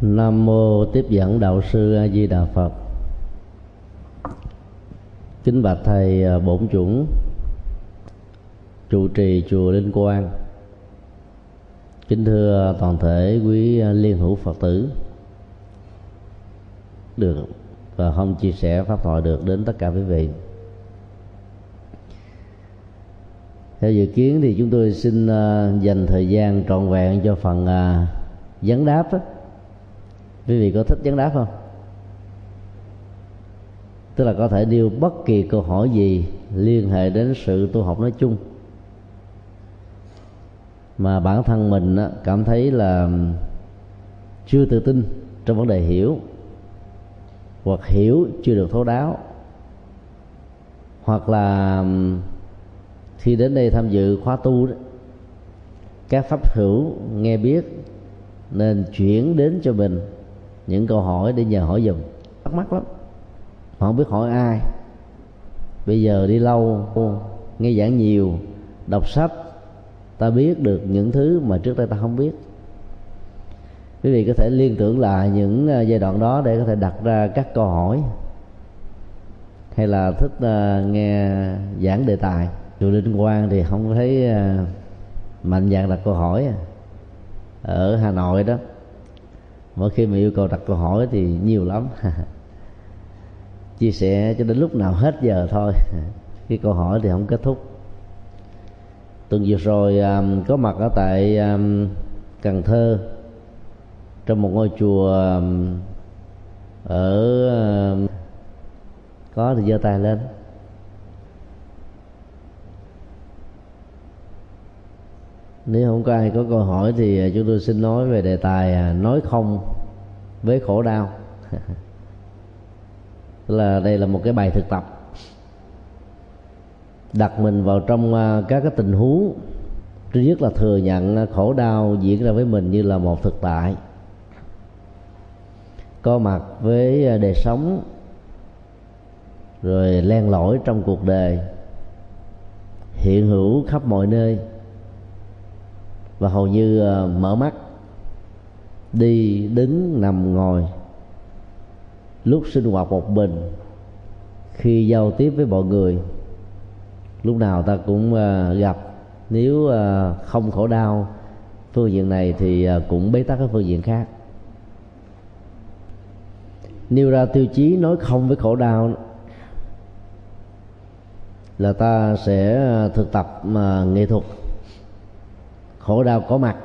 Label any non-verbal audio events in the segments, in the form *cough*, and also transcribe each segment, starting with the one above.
Nam mô tiếp dẫn đạo sư A Di Đà Phật. Kính bạch thầy à, bổn chủng, trụ trì chùa Linh Quang. Kính thưa toàn thể quý liên hữu Phật tử, được và không chia sẻ pháp thoại được đến tất cả quý vị. Theo dự kiến thì chúng tôi xin à, dành thời gian trọn vẹn cho phần à, vấn đáp đó quý vị có thích vấn đáp không? Tức là có thể nêu bất kỳ câu hỏi gì liên hệ đến sự tu học nói chung. Mà bản thân mình cảm thấy là chưa tự tin trong vấn đề hiểu hoặc hiểu chưa được thấu đáo. Hoặc là khi đến đây tham dự khóa tu đó, các pháp hữu nghe biết nên chuyển đến cho mình những câu hỏi để nhờ hỏi dùm. Thắc mắc lắm. Mà không biết hỏi ai. Bây giờ đi lâu nghe giảng nhiều đọc sách ta biết được những thứ mà trước đây ta không biết. Quý vị có thể liên tưởng lại những à, giai đoạn đó để có thể đặt ra các câu hỏi. Hay là thích uh, nghe giảng đề tài. Chùa linh quang thì không thấy uh, mạnh dạng đặt câu hỏi à. ở hà nội đó mỗi khi mà yêu cầu đặt câu hỏi thì nhiều lắm. *laughs* Chia sẻ cho đến lúc nào hết giờ thôi. *laughs* Cái câu hỏi thì không kết thúc. Tuần vừa rồi um, có mặt ở tại um, cần thơ trong một ngôi chùa um, ở um, có thì giơ tay lên. Nếu không có ai có câu hỏi thì à, chúng tôi xin nói về đề tài à, nói không với khổ đau. *laughs* Là đây là một cái bài thực tập đặt mình vào trong à, các cái tình huống thứ nhất là thừa nhận khổ đau diễn ra với mình như là một thực tại, có mặt với đời sống, rồi len lỏi trong cuộc đời, hiện hữu khắp mọi nơi và hầu như ờ, mở mắt, đi, đứng, nằm, ngồi. Lúc sinh hoạt một mình, khi giao tiếp với mọi người, lúc nào ta cũng ờ, gặp. Nếu ờ, không khổ đau, phương diện này thì cũng bế tắc ở phương diện khác. Nêu ra tiêu chí nói không với khổ đau là ta sẽ thực tập mà nghệ thuật khổ đau có mặt,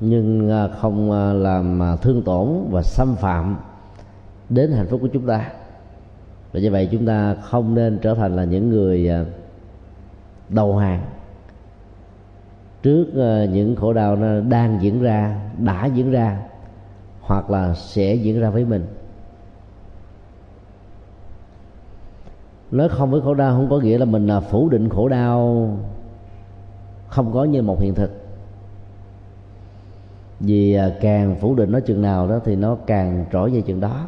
nhưng à, không à, làm à, thương tổn và xâm phạm đến hạnh phúc của chúng ta. Và như vậy chúng ta không nên trở thành là những người đầu hàng trước những khổ đau nó đang diễn ra, đã diễn ra, hoặc là sẽ diễn ra với mình. Nói không với khổ đau không có nghĩa là mình phủ định khổ đau không có như một hiện thực. Vì à, càng phủ định nó chừng nào đó thì nó càng trỗi về chừng đó.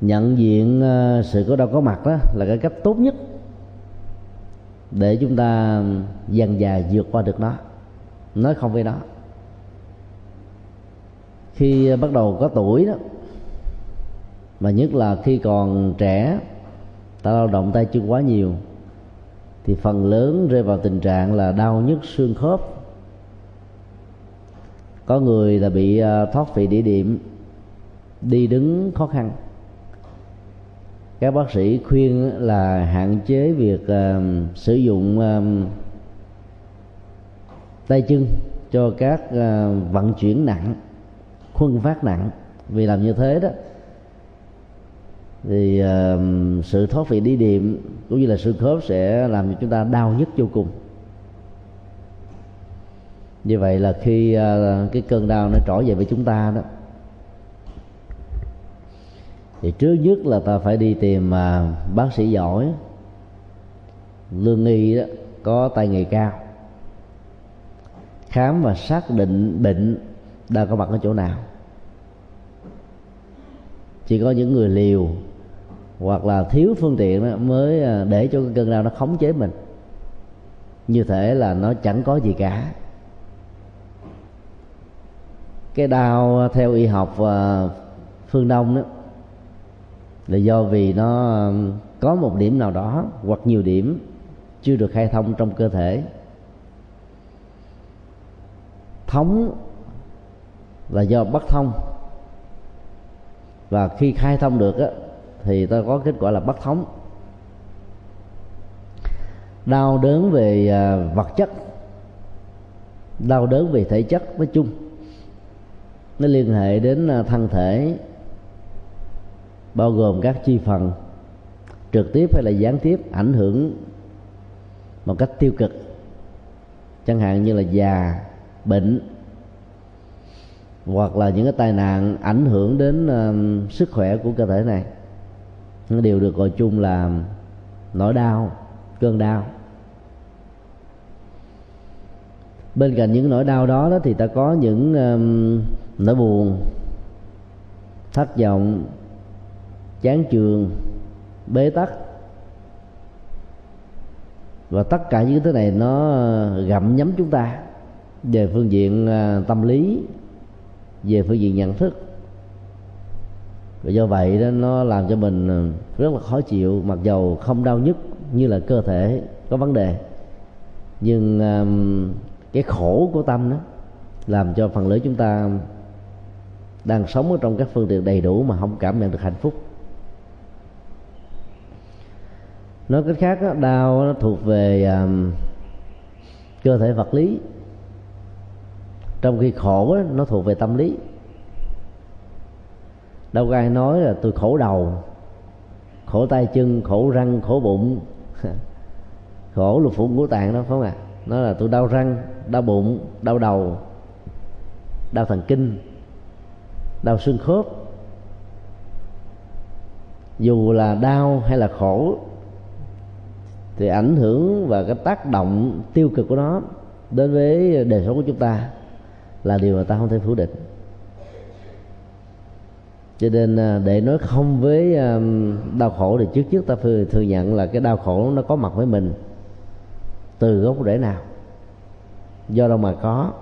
Nhận diện à, sự có đâu có mặt đó là cái cách tốt nhất để chúng ta dần dà vượt qua được nó. Nói không với nó. Khi bắt đầu có tuổi đó, mà nhất là khi còn trẻ, ta lao động tay chân quá nhiều thì phần lớn rơi vào tình trạng là đau nhức xương khớp. Có người là bị à, thoát vị đĩa điểm đi đứng khó khăn. Các bác sĩ khuyên là hạn chế việc uh, sử dụng uh, tay chân cho các uh, vận chuyển nặng khuân phát nặng. Vì làm như thế đó thì uh, sự thoát vị đi điểm cũng như là sự khớp sẽ làm cho chúng ta đau nhất vô cùng. Như vậy là khi uh, cái cơn đau nó trỗi về với chúng ta đó thì trước nhất là ta phải đi tìm uh, bác sĩ giỏi lương y đó có tay nghề cao khám và xác định bệnh đang có mặt ở chỗ nào. Chỉ có những người liều hoặc là thiếu phương tiện đó mới à, để cho cái cơn đau nó khống chế mình. Như thể là nó chẳng có gì cả. Cái đau à, theo y học và phương đông đó là do vì nó à, có một điểm nào đó hoặc nhiều điểm chưa được khai thông trong cơ thể. Thống là do bất thông. Và khi khai thông được á, thì ta có kết quả là bất thống đau đớn về à, vật chất đau đớn về thể chất nói chung nó liên hệ đến à, thân thể bao gồm các chi phần trực tiếp hay là gián tiếp ảnh hưởng một cách tiêu cực chẳng hạn như là già bệnh hoặc là những cái tai nạn ảnh hưởng đến uh, sức khỏe của cơ thể này đều được gọi chung là nỗi đau cơn đau. Bên cạnh những nỗi đau đó, đó thì ta có những um, nỗi buồn thất vọng chán trường bế tắc. Và tất cả những thứ này nó uh, gặm nhấm chúng ta về phương diện uh, tâm lý về phương diện nhận thức và do vậy đó nó làm cho mình ờ, rất là khó chịu mặc dầu không đau nhức như là cơ thể có vấn đề. Nhưng um, cái khổ của tâm đó làm cho phần lớn chúng ta đang sống ở trong các phương tiện đầy đủ mà không cảm nhận được hạnh phúc. Nói cách khác đó, đau nó thuộc về um, cơ thể vật lý. Trong khi khổ đó, nó thuộc về tâm lý đâu có ai nói là tôi khổ đầu, khổ tay chân, khổ răng, khổ bụng. *laughs* Khổ lục phủ ngũ tạng đó, phải không ạ? À? nó là tôi đau răng, đau bụng, đau đầu, đau thần kinh, đau xương khớp. Dù là đau hay là khổ, thì ảnh hưởng và cái tác động tiêu cực của nó đến với đời sống của chúng ta là điều mà ta không thể phủ định cho nên à, để nói không với à, đau khổ thì trước trước ta phải thừa nhận là cái đau khổ nó có mặt với mình. Từ gốc rễ nào? Do đâu mà có?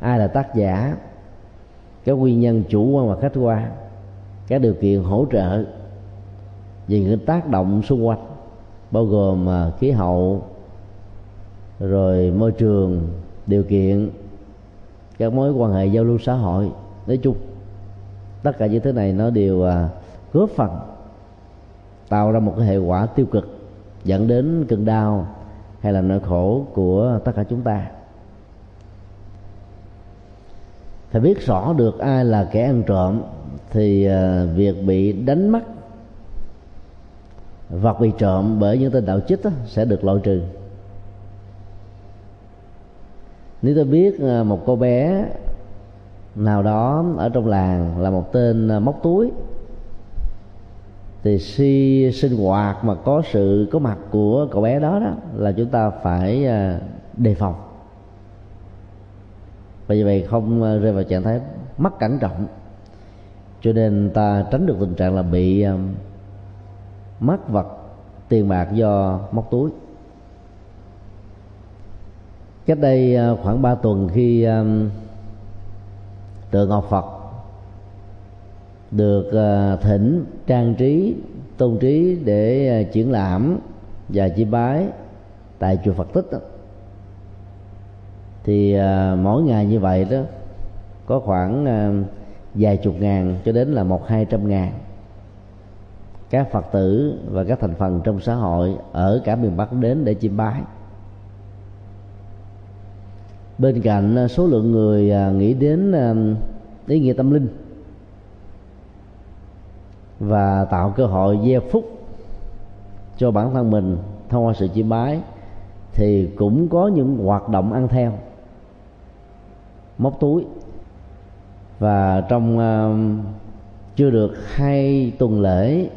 Ai là tác giả? Cái nguyên nhân chủ quan và khách quan? Các điều kiện hỗ trợ? Về những tác động xung quanh, bao gồm à, khí hậu, rồi môi trường, điều kiện, các mối quan hệ giao lưu xã hội. Nói chung tất cả những thứ này nó đều à, góp phần tạo ra một cái hệ quả tiêu cực, dẫn đến cơn đau hay là nỗi khổ của tất cả chúng ta. Phải biết rõ được ai là kẻ ăn trộm thì à, việc bị đánh mất vật bị trộm bởi những tên đạo chích sẽ được loại trừ. Nếu tôi biết à, một cô bé nào đó ở trong làng là một tên à, móc túi. Thì si, sinh hoạt mà có sự, có mặt của cậu bé đó đó là chúng ta phải à, đề phòng. Bởi vì vậy không à, rơi vào trạng thái mất cảnh trọng. Cho nên ta tránh được tình trạng là bị mất vật tiền bạc do móc túi. Cách đây khoảng 3 tuần khi tượng ngọc phật được à, thỉnh, trang trí, tôn trí để à, triển lãm và chi bái tại chùa Phật tích đó. thì à, mỗi ngày như vậy đó, có khoảng vài chục ngàn cho đến là một hai trăm ngàn các phật tử và các thành phần trong xã hội ở cả miền bắc đến để chiêm bái bên cạnh à, số lượng người à, nghĩ đến à, ý nghĩa tâm linh và tạo cơ hội gieo phúc cho bản thân mình thông qua sự chiêm bái thì cũng có những hoạt động ăn theo móc túi. Và trong uh, chưa được hai tuần lễ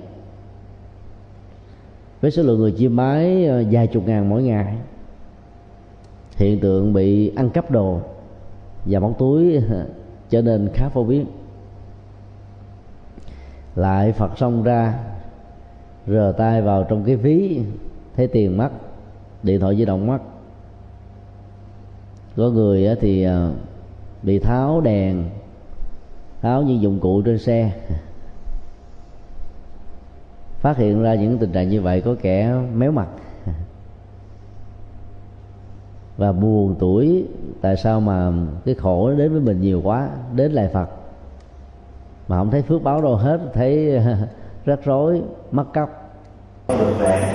với số lượng người chiêm bái uh, vài chục ngàn mỗi ngày hiện tượng bị ăn cắp đồ và móc túi *laughs* trở nên khá phổ biến. Lại phật xong ra, rờ tay vào trong cái ví, thấy tiền mất điện thoại di động mất có người thì ờ, bị tháo đèn, tháo những dụng cụ trên xe. *laughs* Phát hiện ra những tình trạng như vậy có kẻ méo mặt và buồn tuổi, tại sao mà cái khổ đến với mình nhiều quá, đến lại phật? Mà không thấy phước báo đâu hết, thấy *laughs* rắc rối mất cắp được về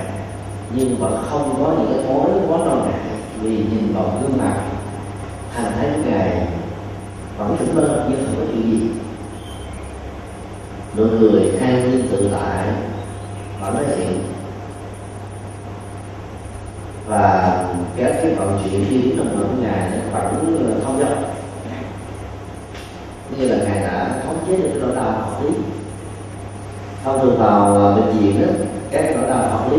nhưng vẫn không có những cái mối quá lo ngại vì nhìn vào gương mặt, thành thấy ngài vẫn thỉnh lơ như không có chuyện gì. Nụ cười an nhiên tự tại và nói chuyện và các cái vận chuyện đi đến trong của ngài nó vẫn ờ, thông dong. Như là ngài đã khống chế được cái nỗi đau học lý. Thông thường vào ờ, bệnh viện đó các cái nỗi đau học lý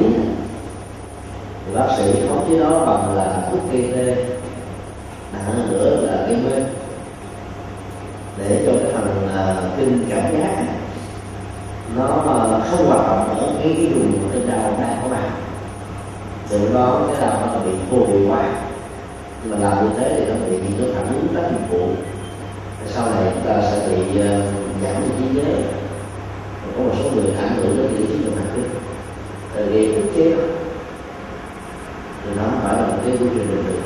thì bác sĩ khống chế đó bằng là thuốc gây tê nặng hơn nữa là gây mê. Để cho cái phần uh, kinh cảm giác nó không hoạt động ở cái cái vùng trên đau đang có bạn từ đó cái đau nó bị vô hiệu hóa mà làm như thế thì nó bị nó phản ứng rất nhiều phụ sau này chúng ta sẽ bị uh, giảm đi trí nhớ có một số người ảnh hưởng đến những trí tuệ hạt tích vì ức chế thì nó không phải là một cái quy trình bình thường.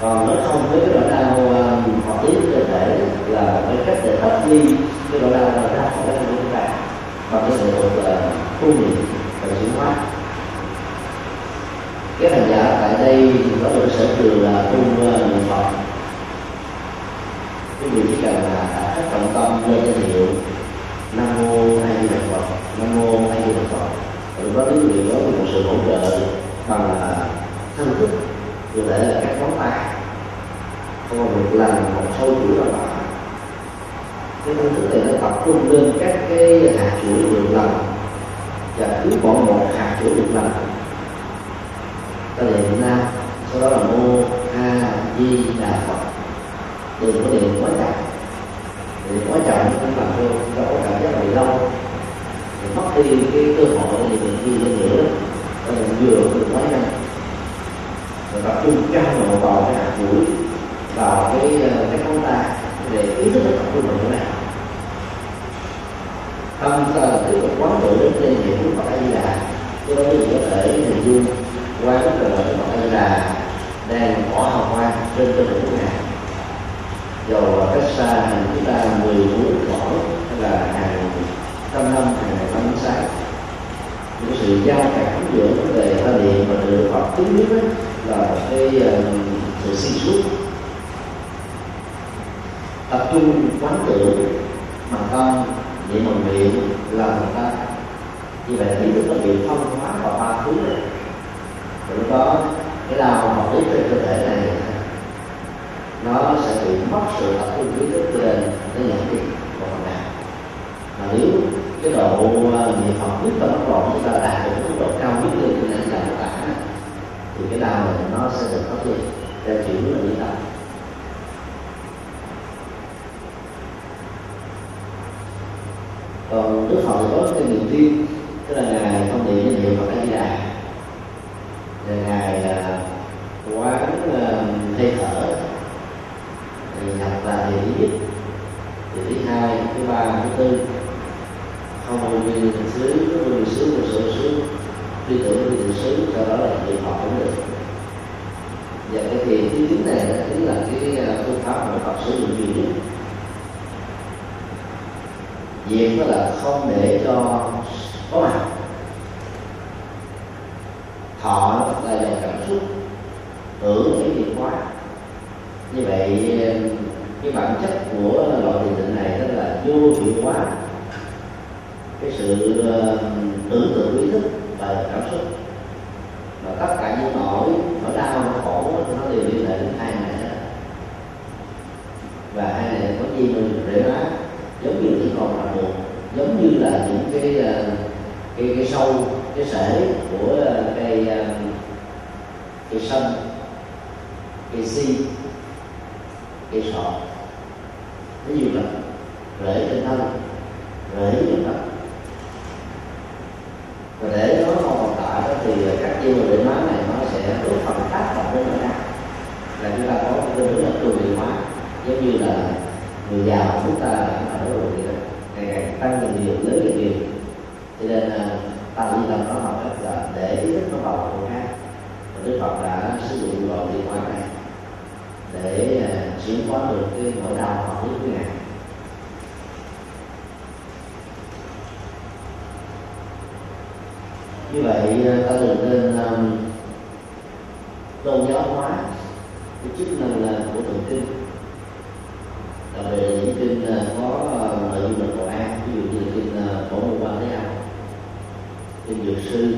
Còn nó không với cái nỗi đau uh, học lý cơ thể là cái cách để tách ly cái nỗi đau là ra khỏi cái chúng ta. Bằng cái sự là tu luyện và chuyển hóa cái hành giả tại đây có được sở trường là tu ờ, niệm phật. Cái người chỉ cần là đã hết trọng tâm lên danh hiệu nam mô a di đà phật, nam mô a di đà phật. Rồi có quý đó có một sự hỗ trợ bằng thân thức, có thể là các ngón tay. Không được làm một sâu chuỗi là bạn cái thân thức này nó tập trung lên các cái hạt chuỗi được làm. Và cứ bỏ một hạt chuỗi được làm ta niệm nam, sau đó là mô a di đà phật. Đừng có điện quá chậm. Thì quá chậm cũng làm cho cho có cảm giác bị lâu. Thì mất đi cái cơ hội để mình đi lên nữa. Và mình vừa được quá nhanh rồi tập trung cao độ vào cái hạt mũi, vào cái ờ, cái ngón tay để ý thức tập trung vào chỗ này. Tâm ta là tiếp tục quán tự đến đây niệm của Phật A Di cho đó có thể hình dung qua rất là Phật A Di đang bỏ hào quang trên cơ thể của ngài dầu cách xa hàng chúng ta mười bốn cõi hay là hàng trăm năm hàng ngàn năm ánh sáng những sự giao cảm giữa vấn đề ta điện và đường học chứng nhất là một cái uh, sự xuyên suốt. Tập trung quán tưởng mà tâm niệm bằng miệng là người ta như vậy thì chúng ta bị phân hóa vào ba thứ này rồi lúc đó, cái đau mà biết về cơ thể này, nó sẽ bị mất sự tập trung ý thức cho nên nó nhận biết một phần nào. Mà nếu cái độ nhiệt học biết và bất loạn chúng ta đạt được mức độ cao nhất lên như là là cả, thì cái đau này nó sẽ được phát triển theo chuyển là đi tập còn đức phật có cái niềm tin, tức là ngài không niệm danh hiệu phật a di đà là ngài quán ờ, hơi thở. Thì nhập là thì thứ nhất thì thứ hai thứ ba thứ tư. Không bao nhiêu định xứ bao nhiêu xứ một số xứ tư tưởng vô định xứ sau đó là niệm phật cũng được. Và cái thiền thứ chín này chính là cái ờ, phương pháp mà Phật sử dụng nhiều nhất. Việc đó là không để cho có mặt thọ là dòng cảm xúc, tưởng cái việc quá. Như vậy, cái bản chất của loại thiền định này đó là vô hiệu hóa. Cái sự ờ, tưởng tượng ý thức và cảm xúc. Và tất cả những nỗi nỗi đau, nỗi khổ nó đều liên hệ đến hai này đó. Và hai này có chi mình để nó giống như những con là một giống như là những cái ờ, cái cái sâu cái rễ của cây cây sâm cây si cây sọ. Nó nhiều lắm rễ trên thân, rễ trên đất và để nó không tồn tại đó thì các chiêu định má này nó sẽ góp phần tác động đến người ta là chúng ta có cái hướng là tu giống như là người giàu chúng ta phải nói rồi thì ngày càng tăng dần nhiều lớn dần nhiều cho nên à, ta đi làm nó học cách là để ý thức nó vào người khác và đức phật đã sử dụng loại điện thoại này để uh, chuyển hóa được cái nỗi đau học lý của ngài như vậy ờ, ta đừng nên um, tôn giáo hóa cái chức năng là của thượng kinh đặc biệt là những kinh có nội dung là cầu an ví dụ như là kinh bổ môn quan thế âm. Kinh dược sư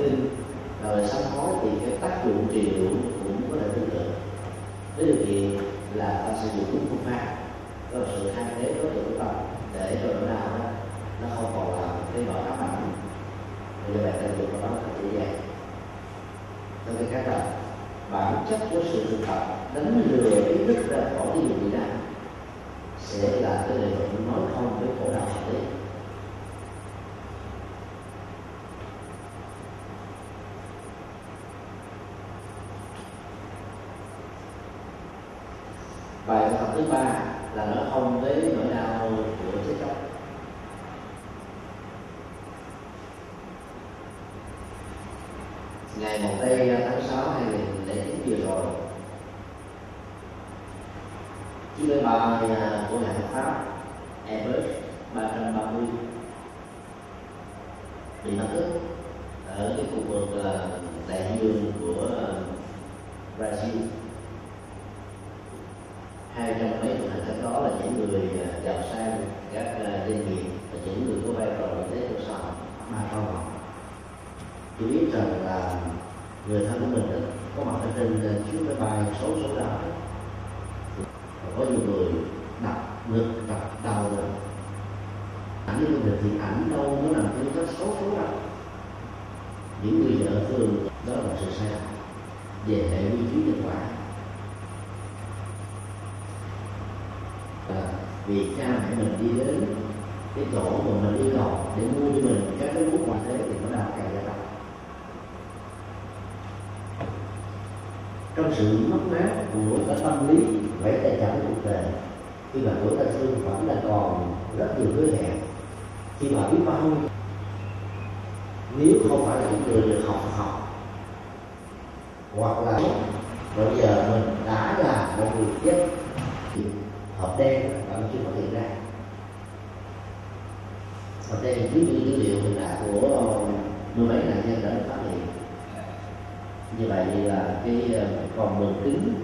kinh rồi sám hối thì cái tác dụng trị liệu cũng có thể tương tự. Với điều kiện là ta sử dụng đúng phương pháp có sự thay thế đối tượng của tâm để cho nỗi đau đó. Nó không còn là cái nỗi ám ảnh bây giờ bạn sử dụng nó là chỉ vậy tôi cái khác là bản chất của sự thực tập đánh lừa ý thức ra khỏi cái gì đó sẽ là cái điều luận nói không với khổ đau hợp lý bài học thứ ba là nó không lấy nỗi đau của chết chóc. Ngày một tây tháng sáu hai nghìn lẻ chín vừa rồi chiếc máy bay của hãng pháp Airbus 330 bị mất tích ở cái khu vực à, đại dương của à, Brazil hai trong mấy cuộc hành khách đó là những người giàu sang các doanh nghiệp và những người có vai trò vị thế trong xã hội. Mà không chỉ biết rằng là người thân của mình đó, có mặt ở trên chiếc máy bay số số đó. Có nhiều người đập ngực đập đầu rồi. Ảnh như được thì ảnh đâu nó nằm trên các số số đâu những người vợ thường đó là sự sai về hệ quy chiếu nhân quả à, vì cha mẹ mình đi đến cái chỗ mà mình yêu cầu để mua cho mình các cái bút quà thế thì nó đang càng gia tăng trong sự mất mát của cái tâm lý vẽ tài sản cuộc đời, khi mà tuổi thanh xuân vẫn là còn rất nhiều hứa hẹn, khi mà biết bao nhiêu. Nếu không phải là những người được học học. Hoặc là bây giờ mình đã là một người chết hộp đen vẫn chưa phát hiện ra. Hộp đen dưới những dữ liệu hiện tại của mười mấy nạn nhân đã được phát hiện. Như vậy là cái ờ, còn đường kính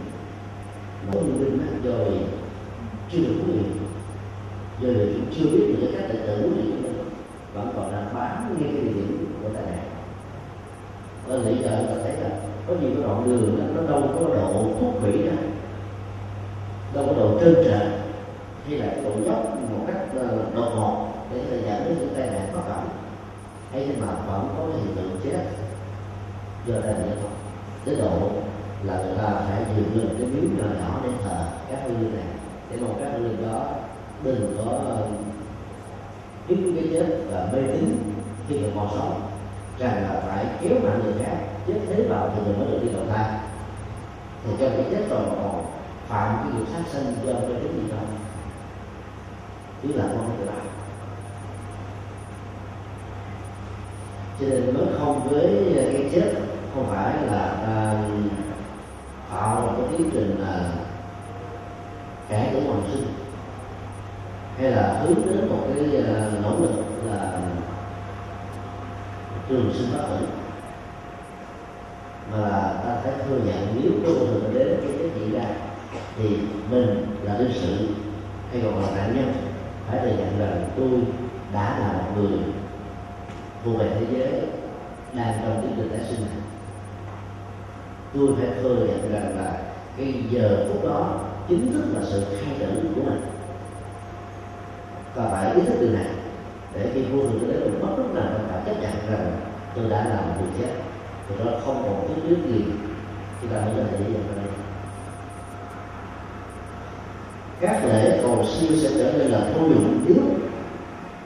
mà có nhân rồi chưa được quyền do điều chúng chưa biết được cách để tự tử thì vẫn còn đang bám ngay cái địa điểm của tai nạn ở lý do ta thấy là có nhiều cái đoạn đường đó, nó đâu có độ thuốc vĩ đâu đâu có độ trơn trệ hay là độ dốc một cách ờ, đột ngột để có dẫn đến những tai nạn có cảm. Hay mà vẫn có cái hiện tượng chết. Do tai nạn không tới độ là người ta phải dừng lên cái miếu nhỏ nhỏ để thờ các hương linh này. Để mong các hương linh đó đừng có ờ, biết cái chết và mê tín khi còn còn sống. Rằng là phải kéo mạnh người khác. Chết thế vào thì người mới được đi đầu thai. Thì cho cái chết rồi còn phạm cái việc sát sinh do cái tín gì đó chứ là không tự làm cho nên nói không với cái chết không phải là ta tạo một cái tiến trình là cải tử hoàn sinh. Hay là hướng đến một cái uh, nỗ lực là trường sinh bất tử. Mà là ta phải thừa nhận nếu có một đến cái cái gì ra thì mình là đương sự, hay còn là nạn nhân, phải thừa nhận rằng tôi đã là một người vô về thế giới đang trong tiến trình tái sinh này. Tôi phải thừa nhận rằng là cái giờ phút đó chính thức là sự khai tử của mình. Và phải ý thức điều này, để khi vô thường đến mình bất lúc nào phải chấp nhận rằng tôi đã làm một người chết. Thì nó không còn thứ nước gì. Chúng ta mới có thể dần đây các lễ cầu siêu sẽ trở nên là vô dụng nếu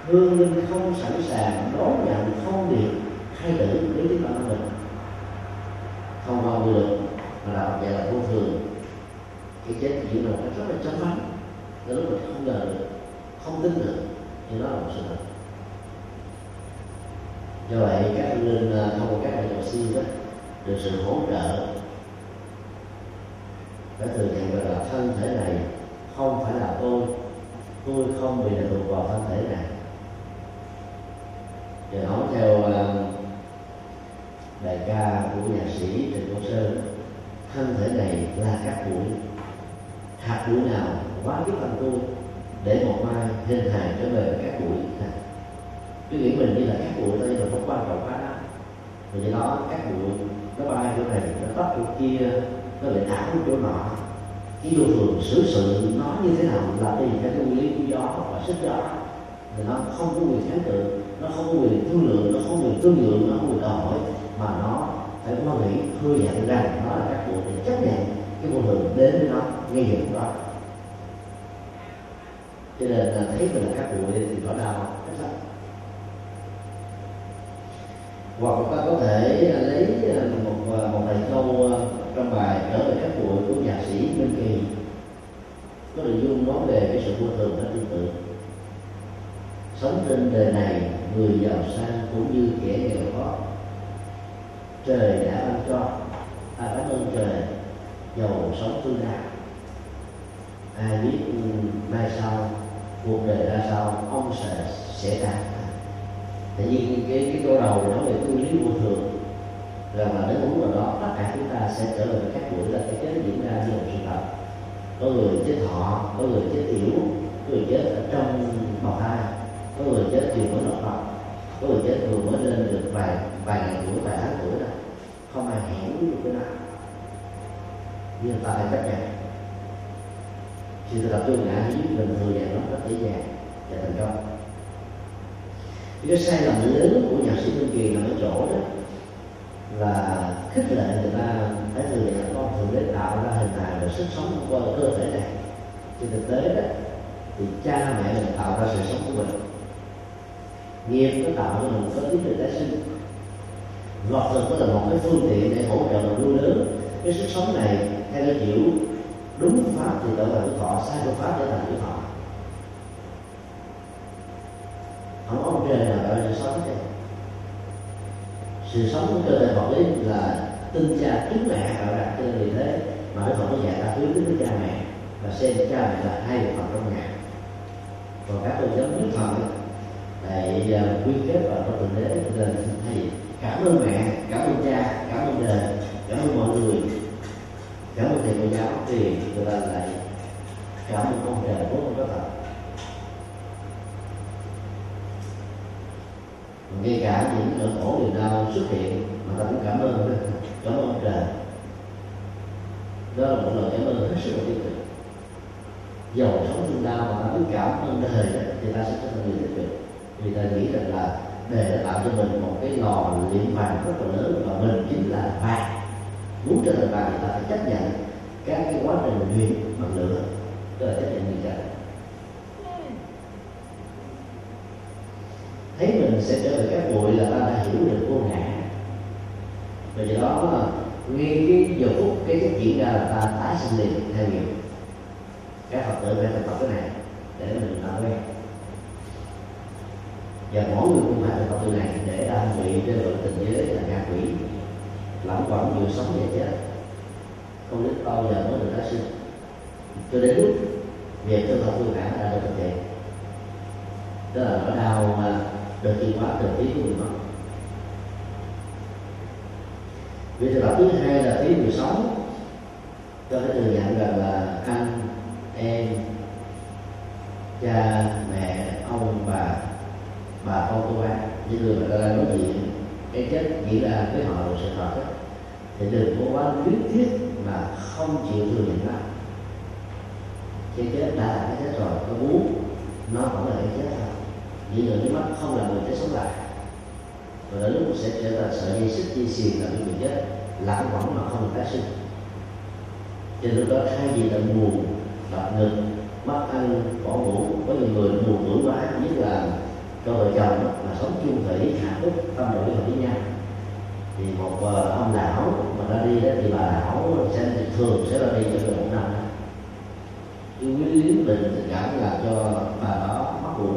hương linh không sẵn sàng đón nhận phong điệp khai tử đến tiếng bản mình. Không bao được mà là vậy là vô thường. Cái chết diễn ra rất là chóng mắt đến lúc mình không ngờ được, không tin được, thì đó là một sự thật. Do vậy, các linh à, thông qua các đại cầu siêu đó, được sự hỗ trợ. Phải thừa nhận rằng là thân thể này không phải là tôi. Tôi không bị lệ thuộc vào thân thể này. Và nói theo ờ, đại ca của nhạc sĩ Trịnh Công Sơn, thân thể này là các bụi hạt bụi nào quá biết phần tôi để một mai hình hài trở về các bụi cứ nghĩ mình như là các bụi đây mà không quan trọng quá. Đó vì vậy đó các bụi nó bay chỗ này nó tóc chỗ kia, nó lại thả chỗ nọ cái luồng thường xử sự nó như thế nào là tùy theo cái nguyên lý của gió và sức gió. Thì nó không có quyền kháng cự, nó không có quyền thương lượng, nó không có quyền thương lượng, nó không có quyền đòi hỏi, mà nó phải có nghĩ thừa nhận rằng nó là các cuộc để chấp nhận cái vô thường đến với nó, ngay giờ đó. Cho nên là thấy mình là các bụi thì nó đau rất lắm hoặc ta có thể lấy à, một à, một vài câu à, trong bài trở về các bụi của nhạc sĩ Minh Kỳ. Có nội dung nói về cái sự vô thường nó tương tự. Sống trên đời này, người giàu sang cũng như kẻ nghèo khó. Trời đã ban cho à, ta cảm ơn trời, giàu sống tươi đạt ai biết mai sau, cuộc đời ra sao, ông sẽ sẽ ra tại vì cái cái câu đầu nói về nguyên lý vô thường rằng là đến lúc vào đó, tất cả chúng ta sẽ trở về các buổi là cái chết diễn ra như một sự thật. Có người chết thọ có người chết yếu, có người chết ở trong bào thai, có người chết chiều mới lọt lòng có người chết vừa mới lên được vài vài ngày tuổi, vài tháng tuổi rồi không ai hiểu được cái nào như ta phải chấp nhận sự tập trung ngã ý mình thừa nhận nó rất dễ dàng và thành công. Cái sai lầm lớn của nhạc sĩ Minh Kỳ nằm ở chỗ đó là khích lệ người ta, thấy từ nhận con thượng đế tạo ra hình hài và sức sống qua cơ thể này. Trên thực tế đó, thì cha mẹ mình tạo ra sự sống của mình. Nghiệp nó tạo ra mình có tiến trình tái sinh. Vật lực có là một cái phương tiện để hỗ trợ mình nuôi lớn. Cái sức sống này, theo cái kiểu đúng pháp thì gọi là tuổi thọ sai của pháp để thành tuổi thọ không ông trời nào gọi là sự sống hết sự sống của cơ thể vật lý là tinh cha trứng mẹ tạo đặt cho nên thế. Mà đức phật dạy ta hướng đến với cha mẹ và xem cha mẹ là hai bộ phận trong nhà. Còn các tôn giáo nước phật lại à, quy kết vào trong tình thế nên thầy cảm ơn mẹ, cảm ơn cha, cảm ơn đời, cảm ơn mọi người. Cảm ơn thầy cô giáo, thì người ta lại cảm ơn ông trời vốn không có thật ngay cả những nỗi khổ, niềm đau xuất hiện mà ta cũng cảm ơn cảm ơn trời. Đó là một lời cảm ơn hết sức là tích cực dầu sống thương đau mà ta biết cảm ơn đời thì ta sẽ trở thành người tích cực vì ta nghĩ rằng là để đã tạo cho mình một cái lò luyện vàng rất là lớn, và mình chính là vàng. Muốn trở thành vàng thì ta phải chấp nhận các cái quá trình luyện bằng lửa. Tức là chấp nhận như vậy thấy mình sẽ trở về các bụi là ta đã hiểu được vô ngã và do đó ngay cái giờ phút cái chất diễn ra là ta tái sinh liền theo nghiệp. Các phật tử phải thực tập cái này để mình làm quen. Và mỗi người cũng phải thực tập từ này để ta bị trên loại tình giới là ngạ quỷ lãng quẩn vừa sống và chết. Không biết bao giờ mới được tái sinh. Cho đến lúc việc tu tập tu cả đã được thực hiện. Đó là nỗi đau mà được chuyển hóa từ tí của người mất việc thực tập thứ hai là tí người sống. Cho thể thừa nhận rằng là anh em cha mẹ ông bà bà con cô bác. Những người mà ta đang nói chuyện cái chết diễn ra với họ là sự thật đó, thì đừng có quá lý thiết mà không chịu thừa nhận nó. Cái chết đã là cái chết rồi có muốn nó vẫn là cái chết thôi những người nước mắt không là người chết sống lại. Và đến lúc sẽ trở thành sợi dây xích dây xiềng là những người chết lãng quẩn mà không được tái sinh. Cho lúc đó thay vì là buồn bạc ngực mất ăn bỏ ngủ có nhiều người buồn ngủ quá nhất là cho vợ chồng mà sống chung thủy hạ túc tâm độ với nhau. Thì một uh, ông lão mà ra đi đó thì bà lão sẽ thường sẽ ra đi cho được một năm. Nhưng quý liếm định tình cảm là cho bà đó mất ngủ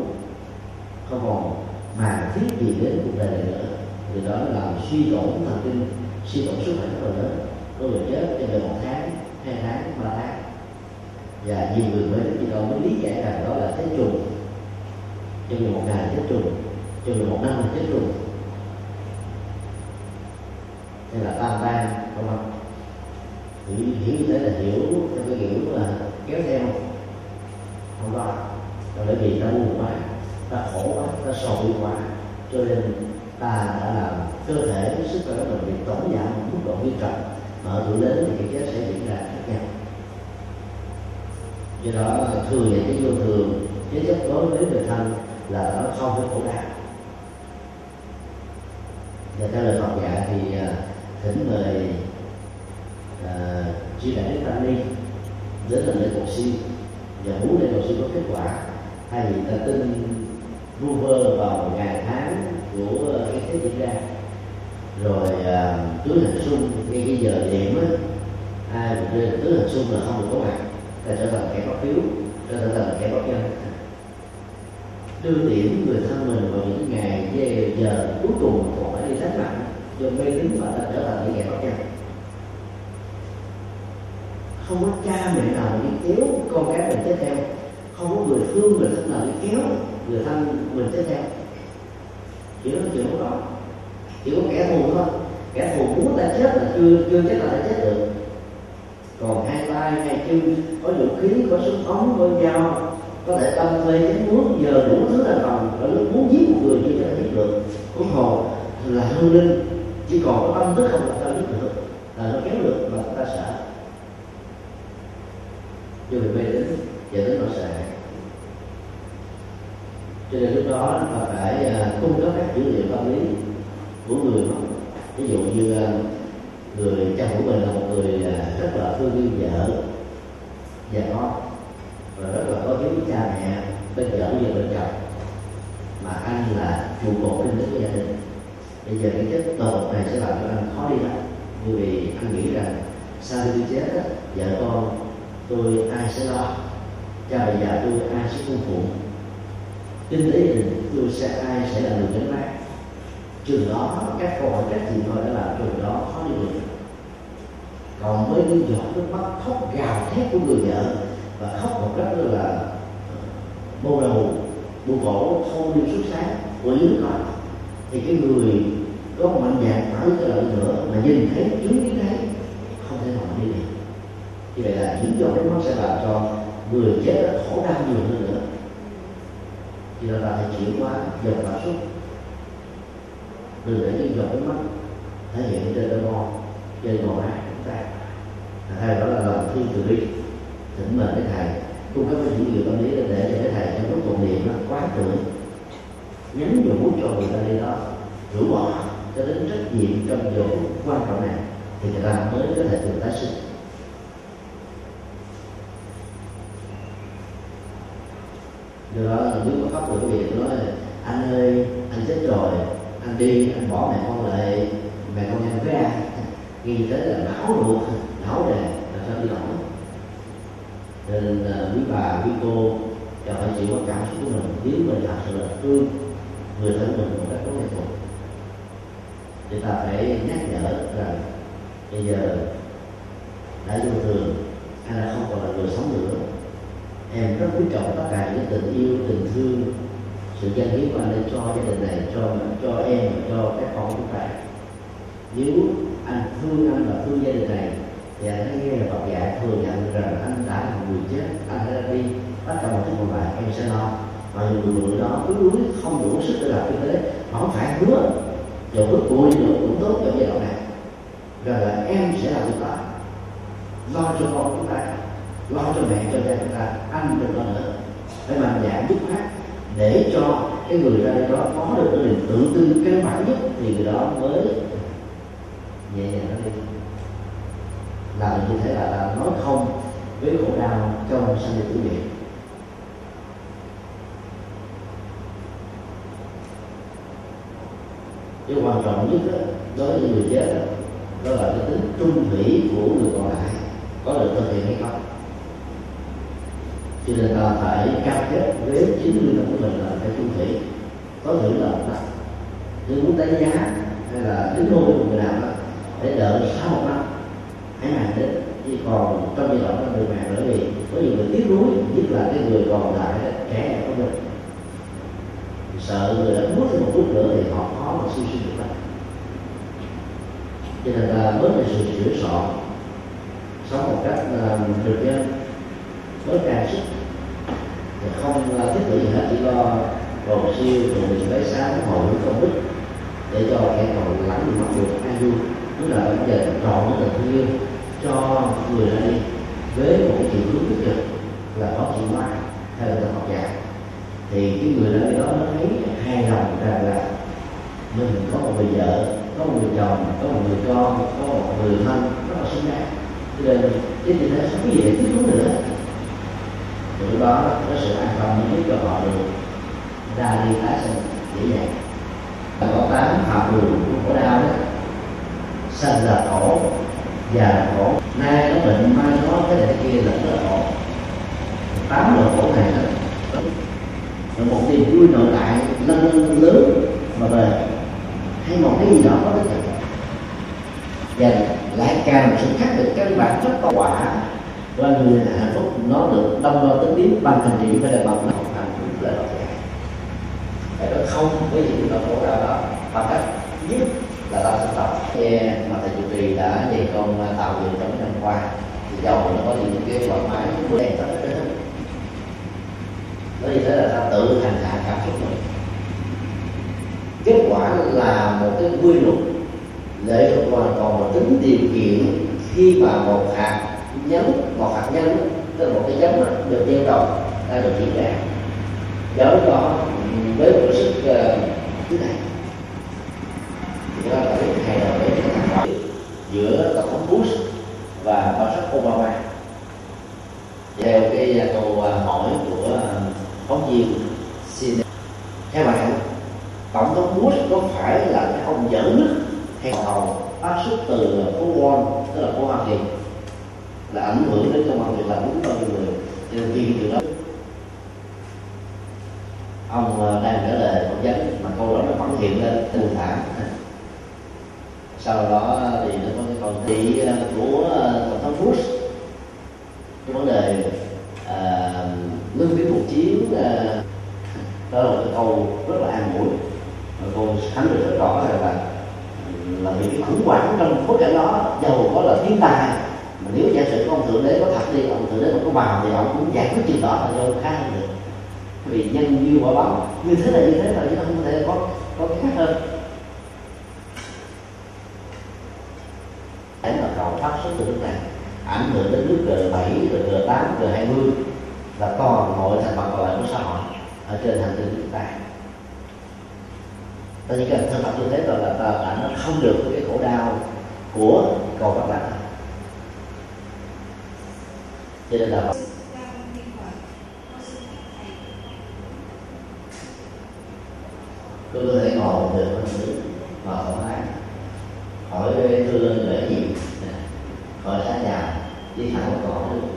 không còn màng thiết gì đến cuộc đời này nữa. Thì đó là suy tổn thần kinh suy tổn sức khỏe rất là lớn. Có người chết trong vòng một tháng hai tháng ba tháng. Và nhiều người mới thì đâu mới lý giải rằng đó là chết trùng. Trong một ngày chết trùng trong một năm chết trùng. Hay là tam tan không không? Hiểu, hiểu như thế là hiểu theo cái kiểu là kéo theo. Không có. Là bởi vì ta buồn quá ta khổ quá ta sầu quá. Cho nên ta đã làm cơ thể sức khỏe của mình bị tổn giảm một mức độ nghiêm trọng. Mà ở tuổi lớn thì cái chết sẽ diễn ra khác nhau. Do đó thường những cái vô thường cái chấp đối với người thân là nó không có khổ đau. Và theo lời Phật dạy thì à, thỉnh mời à, uh, chư đại đức tăng ni đến làm lễ cầu siêu và muốn lễ cầu siêu có kết quả. Hay ta tin vu vơ vào ngày tháng của ờ, cái thế diễn ra. Rồi uh, tứ hành xung ngay cái giờ điểm á ai mà rơi tứ hành xung là không được có mặt ta trở thành kẻ bất hiếu trở thành kẻ bất nhân. Đưa điểm người thân mình vào những ngày giờ cuối cùng còn phải đi đánh mạnh cho mê tín và ta trở thành những kẻ bất nhân. Không có cha mẹ nào đi kéo con cái mình chết theo không có người thương người thân nào đi kéo người thân mình tiếp theo chỉ có chuyện đó chỉ có kẻ thù thôi. Kẻ thù muốn ta chết là chưa chưa chắc là đã chết được. Còn hai tay hai chân, có vũ khí, có súng ống có dao, có thể tâm thuê đến muốn giờ đủ thứ là còn ở lúc muốn giết một người chưa thể giết được. Huống hồ là hương linh, chỉ còn có tâm thức không là ta giết được, là nó kéo được mà ta sợ cho người mê đến dẫn đến nỗi sợ cho nên lúc đó là phải à, cung cấp các dữ liệu tâm lý của người đó, ví dụ như à, người cha của mình là một người à, rất là thương yêu vợ và con và rất là có hiếu cha mẹ. Bên vợ và bên chồng mà anh là trụ cột trên tế gia đình. Bây giờ cái chất tột này sẽ làm cho anh khó đi lại. Bởi vì anh nghĩ rằng sau khi chết đó, vợ con tôi ai sẽ lo? Cha mẹ già tôi ai sẽ cung phụng kinh tế thì tôi sẽ ai sẽ là người gánh vác trường đó, các câu hỏi các gì thôi đã làm trường đó, khó đi được còn với những giọt nước mắt khóc gào thét của người vợ và khóc một cách rất là ờ, bô đầu buồn cổ thâu đi suốt sáng của những con, thì cái người có một mạnh dạng phải cái lợi nữa mà nhìn thấy chứng kiến thấy không thể nào đi được. Như vậy là những giọt nước mắt sẽ làm cho người chết khổ đau nhiều hơn nữa thì là ta phải chịu qua dòng cảm xúc. Đừng để những giọt nước mắt thể hiện trên đôi môi, trên màu áo chúng ta. Hay đó là lòng thương từ bi, thỉnh mời cái thầy, cung cấp những điều tâm lý để cho cái thầy trong lúc tụng niệm nó quá tưởng, nhắn nhủ cho người ta đi đó, rủ bỏ, cho đến trách nhiệm trong giờ quan trọng này, thì người ta mới có thể được tái sinh. Do đó nếu có pháp được việc nói anh ơi, anh chết rồi, anh đi, anh bỏ mẹ con lại, mẹ con em với ai? Nghĩ tới là não ruột não đề là sao đi nổi nên là quý bà, quý cô cho phải chịu cảm xúc của mình. Nếu mình thật sự là thương người thân mình một cách có nghệ thuật thì ta phải nhắc nhở rằng, bây giờ đã vô thường hay đã không còn là người sống nữa em rất quý trọng tất cả những tình yêu, tình thương, sự dân hiến mà để cho gia đình này, cho cho em cho các con chúng ta. Nếu anh thương anh và thương gia đình này, thì anh nghe là Phật dạy, thừa nhận rằng anh đã là người chết, anh đã đi tất cả mọi thứ còn lại em sẽ lo. Và người người đó cứ đuối không đủ sức để làm như thế. Mà không phải hứa, dù có bụi nữa cũng tốt trong giai đoạn này. Rằng là em sẽ làm người đó. Lo cho con chúng ta lo cho mẹ cho cha chúng ta ăn được lo nữa phải mạnh dạng dứt khoát để cho cái người ra đây đó có được cái niềm tự tư cái bản nhất thì người đó mới nhẹ nhàng nó đi. Làm như thế là, là nói không với khổ đau trong sanh tử nghiệp cái quan trọng nhất đó, đối với người chết đó, đó là cái tính trung thủy của người còn lại có được thực hiện hay không cho nên ta phải cam kết với chính người đồng của mình là phải chung thủy có thể là đó nếu muốn đánh giá hay là tính hôn của người nào đó, để đợi sau một năm, hãy hàng đến. Chỉ còn trong giai đoạn đó người mạng bởi vì có nhiều người tiếc nuối, nhất là cái người còn lại trẻ của mình. Sợ người đã bước thêm một bước nữa thì họ khó mà suy sinh được lắm cho nên là mới là sự sửa soạn. Sống một cách à, được với cảm xúc thì không thiết bị gì hết, chỉ lo cầu siêu rồi mình lấy sáng hồi công đức để cho kẻ còn lắng được mặc được an vui tức là bây giờ trọn cái tình yêu cho người ra đi. Với một chiều hướng tích cực là có chịu hóa theo là học giả. Thì cái người đó đó, nó thấy hài lòng rằng là mình có một người vợ, có một người chồng, có một người con, có một người thân, rất là xứng đáng. Cho nên cái gì đó sống gì để tiếp nối nữa thì đó cái sự an tâm mới giúp cho họ được. Ra đi tái sinh, dễ dàng. Và có tám học đường của khổ đau đó. Sanh là khổ, già là khổ. Nay nó bệnh, mai nó cái này kia là rất khổ. Tám loại khổ này đó. Là một niềm vui nội tại lân lớn mà bền hay một cái gì đó có đích và lại càng sự khác biệt căn bản rất có quả và người hạnh phúc nó được đông đo tính điểm bằng thành trị phải là bằng nó. Thành cũng là lợi cái đó không với những nỗi khổ đau đó. Bằng cách nhất là ta sẽ tập nghe mà thầy chủ trì đã dạy con tạo dựng trong năm qua thì dầu nó có những cái loại máy đèn tất cả nó như thế là ta tự hành hạ cảm xúc mình. Kết quả là một cái quy luật lệ thuộc hoàn toàn vào tính điều kiện khi mà một hạt nhấn một hạt nhân, tức là một cái giống được gieo trồng đã được diễn ra đó đó với một sức như thứ này. Thì đó là cái thay đổi giữa tổng thống Bush và Barack Obama. Theo cái à, câu à, hỏi của à, phóng viên xin theo bạn tổng thống Bush có phải là cái ông dẫn nước hay hầu phát xuất từ phố Wall tức là phố Hoa Kỳ? Là ảnh hưởng đến công an việc làm của bao nhiêu người cho nên khi từ đó ông ờ, đang trả lời phỏng vấn mà câu đó nó vẫn hiện lên buồn thảm sau đó thì nó có cái câu thị ờ, của ờ, tổng thống Bush. Cái vấn đề à, lương tiến cuộc chiến à, đó là cái câu rất là an ủi. Và cô khẳng định rất rõ rằng là là những cái khủng hoảng trong bối cảnh đó giàu có là thiên tài nếu giả sử ông thượng đế có thật đi, ông thượng đế mà có bào thì ông cũng giải quyết chuyện đó là do khá hơn được. Vì nhân như quả báo, như thế là như thế rồi chứ không có thể có có cái khác hơn. Đấy là cầu phát xuất từ nước này ảnh hưởng đến nước g 7 g 8 g 20 và toàn mọi thành phần còn lại của xã hội ở trên hành tinh chúng ta. Ta chỉ cần thân phận như thế rồi là ta đã nó không được cái khổ đau của cầu các bạn cho nên là tôi có thể ngồi được hơn nữa ngồi thoải mái. Hỏi thư lên lễ gì? Hỏi xã nhà, đi thẳng một câu luôn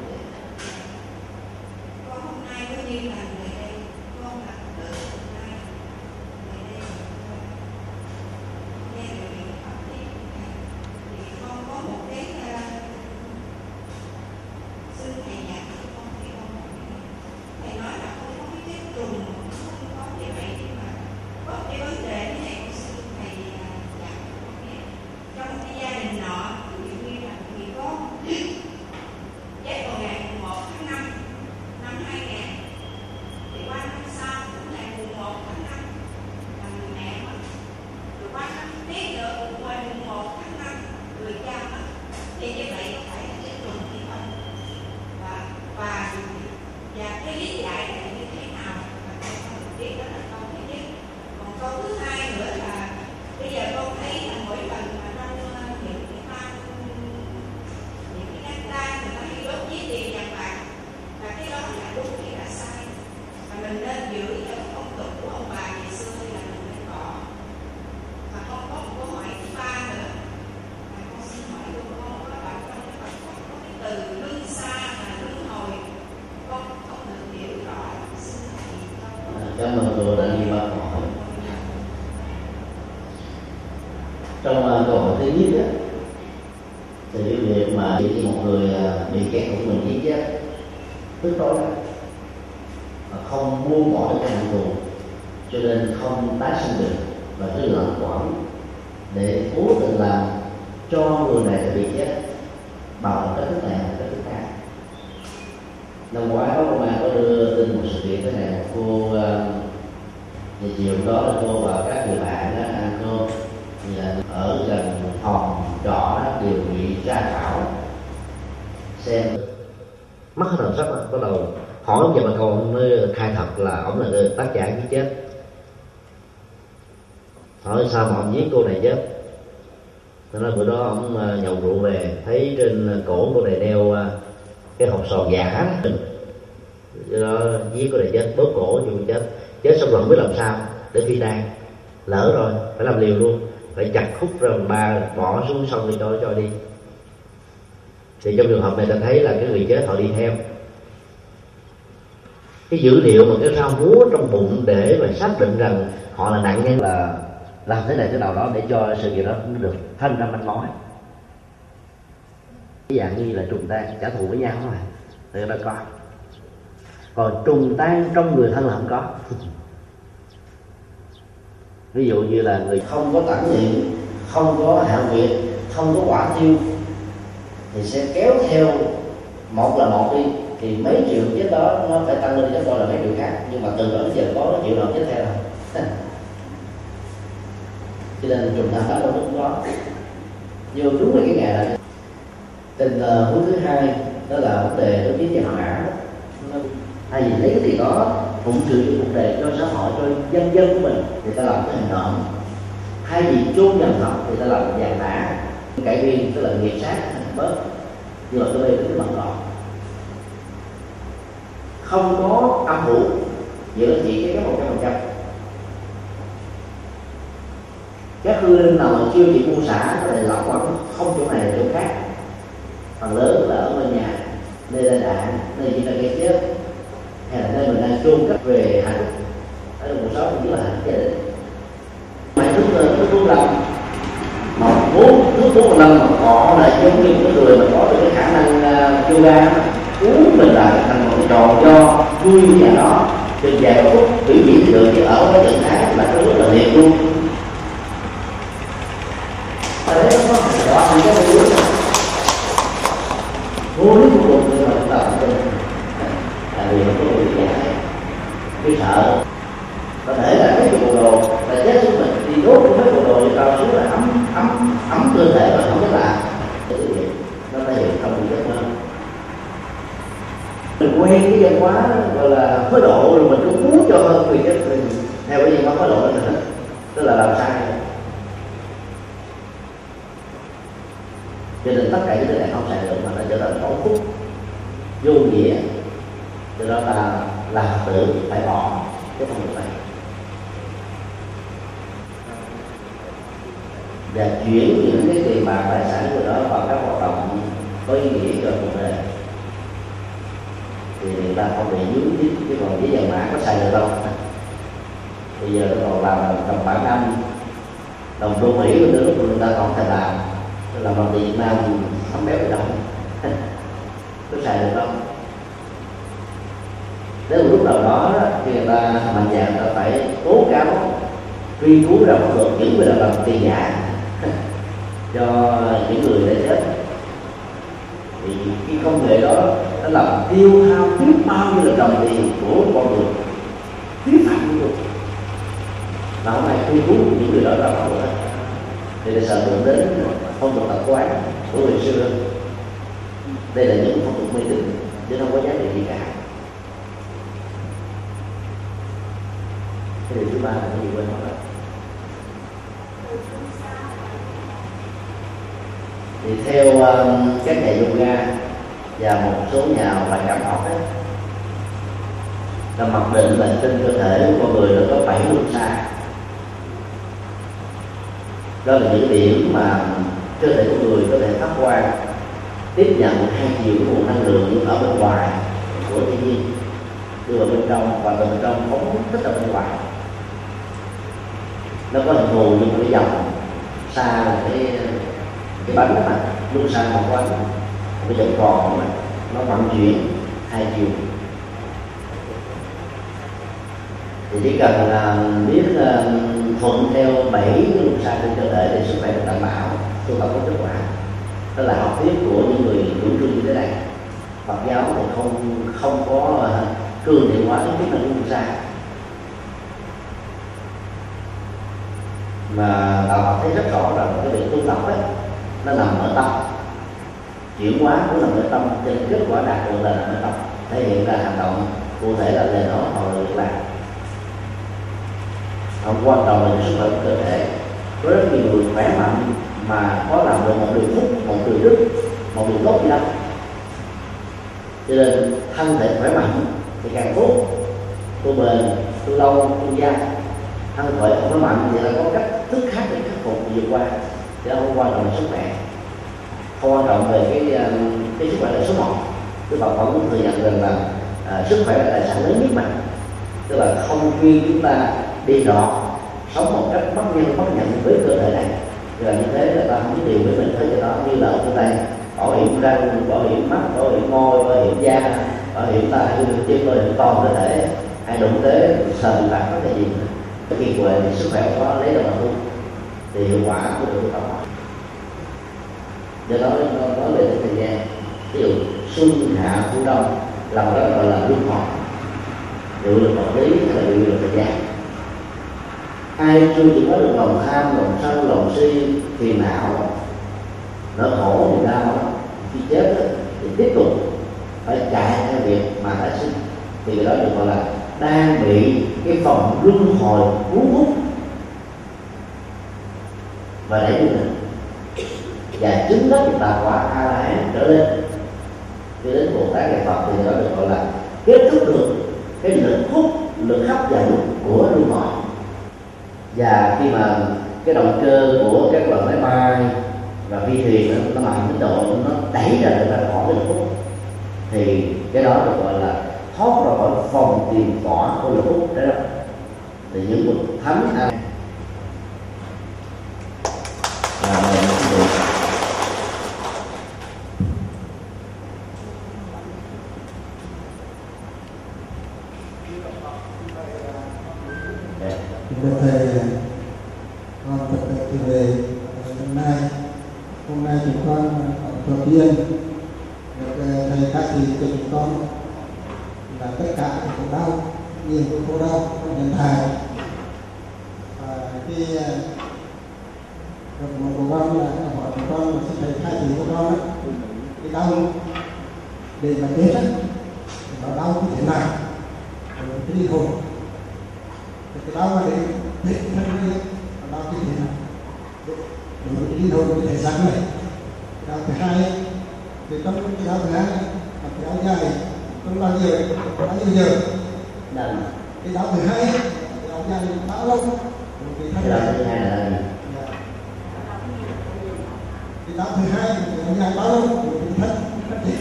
cái dữ liệu mà cái rau múa trong bụng để mà xác định rằng họ là nạn nhân. Là làm thế này thế nào đó để cho sự việc đó nó được thân ra manh mối. Cái dạng như là trùng tan trả thù với nhau mà thì nó có còn trùng tan trong người thân là không có. *laughs* Ví dụ như là người không có tản niệm không có hạn nguyệt không có quả tiêu thì sẽ kéo theo một là một đi thì mấy triệu chết đó, nó phải tăng lên gấp đôi là mấy triệu khác. Nhưng mà từ đó đến giờ có triệu nào chết theo rồi. *laughs* Cho nên trùng ta đó đâu cũng có nhưng đúng là cái ngày này tình ờ, huống thứ hai, đó là vấn đề đối với nhà ảo thay vì lấy cái đó phụng sự cho vấn đề cho xã hội, cho dân dân của mình, thì ta làm cái hành động. Thay vì chôn nhầm học thì ta làm vàng mã cải biên, tức là nghiệp sát, bớt. Nhưng mà tôi đây cái bằng còn không có âm phủ giữa chỉ cái một trăm phần trăm. Các hư linh nào mà chưa chịu buông xả thì lọc qua không chỗ này chỗ khác. Phần lớn là ở bên nhà nơi là đạn nơi chỉ là gây chết hay là nơi mình đang chôn cất về hạnh ở trong cuộc sống cũng là hạnh gia đình. Mày thức thức buông lòng mà bốn nước một lần mà họ là giống như cái người mà có được cái khả năng uh, yoga uống mình lại thành một độ cho vui nhà đó. Chừng giải phút biểu diễn được chứ ở cái trạng thái là nó rất là liệt luôn. Ta thấy nó có thành quả thì cái vui vô lý của một người mà chúng ta không tin tại vì nó có người giải cái sợ. Có thể là cái bộ đồ, là chết xuống mình đi đốt mấy bộ đồ thì cao xuống là ấm ấm ấm cơ thể và không có lạ. Mình quen cái văn hóa gọi là hối độ rồi mình cũng muốn cho hơn người vì mình theo cái văn hóa hối độ nữa. Tức là làm sai. Cho nên tất cả những cái này không xài được mà nó trở thành tổn phúc vô nghĩa. Cho đó là là tự phải bỏ cái phần này và chuyển những cái tiền bạc tài sản của đó vào các hoạt động có ý nghĩa cho cuộc đời thì người ta không bị dưới chứ chứ còn với dòng mã có xài được đâu. Bây giờ nó còn làm đồng bản âm đồng đô mỹ của nước người ta còn thể làm làm bằng tiền Việt Nam không béo được đâu *laughs* có xài được không? Đến lúc nào đó khi người ta mạnh dạng ta phải tố cáo truy cứu ra pháp luật những người làm tiền giả. *laughs* Cho những người đã chết. Thì cái công nghệ đó nó làm tiêu hao biết bao nhiêu là đồng tiền của con người. Tiếng phạm luôn. Mà hôm nay tôi cứu những người đó ra khỏi đó thì là sợ đụng đến phong tục tập quán của người xưa. Đây là những phong tục mê tín chứ không có giá trị gì cả. Cái điều thứ ba là cái gì quên mất thì theo um, các nhà yoga và một số nhà bài cảm học ấy, là mặc định là trên cơ thể của con người là có bảy luân xa. Đó là những điểm mà cơ thể của người có thể phát quang tiếp nhận hai chiều của nguồn năng lượng ở bên ngoài của thiên nhiên đưa vào bên trong và từ bên trong phóng thích ra bên ngoài nó có hình thù như một cái dòng xa là cái cái bánh đó mà luôn xa một quanh một cái còn nó vận chuyển hai chiều. Thì chỉ cần là biết uh, thuận theo bảy cái sai xa trên cơ thể thì sức khỏe được đảm bảo tu tập có kết quả. Đó là học thuyết của những người chủ trương như thế này. Phật giáo thì không không có uh, cường điệu hóa cái thuyết là luân sai mà đạo Phật thấy rất rõ rằng cái việc tu tập ấy nó nằm ở tâm chuyển hóa của lòng ở tâm cho kết quả đạt được là lòng ở tâm, thể hiện ra hành động cụ thể là lời nói hoặc là việc làm không quan trọng là sức khỏe của cơ thể. Có rất nhiều người khỏe mạnh mà có làm được một điều phúc, một điều đức, một điều tốt gì đâu. Cho nên thân thể khỏe mạnh thì càng tốt. Tu bền tu lâu tu dài thân khỏe khỏe mạnh thì là có cách thức khác để khắc phục vượt qua. Chứ không quan trọng sức khỏe không quan trọng về cái ờ, cái sức khỏe là số một. Tức là vẫn thừa nhận rằng là à, sức khỏe là tài sản lớn nhất mà. Tức là không chuyên chúng ta đi rõ sống một cách bất nhân bất nhận với cơ thể này. Rồi như thế là ta không biết điều với mình tới cho đó như là ở phương bảo hiểm răng bảo hiểm mắt bảo hiểm môi bảo hiểm da bảo hiểm tai chứ bảo hiểm toàn cơ thể. Hay đụng tế sờ lạc có cái gì? Cái kỳ quệ thì sức khỏe có lấy đâu mà thu? thì hiệu quả của được tập do đó nó nói về thời gian, ví dụ, xuân, hạ, thu, đông, là một cái gọi là luân hồi dụ là vật lý hay là dụ là thời gian? Ai chưa chỉ có được lòng tham, lòng sân, lòng si, phiền não. Nỗi khổ thì đau, khi chết thì tiếp tục phải chạy theo việc mà đã sinh. Thì đó được gọi là đang bị cái vòng luân hồi cuốn hút. Và đẩy mình và chứng đó chúng ta quả a la hán trở lên. Cho đến bồ tát ngày phật thì nó được gọi là kết thúc được cái lực hút lực hấp dẫn của luân hồi và khi mà cái động cơ của các loại máy bay và phi thuyền nó, nó mạnh đến độ nó đẩy ra được ra khỏi cái lực hút thì cái đó được gọi là thoát ra khỏi vòng tiền vỏ của lực hút đó thì những bậc thánh ai là mời mọi người Thưa thầy, con thật là từ về hôm nay hôm nay chúng con ở Thừa Thiên được ờ, thầy khai thị cho chúng con là tất cả những khổ đau nhiều cái khổ đau trong nhân thai và khi ờ, được một của con là hỏi của con là xin thầy khai thị cho con á, cái đau để mà chết á nó đau như thế nào rồi cái linh hồn cái đau mà đến đến thân này nó đau như thế nào đối với cái linh hồn cái thể xác này cái đau thứ hai thì trong cái đau thứ hai là cái đau dài trong bao nhiêu bao nhiêu giờ Nên cái đau thứ hai cái đau dài bao lâu cái cái đó thứ hai là cái đau thứ hai cái đau dài bao lâu cái thân thân thể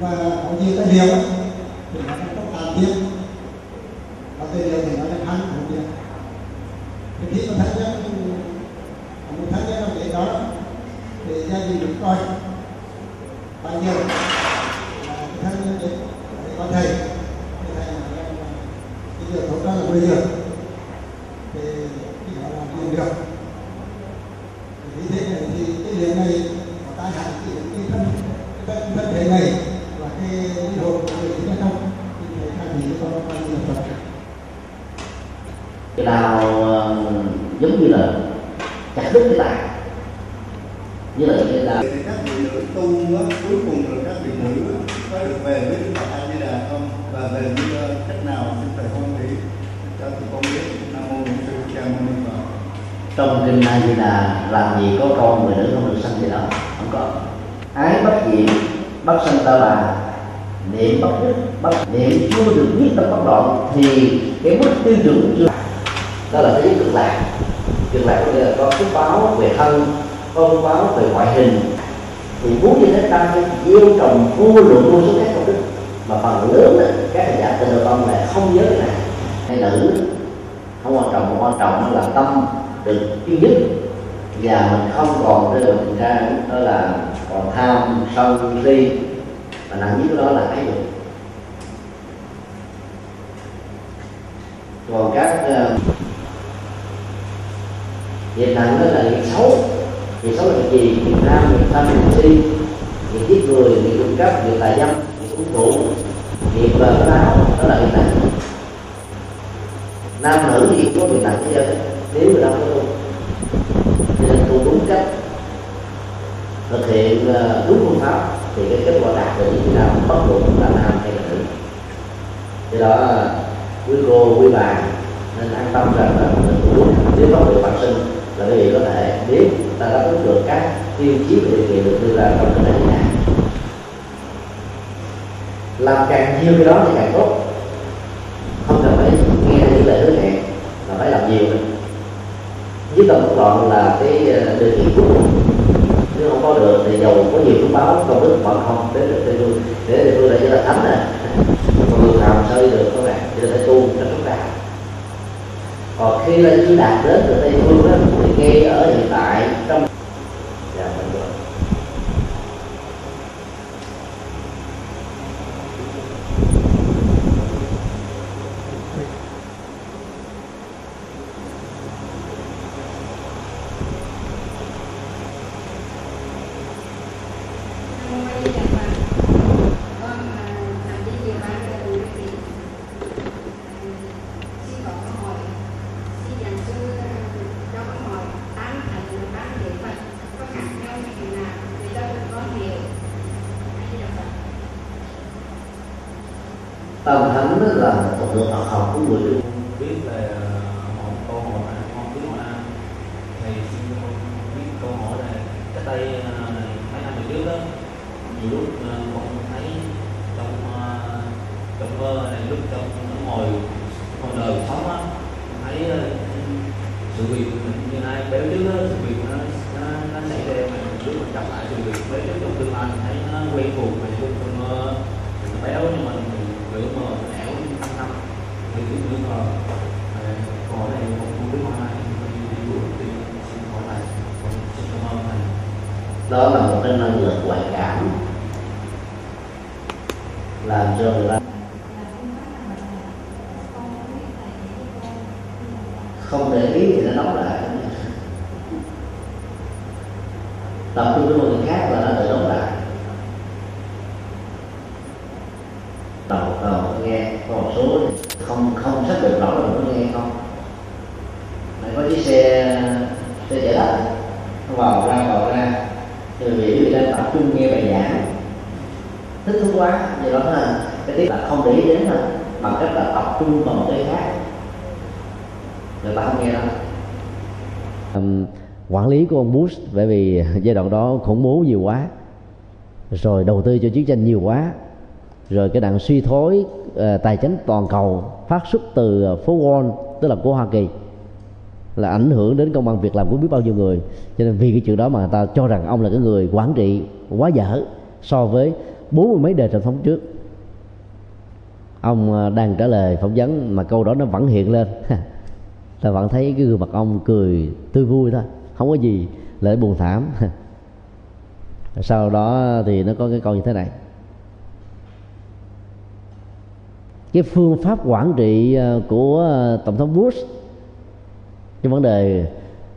và có nhiều tài liệu thì nó không tàn tiếp có tài liệu thì nó là khăn của việc thì khi mà thân nhân một thân nhân làm việc đó thì gia coi. Bao nhiêu? Là thân nhân đấy để có thầy thì em, cái giờ tốt đó là bây giờ thì khi họ làm việc được thì như thế này thì cái điều này có tai hại cái cái thân cái thân, thân thể này và cái linh hồn của người chúng ta không thì thầy khai nghĩ có bao nhiêu là Phật cái đau ờ, giống như là chặt đứt cái tay như là cái đau thì các vị nữ tu á, cuối cùng rồi các vị nữ á, có được về với Đức Phật A Di Đà không và về như ờ, cách nào xin thầy hoan hỷ cho tụi con biết Nam mô Bổn Sư Thích Ca Mâu Ni Phật trong kinh A Di Đà làm gì có câu người nữ không được sanh gì đâu không có ái bất diệm bất ta là niệm bất nhất, bất niệm chưa được biết tâm bất đoạn thì cái mức tiêu chuẩn chưa đó là cái cực lạc. Cực lạc có nghĩa là có phước báo về thân có phước báo về ngoại hình. Thì muốn như thế ta phải gieo trồng vô lượng vô số các công đức. Mà phần lớn là các hành giả từ đầu tâm này không nhớ cái này. Hay nữ không quan trọng mà quan trọng là tâm được duy nhất và mình không còn cái tình ra đó là còn tham sân si và nặng nhất đó là ái dục còn các uh, nghiệp nặng đó là nghiệp xấu. Nghiệp xấu là gì? Nghiệp tham nghiệp tâm nghiệp si nghiệp giết người nghiệp trộm cắp nghiệp tà dâm nghiệp uống rượu nghiệp bờ đau đó là nghiệp nặng nam nữ thì có nghiệp nặng thế đâu. Nếu người đâu có tu cho nên tu đúng cách thực hiện ờ, đúng phương pháp thì cái kết quả đạt được chúng ta cũng bất luận là nam hay là nữ do đó quý cô, quý bà nên an tâm rằng là mình muốn nếu có việc phát sinh là quý vị có thể biết ta đáp ứng được các tiêu chí và điều kiện được đưa ra trong cái này này làm càng nhiều cái đó thì càng tốt. Không cần phải nghe những lời hứa hẹn, mà phải làm nhiều với tâm một đoạn là cái ờ, điều kiện cuối cùng không có được thì dầu có nhiều phước báo công đức vẫn không, đến được tây phương để tây phương lại trở thành thánh này còn người nào sao đi được các bạn thì phải tu cho chúng ta. Còn khi lên chúng đạt đến được tây phương đó thì ngay ở hiện tại, trong dạ mình rồi tâm thánh đó là một thuật ngữ Phật học của người Trung biết về ờ, một câu hỏi này con biết là thầy xin con biết câu hỏi này cách đây ờ, mấy năm về trước đó nhiều lúc ờ, con thấy trong ờ, trong mơ này lúc trong ngồi ngồi đời sống á con thấy ờ, sự việc như nay béo trước đó sự việc nó nó, nó xảy ra mà lúc mình chậm lại sự việc với trước trong tương lai mình thấy nó quen thuộc mà lúc trong mình béo, nhưng mà mình kiểu mờ ẻo năm năm thì kiểu như mờ. Có này cũng không biết hỏi đi đuổi thì xin hỏi này con xin cảm ơn đó là một cái năng lực ngoại cảm. Làm cho người ta không để ý thì nó đóng lại tập trung với một người khác là nó tự đóng lại đầu đầu nghe có một số thì không không xác định rõ là mình có nghe không lại có chiếc xe xe chở đất nó vào ra vào ra thì vì quý vị đang tập trung nghe bài giảng thích thú quá do đó là cái tiếp là không để ý đến thôi bằng cách là tập trung vào một cái khác người ta không nghe đó um, quản lý của ông Bush bởi vì *laughs* giai đoạn đó khủng bố nhiều quá rồi đầu tư cho chiến tranh nhiều quá rồi cái đạn suy thoái uh, ờ, tài chính toàn cầu phát xuất từ phố Wall tức là của Hoa Kỳ là ảnh hưởng đến công an việc làm của biết bao nhiêu người. Cho nên vì cái chuyện đó mà người ta cho rằng ông là cái người quản trị quá dở so với bốn mươi mấy đời tổng thống trước. Ông ờ, đang trả lời phỏng vấn mà câu đó nó vẫn hiện lên. *laughs* Ta vẫn thấy cái gương mặt ông cười tươi vui thôi không có gì lợi buồn thảm. *laughs* Sau đó thì nó có cái câu như thế này. Cái phương pháp quản trị à, của à, tổng thống Bush cái vấn đề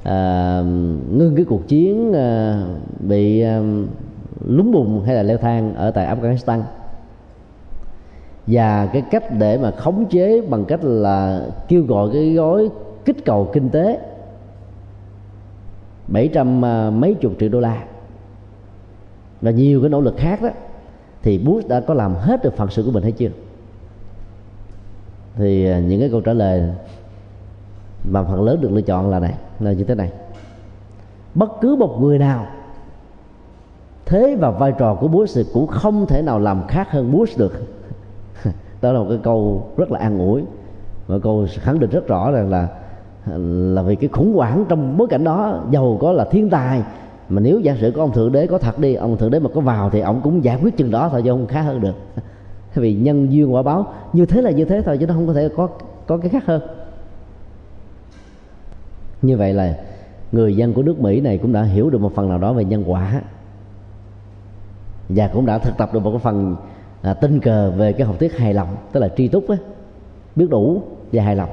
à, ngưng cái cuộc chiến à, bị à, lúng bùng hay là leo thang ở tại Afghanistan. Và cái cách để mà khống chế bằng cách là kêu gọi cái gói kích cầu kinh tế. 700 à, mấy chục triệu đô la. Và nhiều cái nỗ lực khác đó, thì Bush đã có làm hết được phần sự của mình hay chưa? Thì à, những cái câu trả lời mà phần lớn được lựa chọn là này, là như thế này. Bất cứ một người nào, thế và vai trò của Bush thì cũng không thể nào làm khác hơn Bush được. *laughs* Đó là một cái câu rất là an ủi và câu khẳng định rất rõ rằng là là vì cái khủng hoảng trong bối cảnh đó giàu có là thiên tài. Mà nếu giả sử có ông thượng đế có thật đi ông thượng đế mà có vào thì ông cũng giải quyết chừng đó thôi chứ không khá hơn được. *laughs* Vì nhân duyên quả báo như thế là như thế thôi chứ nó không có thể có có cái khác hơn. Như vậy là người dân của nước mỹ này cũng đã hiểu được một phần nào đó về nhân quả. Và cũng đã thực tập được một cái phần à, tinh cờ về cái học thuyết hài lòng tức là tri túc á biết đủ và hài lòng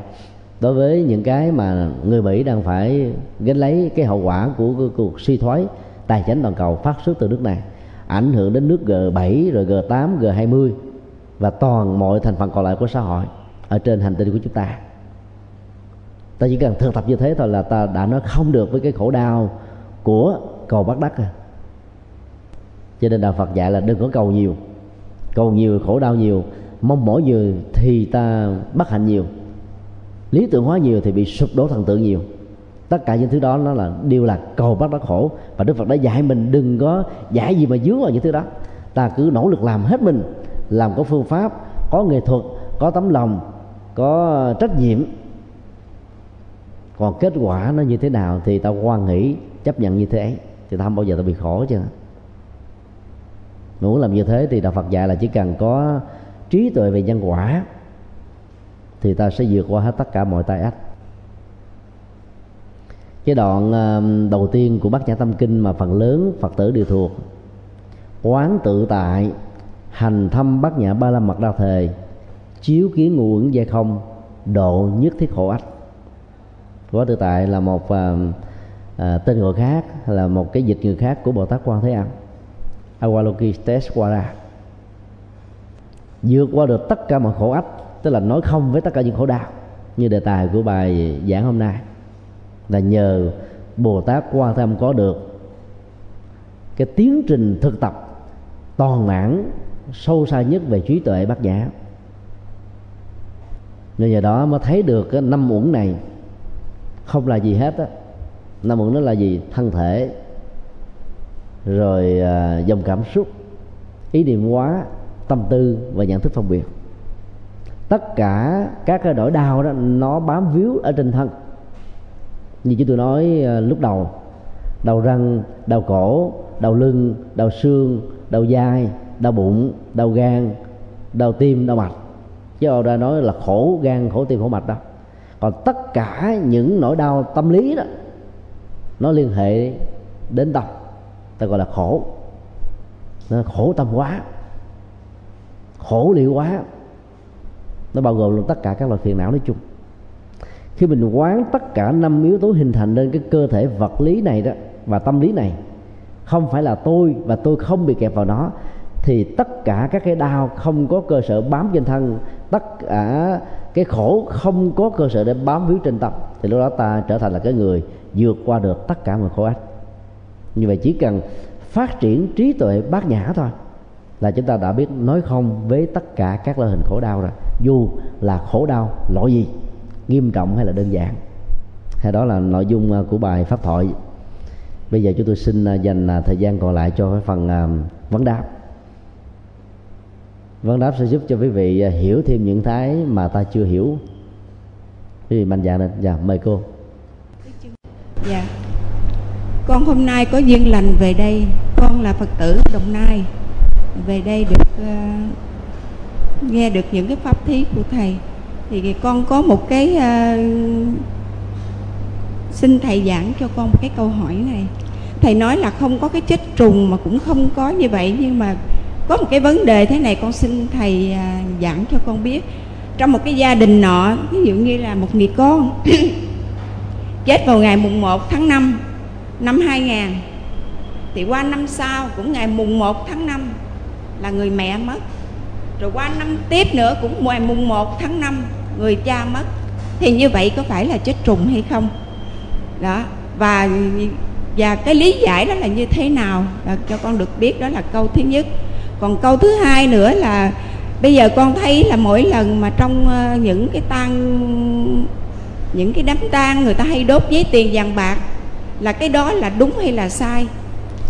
đối với những cái mà người mỹ đang phải gánh lấy cái hậu quả của, cuộc suy thoái tài chính toàn cầu phát xuất từ nước này ảnh hưởng đến nước G7 rồi G8 G20 và toàn mọi thành phần còn lại của xã hội ở trên hành tinh của chúng ta. Ta chỉ cần thực tập như thế thôi là ta đã nói không được với cái khổ đau của cầu bắt đắc à. Cho nên đạo phật dạy là đừng có cầu nhiều. Cầu nhiều khổ đau nhiều mong mỏi nhiều thì ta bất hạnh nhiều lý tưởng hóa nhiều thì bị sụp đổ thần tượng nhiều. Tất cả những thứ đó nó là đều là cầu bắt đắc khổ. Và đức phật đã dạy mình đừng có giải gì mà dướng vào những thứ đó. Ta cứ nỗ lực làm hết mình, làm có phương pháp, có nghệ thuật, có tấm lòng, có trách nhiệm. Còn kết quả nó như thế nào thì ta quan nghĩ chấp nhận như thế ấy thì ta không bao giờ ta bị khổ chứ. Muốn làm như thế thì đạo Phật dạy là chỉ cần có trí tuệ về nhân quả thì ta sẽ vượt qua hết tất cả mọi tai ách cái đoạn ờ, đầu tiên của bát nhã tâm kinh mà phần lớn phật tử đều thuộc quán tự tại hành thâm bát nhã ba la mật đa thề chiếu kiến ngũ uẩn giai không độ nhất thiết khổ ách. Quán tự tại là một à, à, tên gọi khác là một cái dịch người khác của bồ tát quan thế âm Avalokiteshvara. Vượt qua được tất cả mọi khổ ách tức là nói không với tất cả những khổ đau như đề tài của bài giảng hôm nay. Là nhờ bồ tát quan tâm có được cái tiến trình thực tập toàn mãn sâu xa nhất về trí tuệ bát nhã. Nên nhờ đó mới thấy được cái năm uẩn này không là gì hết á. Năm uẩn nó là gì? Thân thể rồi à, dòng cảm xúc ý niệm hóa tâm tư và nhận thức phân biệt tất cả các cái nỗi đau đó, nó bám víu ở trên thân. Như chúng tôi nói ờ, lúc đầu đầu răng đầu cổ đầu lưng đầu xương đầu vai, đau bụng, đau gan, đau tim, đau mạch. Chứ ông ra nói là khổ gan, khổ tim, khổ mạch đó. Còn tất cả những nỗi đau tâm lý đó, nó liên hệ đến tâm. Ta gọi là khổ. Nó khổ tâm quá, khổ liệu quá nó bao gồm luôn tất cả các loại phiền não nói chung. Khi mình quán tất cả năm yếu tố hình thành nên cái cơ thể vật lý này đó và tâm lý này, không phải là tôi và tôi không bị kẹp vào nó, thì tất cả các cái đau không có cơ sở bám trên thân, tất cả cái khổ không có cơ sở để bám víu trên tâm, thì lúc đó ta trở thành là cái người vượt qua được tất cả mọi khổ ách như vậy chỉ cần phát triển trí tuệ bát nhã thôi là chúng ta đã biết nói không với tất cả các loại hình khổ đau rồi dù là khổ đau lỗi gì? Nghiêm trọng hay là đơn giản? Hay đó là nội dung à, của bài pháp thoại. Bây giờ chúng tôi xin à, dành à, thời gian còn lại cho cái phần vấn đáp. Vấn đáp sẽ giúp cho quý vị hiểu thêm những cái mà ta chưa hiểu. Quý vị mạnh dạn lên. Dạ mời cô. Dạ. Con hôm nay có duyên lành về đây. Con là phật tử đồng nai. Về đây được uh, nghe được những cái pháp thí của thầy thì con có một cái uh, xin thầy giảng cho con một cái câu hỏi này. Thầy nói là không có cái chết trùng mà cũng không có như vậy nhưng mà có một cái vấn đề thế này con xin thầy uh, giảng cho con biết. Trong một cái gia đình nọ ví dụ như là một người con *coughs* chết vào ngày mùng 1 tháng 5 năm 2000 thì qua năm sau cũng ngày mùng 1 tháng 5 là người mẹ mất rồi qua năm tiếp nữa cũng ngoài mùng 1 tháng 5 người cha mất. Thì như vậy có phải là chết trùng hay không? Đó, và và cái lý giải đó là như thế nào? Là cho con được biết đó là câu thứ nhất. Còn câu thứ hai nữa là bây giờ con thấy là mỗi lần mà trong ờ, những cái tang, những cái đám tang người ta hay đốt giấy tiền vàng bạc, là cái đó là đúng hay là sai?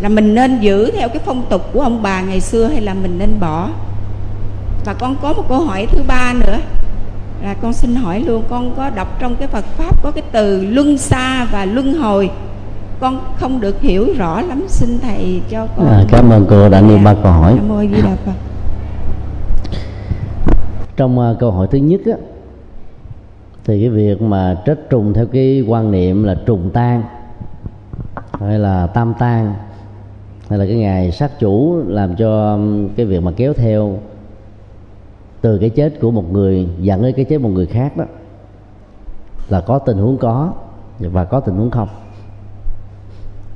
Là mình nên giữ theo cái phong tục của ông bà ngày xưa hay là mình nên bỏ? Và con có một câu hỏi thứ ba nữa. Là con xin hỏi luôn con có đọc trong cái Phật pháp có cái từ luân xa và luân hồi. Con không được hiểu rõ lắm xin thầy cho con à, cảm ơn cô đã nêu ba câu hỏi. Cảm ơn Di Đà Phật. Trong uh, câu hỏi thứ nhất á, thì cái việc mà trết trùng theo cái quan niệm là trùng tan hay là tam tan hay là cái ngày sát chủ làm cho cái việc mà kéo theo từ cái chết của một người dẫn đến cái chết một người khác đó, là có tình huống có và có tình huống không.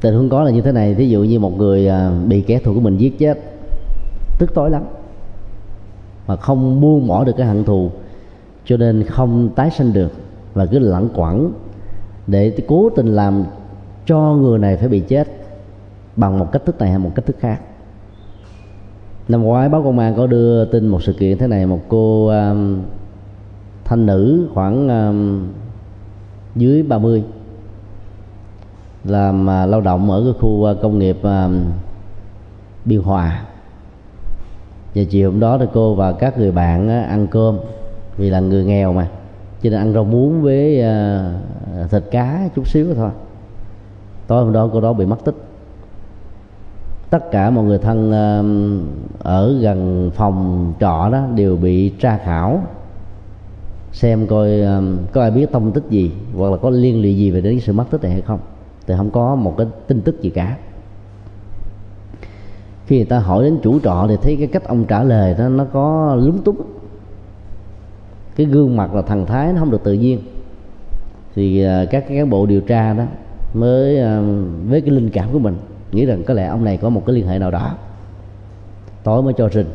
Tình huống có là như thế này, thí dụ như một người à, bị kẻ thù của mình giết chết, tức tối lắm, mà không buông bỏ được cái hận thù, cho nên không tái sinh được và cứ lẳng quẩn để cố tình làm cho người này phải bị chết bằng một cách thức này hay một cách thức khác năm ngoái báo công an có đưa tin một sự kiện thế này. Một cô um, thanh nữ khoảng um, dưới 30 làm uh, lao động ở cái khu uh, công nghiệp uh, biên hòa. Và chiều hôm đó thì cô và các người bạn uh, ăn cơm vì là người nghèo mà cho nên ăn rau muống với uh, thịt cá chút xíu thôi. Tối hôm đó cô đó bị mất tích tất cả mọi người thân ở gần phòng trọ đó đều bị tra khảo, xem coi có ai biết thông tích gì hoặc là có liên lụy gì về đến sự mất tích này hay không. Thì không có một cái tin tức gì cả. Khi người ta hỏi đến chủ trọ thì thấy cái cách ông trả lời đó nó có lúng túng. Cái gương mặt là thần thái nó không được tự nhiên. Thì các các cán bộ điều tra đó mới với cái linh cảm của mình nghĩ rằng có lẽ ông này có một cái liên hệ nào đó. Tối mới cho rình.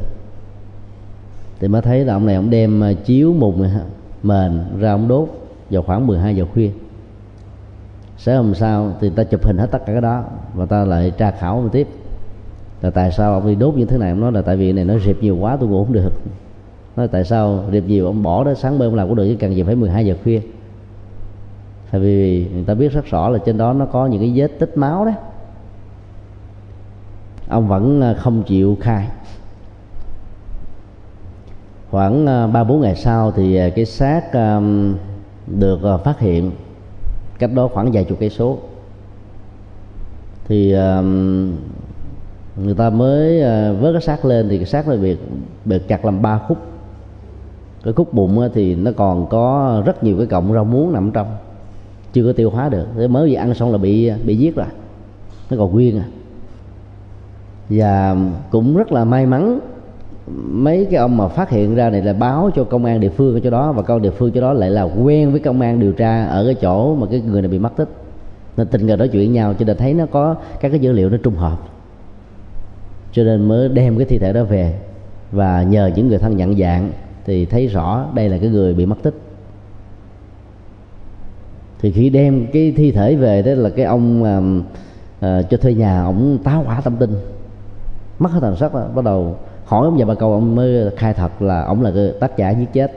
Thì mới thấy là ông này ông đem à, chiếu mùng mền ra ông đốt vào khoảng 12 giờ khuya. Sáng hôm sau thì ta chụp hình hết tất cả cái đó và ta lại tra khảo ông tiếp. Là tại sao ông đi đốt như thế này? Ông nói là tại vì này nó rịp nhiều quá, tôi ngủ không được. Nói tại sao rịp nhiều, ông bỏ đó, sáng bữa ông làm cũng được chứ cần gì phải 12 giờ khuya. Tại vì người ta biết rất rõ là trên đó nó có những cái vết tích máu đấy ông vẫn ờ, không chịu khai. Khoảng ờ, ba bốn ngày sau thì ờ, cái xác được phát hiện cách đó khoảng vài chục cây số. Thì người ta mới vớt cái xác lên thì cái xác nó bị bị chặt làm ba khúc. Cái khúc bụng thì nó còn có rất nhiều cái cọng rau muống nằm trong, chưa có tiêu hóa được. Thế mới vừa ăn xong là bị bị giết rồi. Nó còn nguyên à và cũng rất là may mắn mấy cái ông mà phát hiện ra này là báo cho công an địa phương ở chỗ đó và công an địa phương chỗ đó lại là quen với công an điều tra ở cái chỗ mà cái người này bị mất tích. Nên tình cờ nói chuyện nhau cho nên thấy nó có các cái dữ liệu nó trùng hợp. Cho nên mới đem cái thi thể đó về. Và nhờ những người thân nhận dạng thì thấy rõ đây là cái người bị mất tích. Thì khi đem cái thi thể về đó là cái ông uh, uh, cho thuê nhà ông táo hỏa tâm tinh mất hết thần sắc đó, bắt đầu hỏi ông già bà câu ông mới khai thật là ông là cái tác giả giết chết.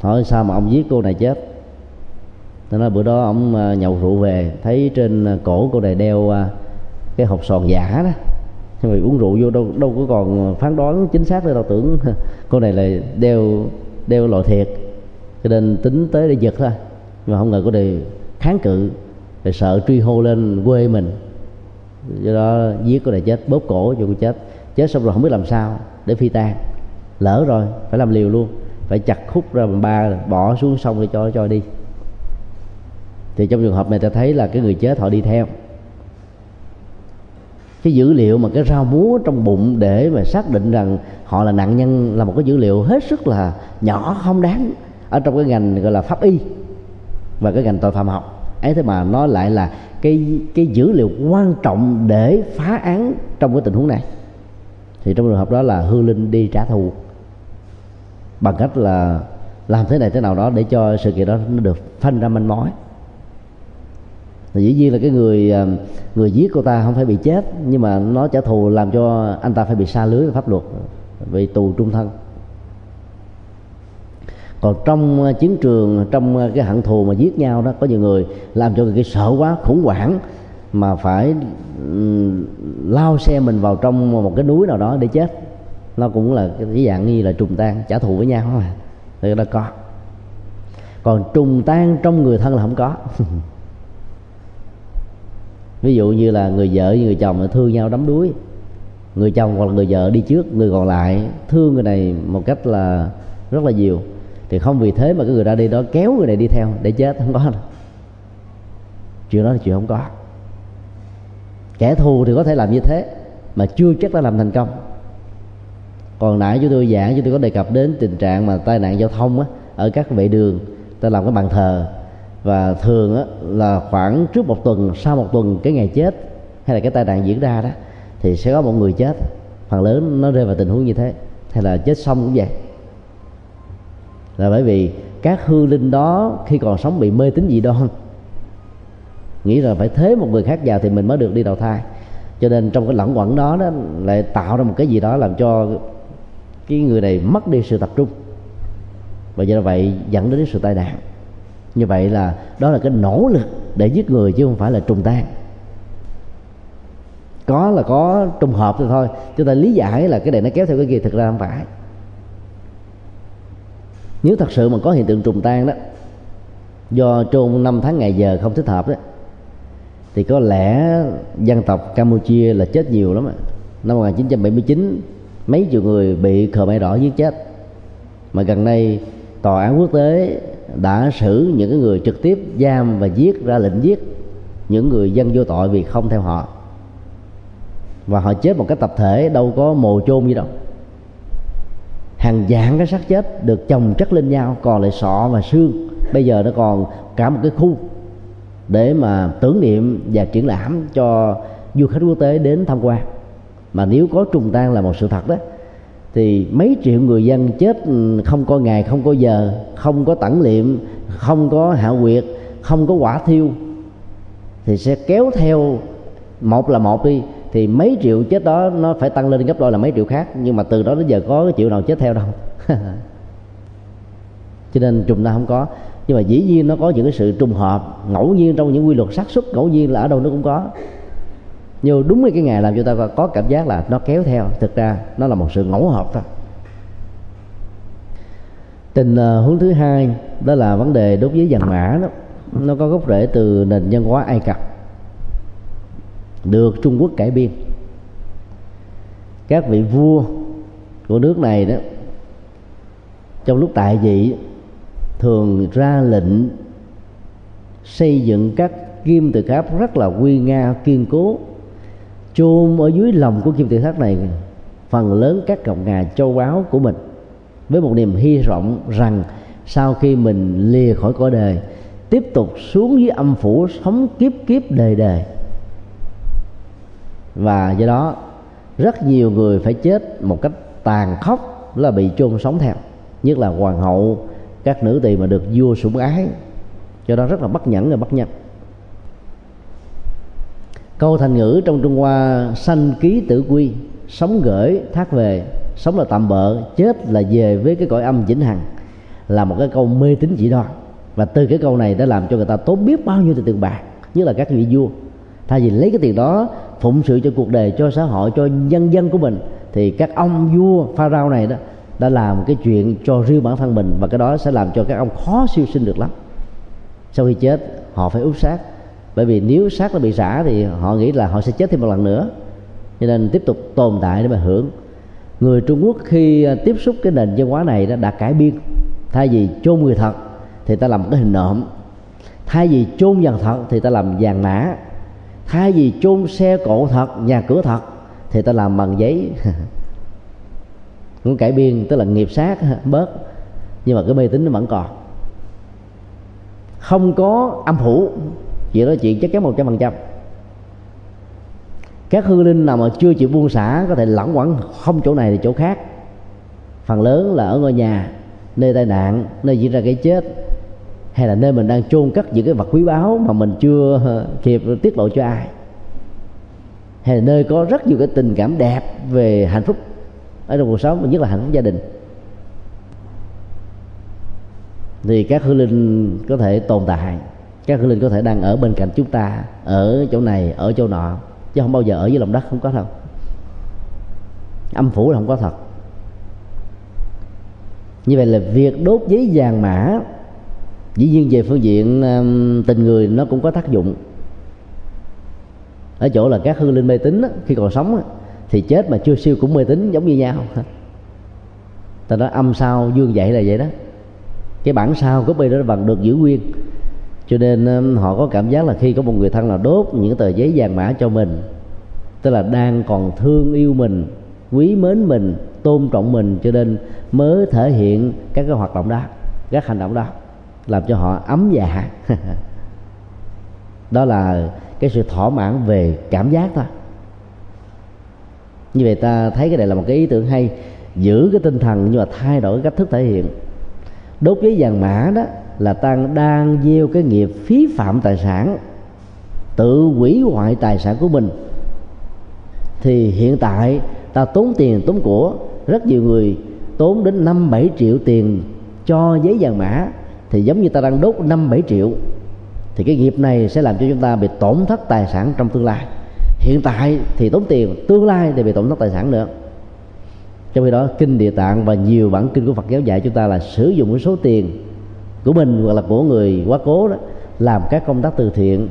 Hỏi sao mà ông giết cô này chết? Thế nói bữa đó ông à, nhậu rượu về thấy trên à, cổ cô này đeo à, cái hộp sòn giả đó. Nhưng mà uống rượu vô đâu đâu có còn phán đoán chính xác nữa đâu tưởng *laughs* cô này là đeo đeo loại thiệt. Cho nên tính tới để giật thôi. Nhưng mà không ngờ cô này kháng cự rồi sợ truy hô lên quê mình do đó giết cô này chết, bóp cổ cho cô chết. Chết xong rồi không biết làm sao để phi tan lỡ rồi, phải làm liều luôn. Phải chặt khúc ra bằng ba, bỏ xuống sông để cho cho đi. Thì trong trường hợp này ta thấy là cái người chết họ đi theo. Cái dữ liệu mà cái rau múa trong bụng để mà xác định rằng họ là nạn nhân là một cái dữ liệu hết sức là nhỏ, không đáng. Ở trong cái ngành gọi là pháp y và cái ngành tội phạm học ấy thế mà nó lại là cái cái dữ liệu quan trọng để phá án trong cái tình huống này. Thì trong trường hợp đó là hư linh đi trả thù. Bằng cách là làm thế này thế nào đó để cho sự kiện đó nó được phân ra manh mối. Thì dĩ nhiên là cái người à, người giết cô ta không phải bị chết, nhưng mà nó trả thù làm cho anh ta phải bị xa lưới pháp luật vì tù trung thân còn trong ờ, chiến trường, trong ờ, cái hận thù mà giết nhau đó, có nhiều người làm cho người kia sợ quá, khủng hoảng, mà phải lao xe mình vào trong một cái núi nào đó để chết. Nó cũng là cái dạng như là trùng tan, trả thù với nhau mà. Thì nó có. Còn trùng tan trong người thân là không có. *laughs* Ví dụ như là người vợ với người chồng thương nhau đắm đuối, người chồng hoặc là người vợ đi trước, người còn lại thương người này một cách là rất là nhiều thì không vì thế mà cái người ra đi đó kéo người này đi theo để chết không có đâu. Chuyện đó là chuyện không có. Kẻ thù thì có thể làm như thế mà chưa chắc đã làm thành công. Còn nãy chúng tôi giảng chúng tôi có đề cập đến tình trạng mà tai nạn giao thông á, ở các vệ đường ta làm cái bàn thờ. Và thường á, là khoảng trước một tuần sau một tuần cái ngày chết hay là cái tai nạn diễn ra đó thì sẽ có một người chết. Phần lớn nó rơi vào tình huống như thế hay là chết xong cũng vậy là bởi vì các hư linh đó khi còn sống bị mê tín dị đoan. Nghĩ là phải thế một người khác vào thì mình mới được đi đầu thai. Cho nên trong cái lẫn quẩn đó đó lại tạo ra một cái gì đó làm cho cái người này mất đi sự tập trung. Và do vậy dẫn đến sự tai nạn. Như vậy là đó là cái nỗ lực để giết người chứ không phải là trùng tan. Có là có trùng hợp thì thôi chúng ta lý giải là cái này nó kéo theo cái kia, thực ra không phải nếu thật sự mà có hiện tượng trùng tan đó, do trôn năm tháng ngày giờ không thích hợp đó, thì có lẽ dân tộc Campuchia là chết nhiều lắm năm 1979 mấy triệu người bị Khmer đỏ giết chết. Mà gần đây, tòa án quốc tế đã xử những cái người trực tiếp giam và giết ra lệnh giết những người dân vô tội vì không theo họ. Và họ chết một cách tập thể, đâu có mồ chôn gì đâu hàng dạng cái xác chết được chồng chất lên nhau còn lại sọ và xương. Bây giờ nó còn cả một cái khu để mà tưởng niệm và triển lãm cho du khách quốc tế đến tham quan. Mà nếu có trùng tan là một sự thật đó, thì mấy triệu người dân chết không có ngày, không có giờ, không có tẩn liệm không có hạ quyệt không có quả thiêu, thì sẽ kéo theo một là một đi thì mấy triệu chết đó nó phải tăng lên gấp đôi là mấy triệu khác. Nhưng mà từ đó đến giờ có cái triệu nào chết theo đâu. *laughs* Cho nên trùng ta không có. Nhưng mà dĩ nhiên nó có những cái sự trùng hợp. Ngẫu nhiên trong những quy luật xác suất ngẫu nhiên là ở đâu nó cũng có. Nhưng đúng cái ngày làm cho ta có cảm giác là nó kéo theo. Thực ra nó là một sự ngẫu hợp thôi. Tình ờ, uh, hướng thứ hai đó là vấn đề đốt giấy vàng mã đó. Nó có gốc rễ từ nền văn hóa ai cập được trung quốc cải biên. Các vị vua của nước này đó, trong lúc tại vị, thường ra lệnh xây dựng các kim tự tháp rất là quy nga, kiên cố, chôn ở dưới lòng của kim tự tháp này, phần lớn các cộng ngà châu báu của mình, với một niềm hy vọng rằng sau khi mình lìa khỏi cõi đời, tiếp tục xuống dưới âm phủ sống kiếp kiếp đời đời và do đó, rất nhiều người phải chết một cách tàn khốc là bị chôn sống theo, nhất là hoàng hậu, các nữ tỳ mà được vua sủng ái. Cho đó rất là bất nhẫn và bất nhân. Câu thành ngữ trong trung hoa, sanh ký tử quy, sống gửi, thác về, sống là tạm bợ, chết là về với cái cõi âm vĩnh hằng, là một cái câu mê tín dị đoan. Và từ cái câu này đã làm cho người ta tốn biết bao nhiêu tiền bạc như là các vị vua. Thay vì lấy cái tiền đó phụng sự cho cuộc đời, cho xã hội, cho nhân dân của mình, thì các ông vua pharaoh này đó đã làm cái chuyện cho riêng bản thân mình, và cái đó sẽ làm cho các ông khó siêu sinh được lắm. Sau khi chết, họ phải úp xác. Bởi vì nếu xác nó bị xả thì họ nghĩ là họ sẽ chết thêm một lần nữa. Cho nên tiếp tục tồn tại để mà hưởng. Người Trung Quốc khi à, tiếp xúc cái nền văn hóa này đó đã cải biên. Thay vì chôn người thật thì ta làm một cái hình nộm. Thay vì chôn vàng thật thì ta làm vàng mã thay vì chôn xe cộ thật, nhà cửa thật, thì ta làm bằng giấy. *laughs* Cũng cải biên, tức là nghiệp sát, *laughs* bớt. Nhưng mà cái mê tín nó vẫn còn. Không có âm phủ. Chuyện đó chuyện chắc chắn một trăm phần trăm. Các hư linh nào mà chưa chịu buông xả, có thể lẳng quẩn không chỗ này thì chỗ khác. Phần lớn là ở ngôi nhà, nơi tai nạn, nơi diễn ra cái chết hay là nơi mình đang chôn cất những cái vật quý báu mà mình chưa ờ, kịp tiết lộ cho ai? Hay là nơi có rất nhiều cái tình cảm đẹp về hạnh phúc ở trong cuộc sống, nhất là hạnh phúc gia đình? Thì các hư linh có thể tồn tại, các hư linh có thể đang ở bên cạnh chúng ta, ở chỗ này, ở chỗ nọ, chứ không bao giờ ở dưới lòng đất, không có đâu âm phủ là không có thật. Như vậy là việc đốt giấy vàng mã dĩ nhiên về phương diện tình người nó cũng có tác dụng. Ở chỗ là các hư linh mê tín khi còn sống thì chết mà chưa siêu cũng mê tín giống như nhau. *laughs* Ta nói âm sao dương dậy là vậy đó. Cái bản sao của bê đó bằng được giữ nguyên. Cho nên họ có cảm giác là khi có một người thân nào đốt những tờ giấy vàng mã cho mình, tức là đang còn thương yêu mình, quý mến mình, tôn trọng mình, cho nên mới thể hiện các cái hoạt động đó, các hành động đó làm cho họ ấm dạ. *laughs* Đó là cái sự thỏa mãn về cảm giác thôi. Như vậy ta thấy cái này là một cái ý tưởng hay, giữ cái tinh thần nhưng mà thay đổi cách thức thể hiện. Đốt giấy vàng mã đó là ta đang gieo cái nghiệp phí phạm tài sản, tự hủy hoại tài sản của mình. Thì hiện tại ta tốn tiền tốn của, rất nhiều người tốn đến năm bảy triệu tiền cho giấy vàng mã thì giống như ta đang đốt năm bảy triệu, thì cái nghiệp này sẽ làm cho chúng ta bị tổn thất tài sản trong tương lai. Hiện tại thì tốn tiền, tương lai thì bị tổn thất tài sản nữa. Trong khi đó, kinh địa tạng và nhiều bản kinh của phật giáo dạy chúng ta là sử dụng cái số tiền của mình hoặc là của người quá cố đó làm các công tác từ thiện,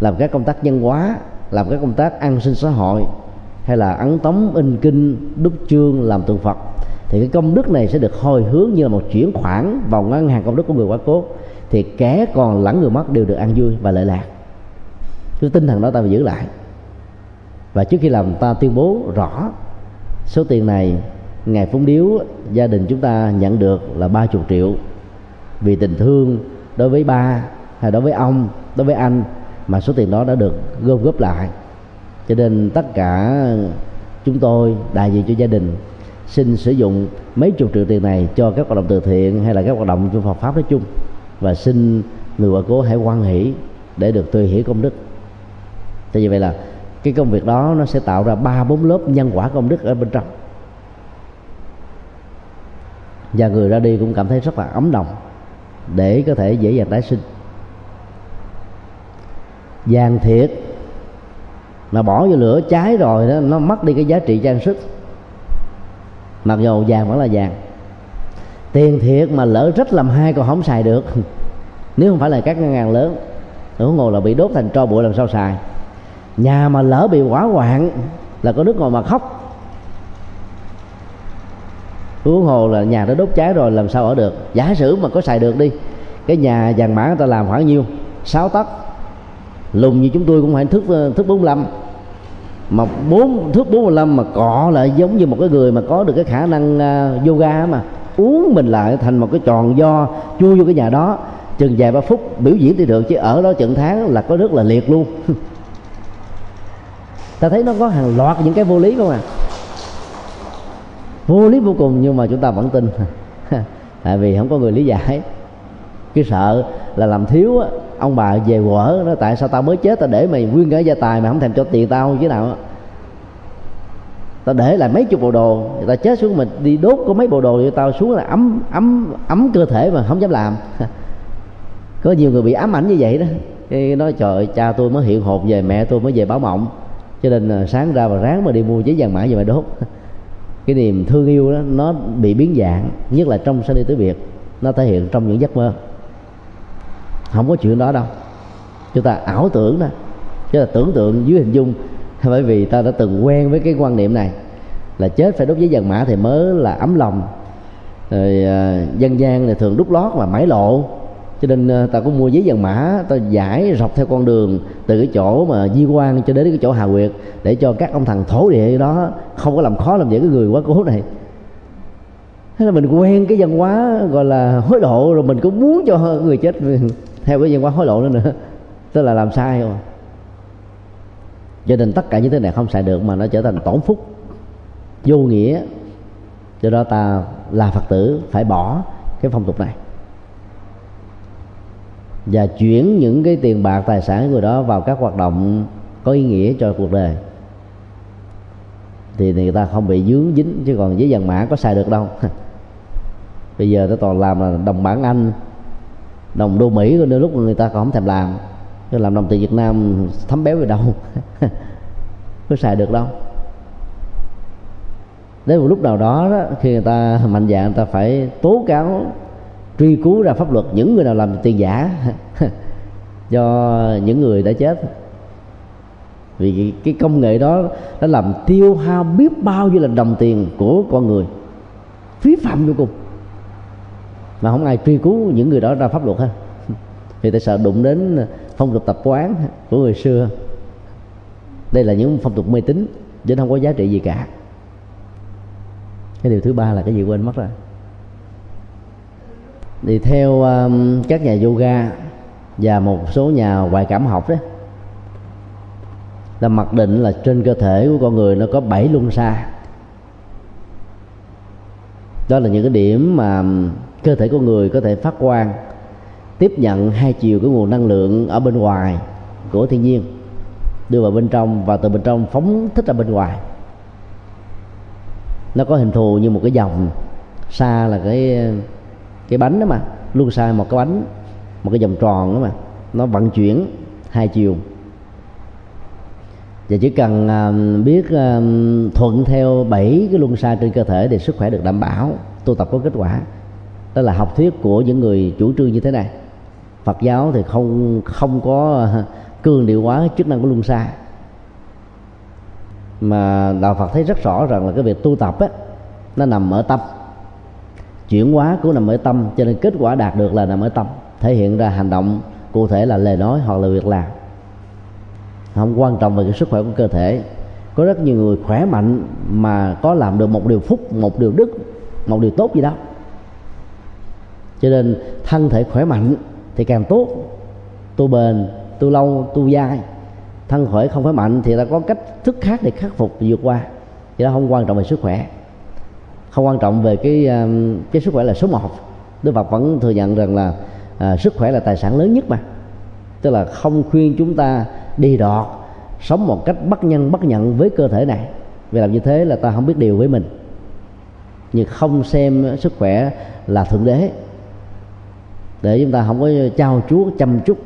làm các công tác nhân hóa, làm các công tác an sinh xã hội, hay là ấn tống in kinh, đúc chương, làm tượng phật thì cái công đức này sẽ được hồi hướng như là một chuyển khoản vào ngân hàng công đức của người quá cố. Thì kẻ còn lẫn người mất đều được an vui và lợi lạc. Cái tinh thần đó ta phải giữ lại. Và trước khi làm, ta tuyên bố rõ số tiền này, ngày phúng điếu, gia đình chúng ta nhận được là ba chục triệu. Vì tình thương đối với ba hay đối với ông, đối với anh, mà số tiền đó đã được gom góp lại. Cho nên tất cả chúng tôi, đại diện cho gia đình xin sử dụng mấy chục triệu tiền này cho các hoạt động từ thiện hay là các hoạt động trong Phật pháp nói chung. Và xin người vợ cố hãy quan hỷ để được tùy hỷ công đức. Tại vì vậy là cái công việc đó nó sẽ tạo ra ba bốn lớp nhân quả công đức ở bên trong. Và người ra đi cũng cảm thấy rất là ấm lòng để có thể dễ dàng tái sinh. Vàng thiệt mà bỏ vô lửa cháy rồi đó, nó mất đi cái giá trị trang sức mặc dù vàng vẫn là vàng. Tiền thiệt mà lỡ rất làm hai còn không xài được. *laughs* Nếu không phải là các ngân hàng lớn nước ngồi là bị đốt thành tro bụi làm sao xài. Nhà mà lỡ bị hỏa hoạn là có nước ngồi mà khóc. Huống hồ là nhà nó đốt cháy rồi, làm sao ở được? Giả sử mà có xài được đi, cái nhà vàng mã người ta làm khoảng nhiêu? Sáu tấc. Lùng như chúng tôi cũng phải thước thước 45 mà bốn thước 45 mà cọ lại giống như một cái người mà có được cái khả năng uh, yoga mà. Uống mình lại thành một cái tròn do chui vô cái nhà đó. Chừng vài ba phút biểu diễn thì được chứ ở đó trận tháng là có rất là liệt luôn. *laughs* Ta thấy nó có hàng loạt những cái vô lý không à vô lý vô cùng nhưng mà chúng ta vẫn tin. *laughs* Tại vì không có người lý giải. Cái sợ là làm thiếu á ông bà về quở nó tại sao tao mới chết tao để mày nguyên cả gia tài mà không thèm cho tiền tao chứ nào? Tao để lại mấy chục bộ đồ người ta chết xuống mình đi đốt có mấy bộ đồ cho tao xuống là ấm ấm ấm cơ thể mà không dám làm. *laughs* Có nhiều người bị ám ảnh như vậy đó. Cái nói trời ơi, cha tôi mới hiện hồn về mẹ tôi mới về báo mộng. Cho nên à, sáng ra và ráng mà đi mua giấy vàng mã về mà đốt. *laughs* Cái niềm thương yêu đó nó bị biến dạng nhất là trong sanh đi tứ biệt nó thể hiện trong những giấc mơ không có chuyện đó đâu. Chúng ta ảo tưởng đó. Chứ là tưởng tượng dưới hình dung. Bởi vì ta đã từng quen với cái quan niệm này. Là chết phải đốt giấy vàng mã thì mới là ấm lòng. Rồi à, dân gian thì thường đúc lót và mãi lộ. Cho nên à, ta cũng mua giấy vàng mã, ta giải rọc theo con đường từ cái chỗ mà di quan cho đến cái chỗ hà quyệt để cho các ông thằng thổ địa đó không có làm khó làm dễ cái người quá cố này. Thế là mình quen cái văn hóa gọi là hối lộ rồi mình cũng muốn cho người chết theo cái văn hóa hối lộ nữa nữa. *laughs* Tức là làm sai rồi cho nên tất cả những thứ này không xài được mà nó trở thành tổn phúc, vô nghĩa. Do đó ta là phật tử phải bỏ cái phong tục này. Và chuyển những cái tiền bạc, tài sản của người đó vào các hoạt động có ý nghĩa cho cuộc đời. Thì người ta không bị dướng dính, chứ còn với vàng mã có xài được đâu. *laughs* Bây giờ nó toàn làm là đồng bản anh đồng đô mỹ đôi lúc người ta còn không thèm làm. Chứ làm đồng tiền việt nam thấm béo về đâu. *laughs* Có xài được đâu. Đến một lúc nào đó, đó khi người ta mạnh dạng người ta phải tố cáo truy cứu ra pháp luật những người nào làm tiền giả. *laughs* Cho những người đã chết. Vì cái công nghệ đó đã làm tiêu hao biết bao nhiêu là đồng tiền của con người. Phí phạm vô cùng mà không ai truy cứu những người đó ra pháp luật hết vì tại sợ đụng đến phong tục tập quán của người xưa? Đây là những phong tục mê tín chứ không có giá trị gì cả. Cái điều thứ ba là cái gì quên mất rồi. Thì theo um, các nhà yoga và một số nhà ngoại cảm học đó là mặc định là trên cơ thể của con người nó có bảy luân xa. Đó là những cái điểm mà cơ thể của người có thể phát quang, tiếp nhận hai chiều của nguồn năng lượng ở bên ngoài của thiên nhiên, đưa vào bên trong và từ bên trong phóng thích ra bên ngoài. Nó có hình thù như một cái dòng xa là cái cái bánh đó mà, luôn xa một cái bánh, một cái vòng tròn đó mà, nó vận chuyển hai chiều. Và chỉ cần à, biết à, thuận theo bảy cái luân xa trên cơ thể thì sức khỏe được đảm bảo, tu tập có kết quả đó là học thuyết của những người chủ trương như thế này. Phật giáo thì không không có *laughs* cường điệu hóa chức năng của luân xa. Mà đạo Phật thấy rất rõ rằng là cái việc tu tập á, nó nằm ở tâm. Chuyển hóa cũng nằm ở tâm, cho nên kết quả đạt được là nằm ở tâm. Thể hiện ra hành động cụ thể là lời nói hoặc là việc làm. Không quan trọng về cái sức khỏe của cơ thể. Có rất nhiều người khỏe mạnh mà có làm được một điều phúc, một điều đức, một điều tốt gì đó cho nên thân thể khỏe mạnh thì càng tốt. Tu bền tu lâu tu dai. Thân khỏe không khỏe mạnh thì ta có cách thức khác để khắc phục vượt qua. Vậy đó không quan trọng về sức khỏe. Không quan trọng về cái ờ, cái sức khỏe là số một. Đức Phật vẫn thừa nhận rằng là à, sức khỏe là tài sản lớn nhất mà. Tức là không khuyên chúng ta đi đọt sống một cách bất nhân bất nhận với cơ thể này. Vì làm như thế là ta không biết điều với mình. Nhưng không xem sức khỏe là thượng đế để chúng ta không có trao chuốt, chăm chút,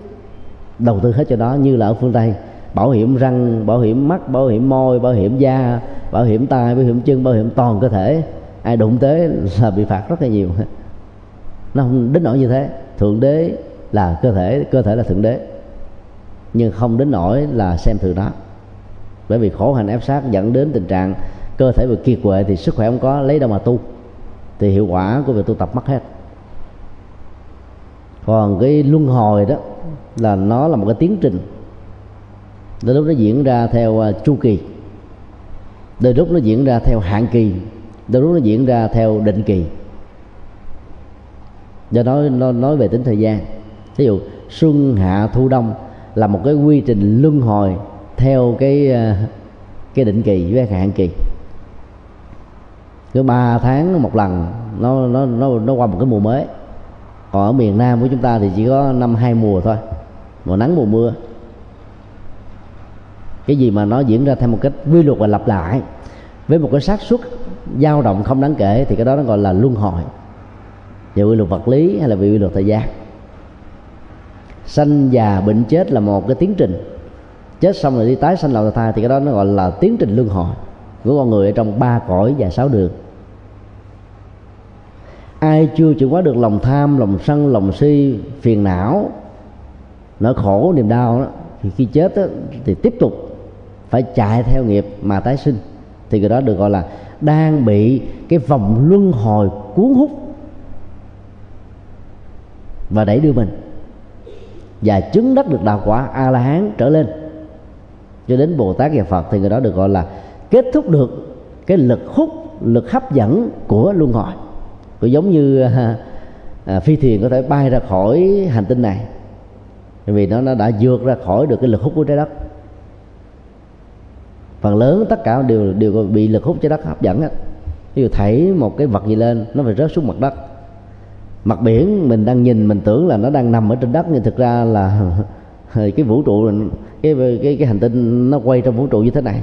đầu tư hết cho đó như là ở phương tây. Bảo hiểm răng, bảo hiểm mắt, bảo hiểm môi, bảo hiểm da, bảo hiểm tai, bảo hiểm chân, bảo hiểm toàn cơ thể. Ai đụng tới là bị phạt rất là nhiều. *laughs* Nó không đến nỗi như thế. Thượng đế là cơ thể cơ thể là thượng đế. Nhưng không đến nỗi là xem thường nó. Bởi vì khổ hạnh ép sát dẫn đến tình trạng cơ thể bị kiệt quệ thì sức khỏe không có, lấy đâu mà tu. Thì hiệu quả của việc tu tập mất hết còn cái luân hồi đó là nó là một cái tiến trình. Đôi lúc nó diễn ra theo à, chu kỳ. Đôi lúc nó diễn ra theo hạn kỳ. Đôi lúc nó diễn ra theo định kỳ. Do đó nó nói về tính thời gian. Ví dụ, xuân, hạ, thu, đông là một cái quy trình luân hồi theo cái à, cái định kỳ với hạn kỳ. Cứ ba tháng một lần, nó nó nó nó qua một cái mùa mới còn ở miền nam của chúng ta thì chỉ có năm hai mùa thôi. Mùa nắng, mùa mưa. Cái gì mà nó diễn ra theo một cách quy luật và lặp lại, với một cái xác suất dao động không đáng kể, thì cái đó nó gọi là luân hồi. Về quy luật vật lý hay là về quy luật thời gian. Sanh già bệnh chết là một cái tiến trình. Chết xong rồi đi tái sanh lại thai thì cái đó nó gọi là tiến trình luân hồi của con người ở trong ba cõi và sáu đường ai chưa chuyển hóa được lòng tham lòng sân lòng si phiền não nỗi khổ niềm đau đó thì khi chết đó, thì tiếp tục phải chạy theo nghiệp mà tái sinh. Thì cái đó được gọi là đang bị cái vòng luân hồi cuốn hút và đẩy đưa mình và chứng đắc được đạo quả a la hán trở lên. Cho đến bồ tát và phật thì người đó được gọi là kết thúc được cái lực hút lực hấp dẫn của luân hồi cũng giống như à, à, phi thuyền có thể bay ra khỏi hành tinh này. Vì nó nó đã vượt ra khỏi được cái lực hút của trái đất. Phần lớn tất cả đều đều bị lực hút trái đất hấp dẫn á. Ví dụ thảy một cái vật gì lên nó phải rớt xuống mặt đất. Mặt biển mình đang nhìn mình tưởng là nó đang nằm ở trên đất nhưng thực ra là *laughs* cái vũ trụ cái cái cái hành tinh nó quay trong vũ trụ như thế này.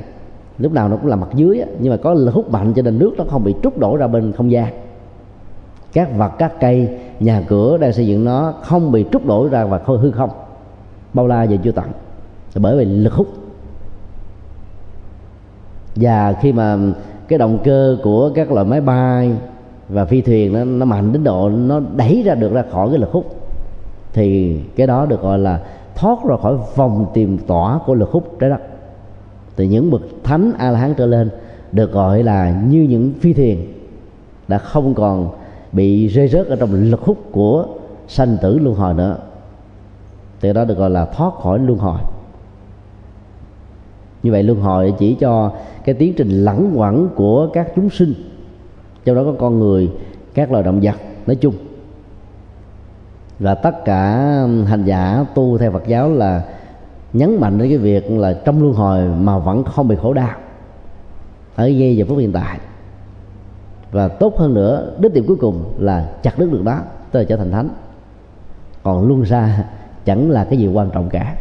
Lúc nào nó cũng là mặt dưới á, nhưng mà có lực hút mạnh cho nên nước nó không bị trút đổ ra bên không gian các vật các cây nhà cửa đang xây dựng nó không bị trút đổ ra và hư không. Bao la và chưa tận. Bởi vì lực hút. Và khi mà cái động cơ của các loại máy bay và phi thuyền nó, nó mạnh đến độ nó đẩy ra được ra khỏi cái lực hút thì cái đó được gọi là thoát ra khỏi vòng tìm tỏa của lực hút trái đất. Từ những bậc thánh a la hán trở lên được gọi là như những phi thuyền đã không còn bị rơi rớt ở trong lực hút của sanh tử luân hồi nữa. Từ đó được gọi là thoát khỏi luân hồi. Như vậy luân hồi chỉ cho cái tiến trình lẳng quẩn của các chúng sinh. Trong đó có con người, các loài động vật, nói chung. Và tất cả hành giả tu theo Phật giáo là nhấn mạnh đến cái việc là trong luân hồi mà vẫn không bị khổ đau. Ở giây giờ phút hiện tại và tốt hơn nữa, đích điểm cuối cùng là chặt đứt được đó tức là trở thành thánh. Còn luân ra *laughs* chẳng là cái gì quan trọng cả.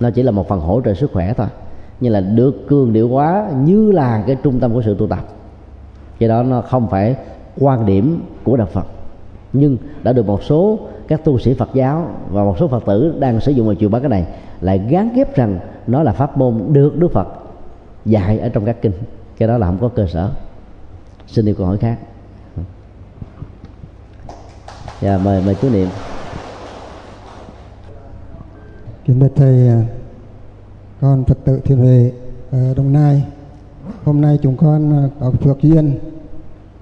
Nó chỉ là một phần hỗ trợ sức khỏe thôi. Nhưng là được cường điệu hóa như là cái trung tâm của sự tu tập. Cái đó nó không phải quan điểm của đạo Phật. Nhưng đã được một số các tu sĩ Phật giáo và một số Phật tử đang sử dụng và truyền bá cái này lại gán ghép rằng nó là pháp môn được Đức Phật dạy ở trong các kinh. Cái đó là không có cơ sở xin đi câu hỏi khác. Dạ mời mời chú niệm. Kính thưa thầy à, con phật tử thiên huệ ở đồng nai. Hôm nay chúng con à, có phước duyên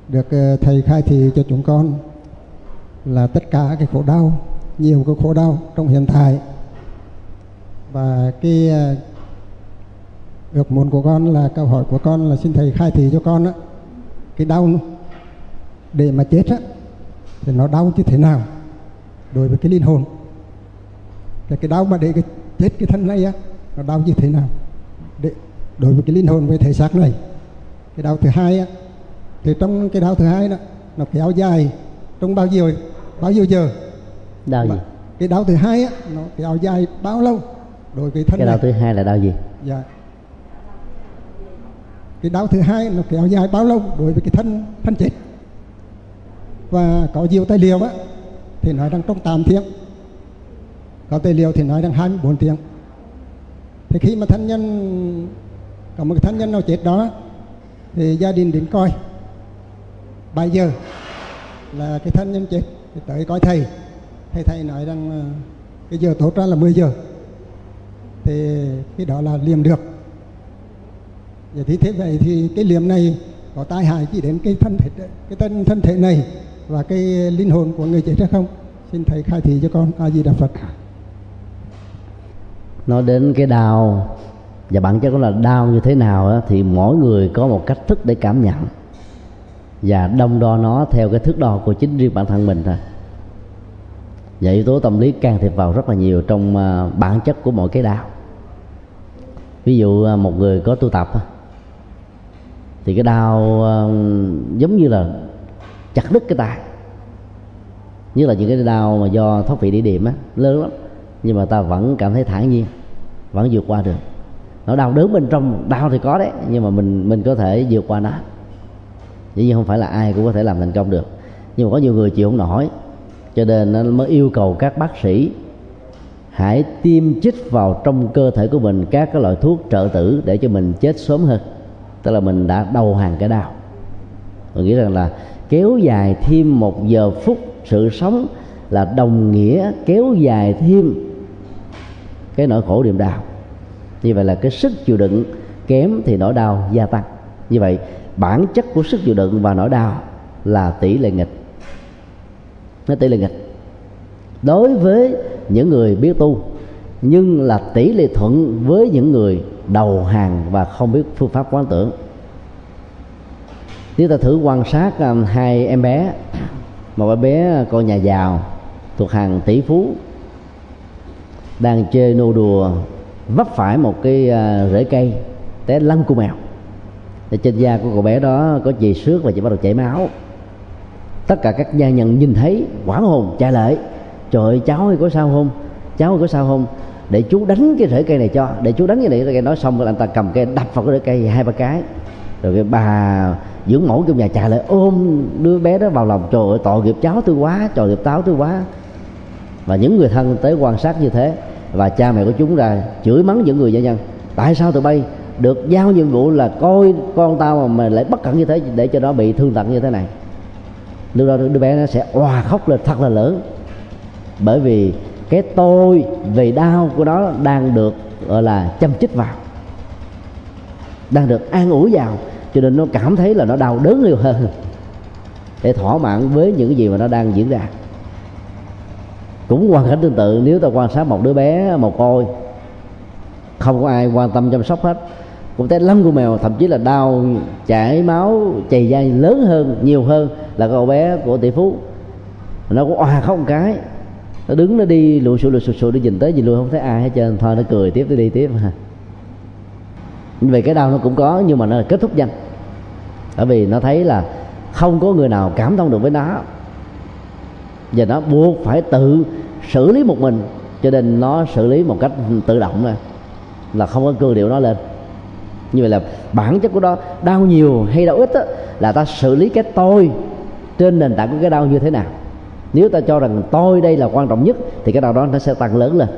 được à, thầy khai thị cho chúng con là tất cả cái khổ đau, nhiều cái khổ đau trong hiện tại. Và cái ước muốn của con là, câu hỏi của con là xin thầy khai thị cho con á cái đau để mà chết á thì nó đau như thế nào? Đối với cái linh hồn. Là cái đau mà để cái chết cái thân này á nó đau như thế nào? Để đối với cái linh hồn với thể xác này. Cái đau thứ hai á thì trong cái đau thứ hai đó nó kéo dài trong bao nhiêu bao nhiêu giờ? Đau gì? cái đau thứ hai á nó kéo dài bao lâu đối với thân cái đau này? thứ hai là đau gì? Dạ cái đau thứ hai nó kéo dài bao lâu đối với cái thân thân chết. Và có nhiều tài liệu á, thì nói rằng trong 8 tiếng. Có tài liệu thì nói rằng 24 tiếng. Thì khi mà thân nhân, có một thân nhân nào chết đó, thì gia đình đến coi. Bây giờ là cái thân nhân chết, thì tới coi thầy. Thầy thầy nói rằng ờ, cái giờ tốt ra là 10 giờ. Thì cái đó là liềm được vậy thì thế vậy thì cái liềm này có tai hại chỉ đến cái thân thể cái thân thân thể này và cái linh hồn của người chết hay không? Xin thầy khai thị cho con a di đà phật nói đến cái đau và bản chất là đau như thế nào đó, thì mỗi người có một cách thức để cảm nhận. Và đông đo nó theo cái thước đo của chính riêng bản thân mình thôi. Và yếu tố tâm lý can thiệp vào rất là nhiều trong à, bản chất của mỗi cái đau. Ví dụ à, một người có tu tập thì cái đau um, giống như là chặt đứt cái tay như là những cái đau mà do thoát vị đĩa điểm á, lớn lắm. Nhưng mà ta vẫn cảm thấy thản nhiên, vẫn vượt qua được. Nó đau đớn bên trong, đau thì có đấy, nhưng mà mình mình có thể vượt qua nó. Dĩ nhiên không phải là ai cũng có thể làm thành công được. Nhưng mà có nhiều người chịu không nổi. Cho nên nó mới yêu cầu các bác sĩ hãy tiêm chích vào trong cơ thể của mình các cái loại thuốc trợ tử để cho mình chết sớm hơn tức là mình đã đầu hàng cái đau mình nghĩ rằng là kéo dài thêm một giờ phút sự sống là đồng nghĩa kéo dài thêm cái nỗi khổ niềm đau. Như vậy là cái sức chịu đựng kém thì nỗi đau gia tăng. Như vậy, bản chất của sức chịu đựng và nỗi đau là tỷ lệ nghịch. Nó tỷ lệ nghịch. Đối với những người biết tu, nhưng là tỷ lệ thuận với những người đầu hàng và không biết phương pháp quán tưởng. Nếu ta thử quan sát à, hai em bé, một em bé à, con nhà giàu thuộc hàng tỷ phú đang chơi nô đùa vấp phải một cái à, rễ cây té lăn cu mèo. Thì trên da của cậu bé đó có chì xước và chỉ bắt đầu chảy máu. Tất cả các gia nhân nhìn thấy quảng hồn chạy lại trời ơi, cháu ơi, có sao không? Cháu ơi, có sao không? Để chú đánh cái rễ cây này cho. Để chú đánh cái này cây nói xong rồi anh ta cầm cây đập vào cái rễ cây hai ba cái. Rồi cái bà dưỡng mẫu trong nhà chạy lại ôm đứa bé đó vào lòng. Trời ơi tội nghiệp cháu tôi quá trời nghiệp táo tôi quá. Và những người thân tới quan sát như thế và cha mẹ của chúng ra chửi mắng những người gia nhân. Tại sao tụi bay được giao nhiệm vụ là coi con tao mà, mày lại bất cẩn như thế để cho nó bị thương tật như thế này? Lúc đó đứa bé nó sẽ òa khóc lên thật là lớn. Bởi vì cái tôi về đau của nó đang được, gọi là, chăm chích vào, đang được an ủi vào, cho nên nó cảm thấy là nó đau đớn nhiều hơn. Để thỏa mãn với những cái gì mà nó đang diễn ra. Cũng hoàn cảnh tương tự, nếu ta quan sát một đứa bé một côi, không có ai quan tâm chăm sóc hết, cũng thấy lăn của mèo thậm chí là đau, chảy máu chảy da lớn hơn, nhiều hơn là cậu bé của tỷ phú. Nó cũng oà không cái nó đứng nó đi lùi xùi lùi xùi xùi đi nhìn tới nhìn lui không thấy ai hết trơn. Thôi nó cười tiếp nó đi tiếp. Ha *laughs* về cái đau nó cũng có nhưng mà nó là kết thúc nhanh. Bởi vì nó thấy là không có người nào cảm thông được với nó. Và nó buộc phải tự xử lý một mình. Cho nên nó xử lý một cách tự động này là không có cương điệu nó lên. Như vậy là bản chất của nó đau nhiều hay đau ít đó, là ta xử lý cái tôi trên nền tảng của cái đau như thế nào nếu ta cho rằng tôi đây là quan trọng nhất, thì cái đầu đó nó sẽ tăng lớn lên.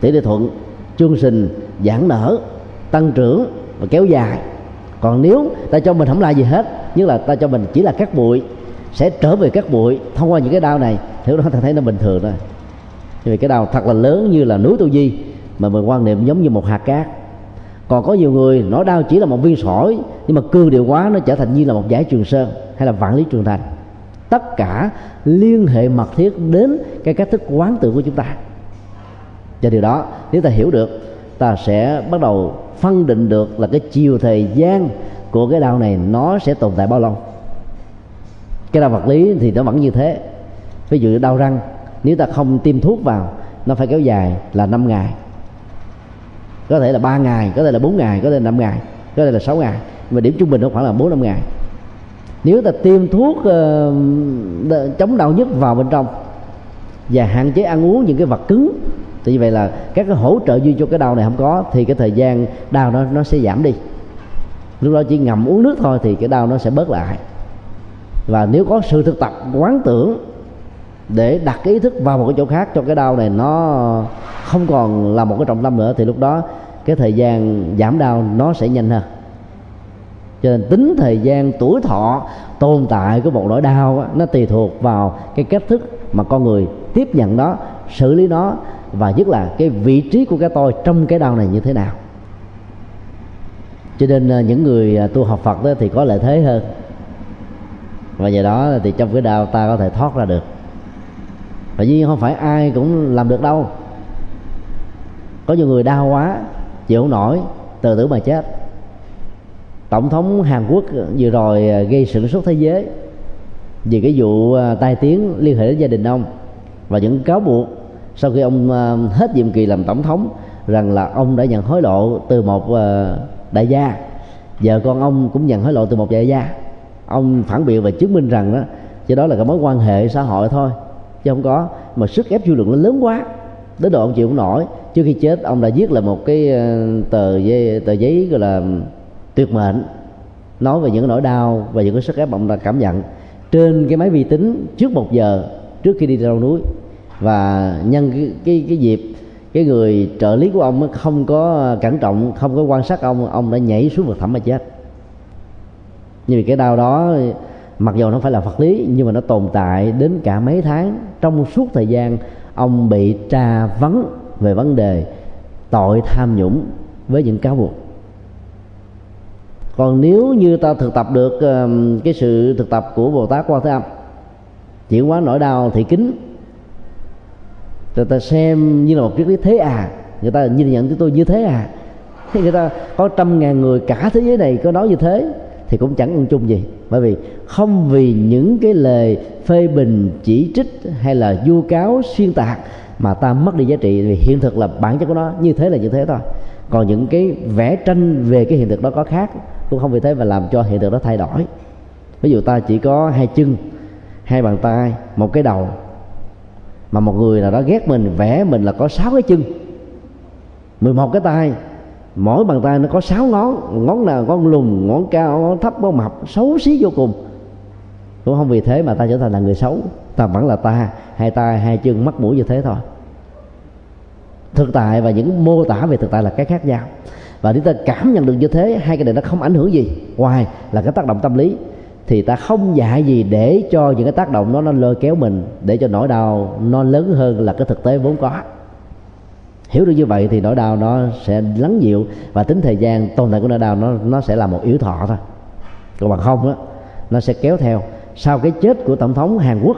Tỷ lệ thuận chương trình giãn nở, tăng trưởng và kéo dài. Còn nếu ta cho mình không là gì hết, nhưng là ta cho mình chỉ là cát bụi, sẽ trở về cát bụi thông qua những cái đau này, thì đó ta thấy nó bình thường thôi. Nhưng vì cái đau thật là lớn như là núi tu di, mà mình quan niệm giống như một hạt cát. Còn có nhiều người nói đau chỉ là một viên sỏi, nhưng mà cương điệu quá nó trở thành như là một giải trường sơn hay là vạn lý trường thành tất cả liên hệ mật thiết đến cái cách thức quán tưởng của chúng ta. Và điều đó, nếu ta hiểu được, ta sẽ bắt đầu phân định được là cái chiều thời gian của cái đau này nó sẽ tồn tại bao lâu. Cái đau vật lý thì nó vẫn như thế. Ví dụ đau răng, nếu ta không tiêm thuốc vào, nó phải kéo dài là 5 ngày. Có thể là 3 ngày, có thể là 4 ngày, có thể là 5 ngày, có thể là 6 ngày. Mà điểm trung bình nó khoảng là 4 5 ngày nếu ta tiêm thuốc uh, chống đau nhức vào bên trong và hạn chế ăn uống những cái vật cứng thì như vậy là các cái hỗ trợ duy cho cái đau này không có thì cái thời gian đau nó nó sẽ giảm đi. Lúc đó chỉ ngầm uống nước thôi thì cái đau nó sẽ bớt lại. Và nếu có sự thực tập quán tưởng để đặt cái ý thức vào một cái chỗ khác cho cái đau này nó không còn là một cái trọng tâm nữa thì lúc đó cái thời gian giảm đau nó sẽ nhanh hơn cho nên tính thời gian tuổi thọ tồn tại của một nỗi đau đó, nó tùy thuộc vào cái cách thức mà con người tiếp nhận nó xử lý nó và nhất là cái vị trí của cái tôi trong cái đau này như thế nào. Cho nên à, những người à, tu học Phật đó thì có lợi thế hơn. Và nhờ đó thì trong cái đau ta có thể thoát ra được. Và nhiên không phải ai cũng làm được đâu. Có nhiều người đau quá chịu không nổi từ tử mà chết tổng thống hàn quốc vừa rồi à, gây sự sốt thế giới vì cái vụ à, tai tiếng liên hệ đến gia đình ông. Và những cáo buộc sau khi ông à, hết nhiệm kỳ làm tổng thống rằng là ông đã nhận hối lộ từ một đại gia. Vợ con ông cũng nhận hối lộ từ một đại gia. Ông phản biện và chứng minh rằng đó chứ đó là cái mối quan hệ xã hội thôi, chứ không có. Mà sức ép dư luận nó lớn quá, đến độ ông chịu không nổi. Trước khi chết, ông đã viết là một cái tờ giấy tờ giấy gọi là tuyệt mệnh. Nói về những nỗi đau và những cái sức ép ông đã cảm nhận trên cái máy vi tính trước một giờ trước khi đi leo núi. Và nhân cái cái cái dịp cái người trợ lý của ông không có cẩn trọng, không có quan sát ông ông đã nhảy xuống vực thẳm mà chết. Nhưng vì cái đau đó, mặc dù nó phải là vật lý, nhưng mà nó tồn tại đến cả mấy tháng. Trong suốt thời gian ông bị tra vấn về vấn đề tội tham nhũng với những cáo buộc còn nếu như ta thực tập được uh, cái sự thực tập của bồ tát quan thế âm chuyển hóa nỗi đau thị kính. Người ta xem như là một triết lý thế à. Người ta nhìn nhận chúng tôi như thế à. Thì *laughs* người ta có trăm ngàn người cả thế giới này có nói như thế thì cũng chẳng ăn chung gì. Bởi vì không vì những cái lời phê bình chỉ trích hay là vu cáo xuyên tạc mà ta mất đi giá trị. Vì hiện thực là bản chất của nó như thế là như thế thôi. Còn những cái vẽ tranh về cái hiện thực đó có khác cũng không vì thế mà làm cho hiện tượng đó thay đổi. Ví dụ ta chỉ có hai chân, hai bàn tay, một cái đầu, mà một người nào đó ghét mình, vẽ mình là có sáu cái chân. 11 cái tay, mỗi bàn tay nó có sáu ngón ngón nào ngón lùn, ngón cao, ngón thấp, ngón mập, xấu xí vô cùng. Cũng không vì thế mà ta trở thành là người xấu. Ta vẫn là ta, hai tay, hai chân, mắt mũi như thế thôi. Thực tại và những mô tả về thực tại là cái khác nhau và nếu ta cảm nhận được như thế, hai cái này nó không ảnh hưởng gì. Ngoài là cái tác động tâm lý. Thì ta không dạy gì để cho những cái tác động đó nó lôi kéo mình, để cho nỗi đau nó lớn hơn là cái thực tế vốn có. Hiểu được như vậy thì nỗi đau nó sẽ lắng dịu và tính thời gian tồn tại của nỗi đau nó nó sẽ là một yếu thọ thôi. Còn bằng không á, nó sẽ kéo theo. Sau cái chết của tổng thống Hàn Quốc,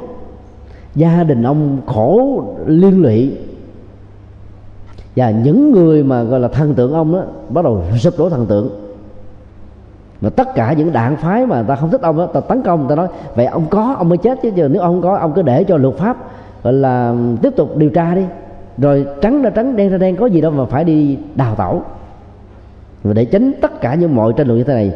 gia đình ông khổ liên lụy và những người mà gọi là thần tượng ông đó, bắt đầu sụp đổ thần tượng. Mà tất cả những đảng phái mà ta không thích ông đó, ta tấn công, ta nói, vậy ông có, ông mới chết chứ giờ nếu ông không có, ông cứ để cho luật pháp, gọi là, tiếp tục điều tra đi. Rồi trắng ra trắng, đen ra đen, có gì đâu mà phải đi đào tẩu. Và để tránh tất cả những mọi tranh luận như thế này,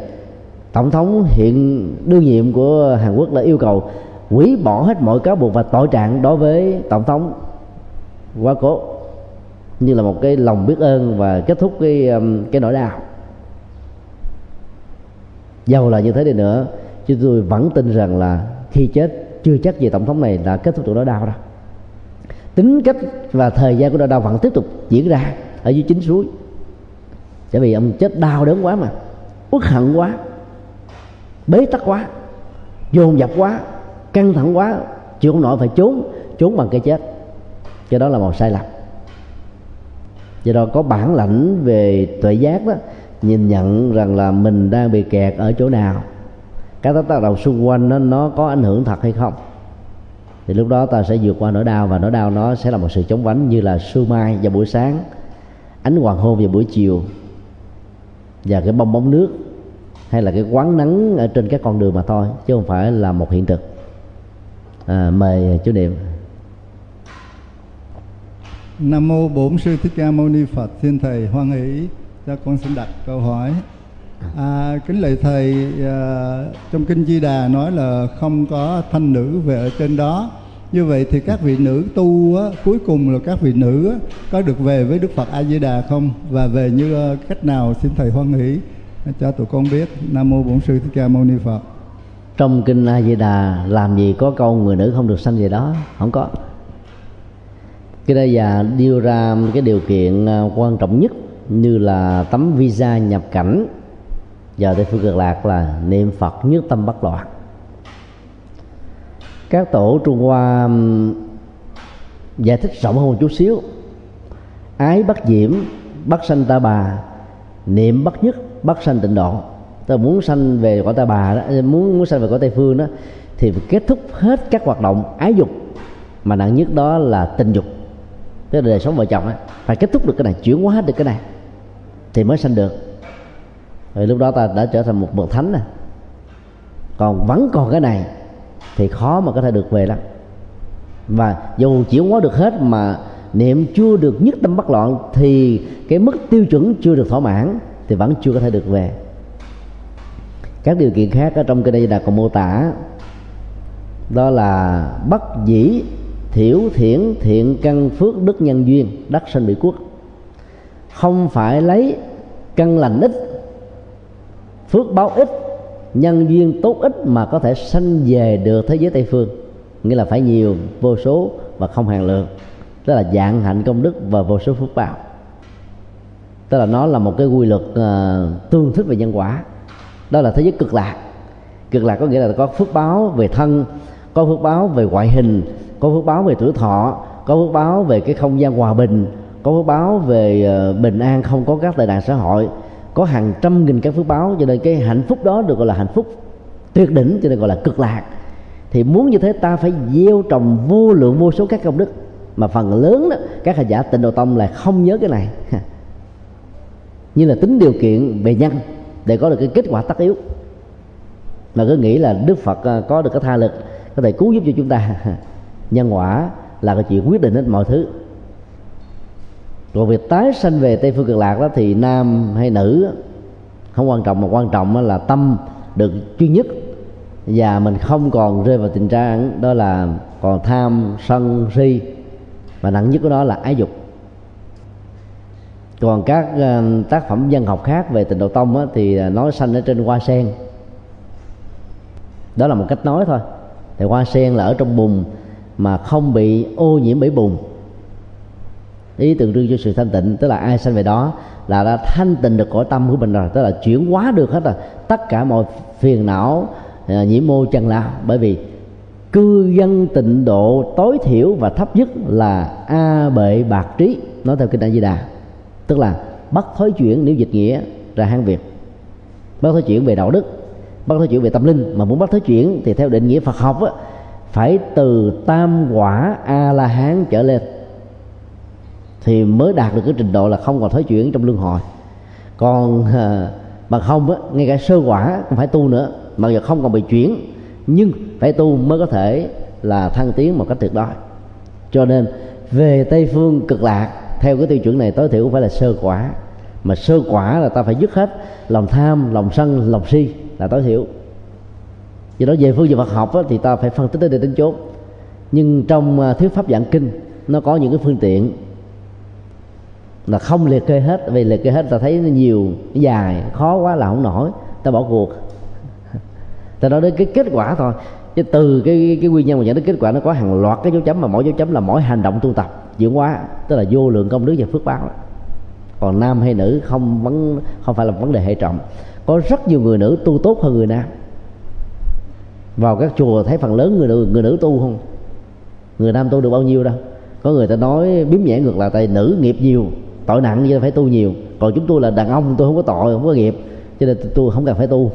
tổng thống hiện đương nhiệm của hàn quốc đã yêu cầu hủy bỏ hết mọi cáo buộc và tội trạng đối với tổng thống quá cố như là một cái lòng biết ơn và kết thúc cái um, cái nỗi đau. Dầu là như thế đi nữa, chứ tôi vẫn tin rằng là khi chết, chưa chắc gì tổng thống này đã kết thúc được nỗi đau đâu. Tính cách và thời gian của nỗi đau vẫn tiếp tục diễn ra ở dưới chính suối. Bởi vì ông chết đau đớn quá mà, uất hận quá, bế tắc quá, dồn dập quá, căng thẳng quá, chịu không nổi phải trốn trốn bằng cái chết. Cái đó là một sai lầm do đó có bản lãnh về tuệ giác đó nhìn nhận rằng là mình đang bị kẹt ở chỗ nào. Các tác động xung quanh nó nó có ảnh hưởng thật hay không? Thì lúc đó ta sẽ vượt qua nỗi đau và nỗi đau nó sẽ là một sự chống vánh như là sương mai vào buổi sáng ánh hoàng hôn vào buổi chiều và cái bong bóng nước hay là cái quán nắng ở trên các con đường mà thôi chứ không phải là một hiện thực. À, mời chú niệm. Nam mô Bổn sư Thích Ca Mâu Ni Phật. Xin thầy hoan hỷ cho con xin đặt câu hỏi. À, kính lạy thầy, à, trong kinh Di Đà nói là không có thanh nữ về ở trên đó. Như vậy thì các vị nữ tu á, cuối cùng là các vị nữ á, có được về với Đức Phật A Di Đà không? Và về như à, cách nào xin thầy hoan hỷ cho tụi con biết. Nam mô Bổn sư Thích Ca Mâu Ni Phật. trong kinh A Di Đà làm gì có câu người nữ không được sanh về đó không có cái đây và đưa ra cái điều kiện à, quan trọng nhất như là tấm visa nhập cảnh. Giờ tây phương cực lạc là niệm phật nhất tâm bất loạn. Các tổ trung hoa giải thích rộng hơn một chút xíu. Ái bất diễm, bất sanh ta bà. Niệm bất nhất, bất sanh tịnh độ. Ta muốn sanh về cõi ta bà đó à, muốn muốn sanh về cõi tây phương đó, thì phải kết thúc hết các hoạt động ái dục. Mà nặng nhất đó là tình dục tức là đời sống vợ chồng á, phải kết thúc được cái này, chuyển hóa được cái này, thì mới sanh được. Rồi lúc đó ta đã trở thành một bậc thánh này còn vẫn còn cái này, thì khó mà có thể được về lắm. Và dù chuyển hóa được hết mà niệm chưa được nhất tâm bất loạn, thì cái mức tiêu chuẩn chưa được thỏa mãn, thì vẫn chưa có thể được về. Các điều kiện khác ở trong cái đây là còn mô tả, đó là bất dĩ thiểu thiển thiện căn phước đức nhân duyên đắc sanh bị quốc. Không phải lấy căn lành ít phước báo ít nhân duyên tốt ít mà có thể sanh về được thế giới tây phương. Nghĩa là phải nhiều vô số và không hàng lượng. Đó là dạng hạnh công đức và vô số phước báo. Tức là nó là một cái quy luật uh, tương thích về nhân quả. Đó là thế giới cực lạc. Cực lạc có nghĩa là có phước báo về thân có phước báo về ngoại hình có phước báo về tuổi thọ, có phước báo về cái không gian hòa bình, có phước báo về ờ, bình an không có các tệ nạn xã hội. Có hàng trăm nghìn các phước báo, cho nên cái hạnh phúc đó được gọi là hạnh phúc tuyệt đỉnh, cho nên gọi là cực lạc. Thì muốn như thế, ta phải gieo trồng vô lượng vô số các công đức. Mà phần lớn đó, các hành giả tịnh độ tông là không nhớ cái này. *laughs* Như là tính điều kiện về nhân, để có được cái kết quả tất yếu. Mà cứ nghĩ là đức phật ờ, có được cái tha lực, có thể cứu giúp cho chúng ta. *laughs* nhân quả là cái chuyện quyết định hết mọi thứ. Còn việc tái sanh về tây phương cực lạc đó thì nam hay nữ không quan trọng mà quan trọng là tâm được chuyên nhất. Và mình không còn rơi vào tình trạng đó là còn tham sân si và nặng nhất của đó là ái dục. Còn các ờ, tác phẩm dân học khác về tịnh độ tông á, thì ờ, nói sanh ở trên hoa sen. Đó là một cách nói thôi. Thì hoa sen là ở trong bùn mà không bị ô nhiễm bởi bùn. Ý tượng trưng cho sự thanh tịnh tức là ai sanh về đó là đã thanh tịnh được cõi tâm của mình rồi tức là chuyển hóa được hết rồi. Tất cả mọi phiền não à, nhiễm mô chân lao bởi vì cư dân tịnh độ tối thiểu và thấp nhất là a bệ bạc trí nói theo kinh a di đà. Tức là bắt thối chuyển nếu dịch nghĩa ra hán việt. Bắt thối chuyển về đạo đức bắt thối chuyển về tâm linh. Mà muốn bắt thối chuyển thì theo định nghĩa phật học á, phải từ tam quả a la hán trở lên thì mới đạt được cái trình độ là không còn thối chuyển trong luân hồi. Còn à, không á, ngay cả sơ quả cũng phải tu nữa mặc dù không còn bị chuyển nhưng phải tu mới có thể là thăng tiến một cách tuyệt đối. Cho nên về tây phương cực lạc theo cái tiêu chuẩn này tối thiểu phải là sơ quả mà sơ quả là ta phải dứt hết lòng tham lòng sân lòng si là tối thiểu do đó về phương diện Phật học á, thì ta phải phân tích tới đây tính chốt. Nhưng trong à, thuyết pháp giảng kinh nó có những cái phương tiện là không liệt kê hết. Vì liệt kê hết ta thấy nó nhiều dài khó quá là không nổi. Ta bỏ cuộc. *laughs* Ta nói đến cái kết quả thôi. Chứ từ cái cái nguyên nhân mà dẫn đến kết quả nó có hàng loạt cái dấu chấm mà mỗi dấu chấm là mỗi hành động tu tập diễn hóa tức là vô lượng công đức và phước báo. Còn nam hay nữ không vấn không phải là vấn đề hệ trọng. Có rất nhiều người nữ tu tốt hơn người nam vào các chùa thấy phần lớn người nữ người nữ tu không? Người nam tu được bao nhiêu đâu? Có người ta nói biếm nhẽ ngược là tại nữ nghiệp nhiều, tội nặng cho phải tu nhiều. Còn chúng tôi là đàn ông, tôi không có tội, không có nghiệp, cho nên tôi không cần phải tu.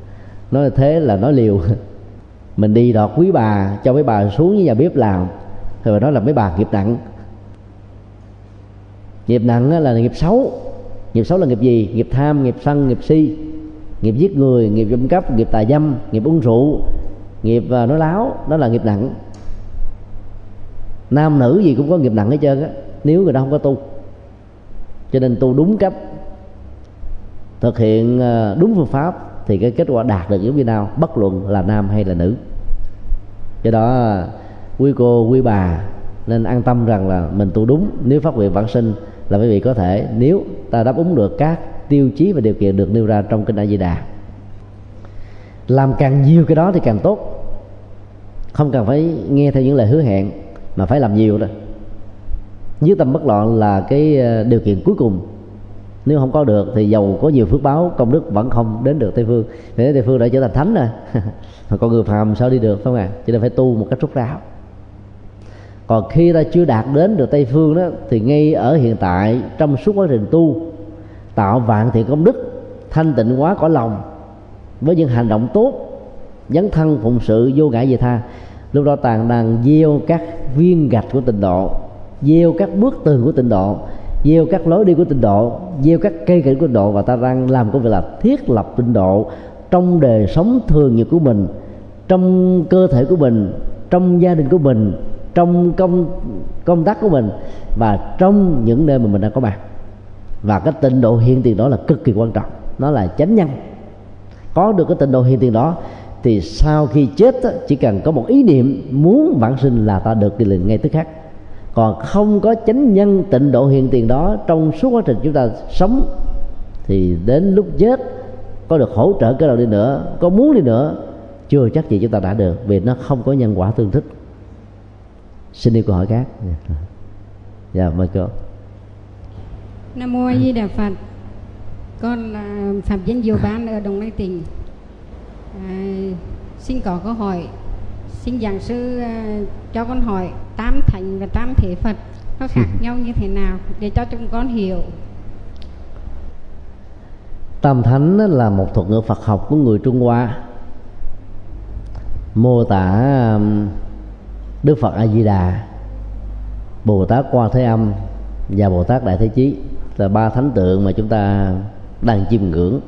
*laughs* Nói thế là nói liều. *laughs* Mình đi đọt quý bà, cho mấy bà xuống với nhà bếp làm. Rồi nói là mấy bà nghiệp nặng. Nghiệp nặng là nghiệp xấu. Nghiệp xấu là nghiệp gì? Nghiệp tham, nghiệp sân, nghiệp si. Nghiệp giết người, nghiệp trộm cắp, nghiệp tà dâm, nghiệp uống rượu nghiệp à, nói láo, đó là nghiệp nặng. Nam nữ gì cũng có nghiệp nặng hết trơn á, nếu người đó không có tu. Cho nên tu đúng cách. Thực hiện à, đúng phương pháp thì cái kết quả đạt được giống như nào, bất luận là nam hay là nữ. Do đó à, quý cô, quý bà nên an tâm rằng là mình tu đúng, nếu phát nguyện vãng sinh là quý vị có thể, nếu ta đáp ứng được các tiêu chí và điều kiện được nêu ra trong kinh A Di Đà làm càng nhiều cái đó thì càng tốt. Không cần phải nghe theo những lời hứa hẹn, mà phải làm nhiều rồi dưới tâm bất loạn là cái ờ, điều kiện cuối cùng. Nếu không có được thì giàu có nhiều phước báo, công đức vẫn không đến được tây phương. Vì tây phương đã trở thành thánh rồi. *laughs* Mà con người phàm sao đi được, phải không ạ? À? cho nên phải tu một cách rút ráo. Còn khi ta chưa đạt đến được tây phương đó, thì ngay ở hiện tại, trong suốt quá trình tu, tạo vạn thiện công đức, thanh tịnh hóa cõi lòng với những hành động tốt, dấn thân phụng sự vô ngại về tha. Lúc đó tàng đang gieo các viên gạch của tịnh độ, gieo các bước tường của tịnh độ, gieo các lối đi của tịnh độ, gieo các cây cảnh của tịnh độ. Và ta đang làm công việc là thiết lập tịnh độ trong đời sống thường nhật của mình, trong cơ thể của mình, trong gia đình của mình, trong công công tác của mình và trong những nơi mà mình đang có mặt. Và cái tịnh độ hiện tiền đó là cực kỳ quan trọng. Nó là chánh nhân có được cái tịnh độ hiện tiền đó, thì sau khi chết chỉ cần có một ý niệm muốn vãng sinh là ta được cái liền ngay tức khắc. Còn không có chánh nhân tịnh độ hiện tiền đó, trong suốt quá trình chúng ta sống, thì đến lúc chết, có được hỗ trợ cái đầu đi nữa, có muốn đi nữa, chưa chắc gì chúng ta đã được, vì nó không có nhân quả tương thích xin đi câu hỏi khác. Dạ mời cô. Nam mô a di đà phật con là phạm nhân diệu ban ở đồng nai tỉnh. À, xin có câu hỏi. Xin giảng sư à, cho con hỏi tam thành và tam thể phật nó khác nhau như thế nào để cho chúng con hiểu? Tam thánh là một thuật ngữ phật học của người trung hoa. Mô tả đức phật a di đà bồ tát quan thế âm và bồ tát đại thế chí là ba thánh tượng mà chúng ta đang chiêm ngưỡng.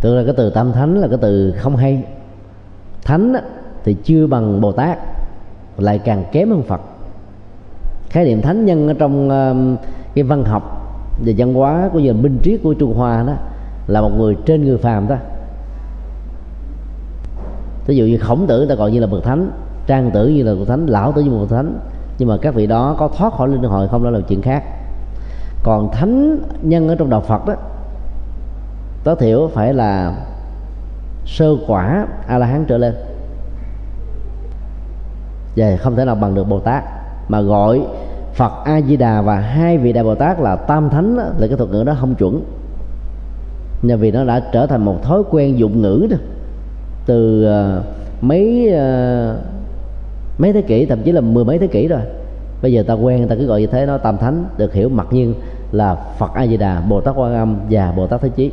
Thực là cái từ tam thánh là cái từ không hay. Thánh thì chưa bằng bồ tát, lại càng kém hơn phật. Khái niệm thánh nhân ở trong um, cái văn học và văn hóa của nền minh triết của trung hoa đó là một người trên người phàm đó. Ví dụ như khổng tử ta gọi như là bậc thánh, trang tử như là bậc thánh, lão tử như là bậc thánh. Nhưng mà các vị đó có thoát khỏi linh hồi không đó là chuyện khác còn thánh nhân ở trong đạo phật đó tối thiểu phải là sơ quả a la hán trở lên. Và không thể nào bằng được bồ tát mà gọi phật a di đà và hai vị đại bồ tát là tam thánh đó, là cái thuật ngữ đó không chuẩn. Nhờ vì nó đã trở thành một thói quen dụng ngữ đó từ uh, mấy uh, mấy thế kỷ thậm chí là mười mấy thế kỷ rồi. Bây giờ ta quen ta cứ gọi như thế nó tam thánh được hiểu mặc nhiên là phật a di đà bồ tát quan âm và bồ tát thế chí.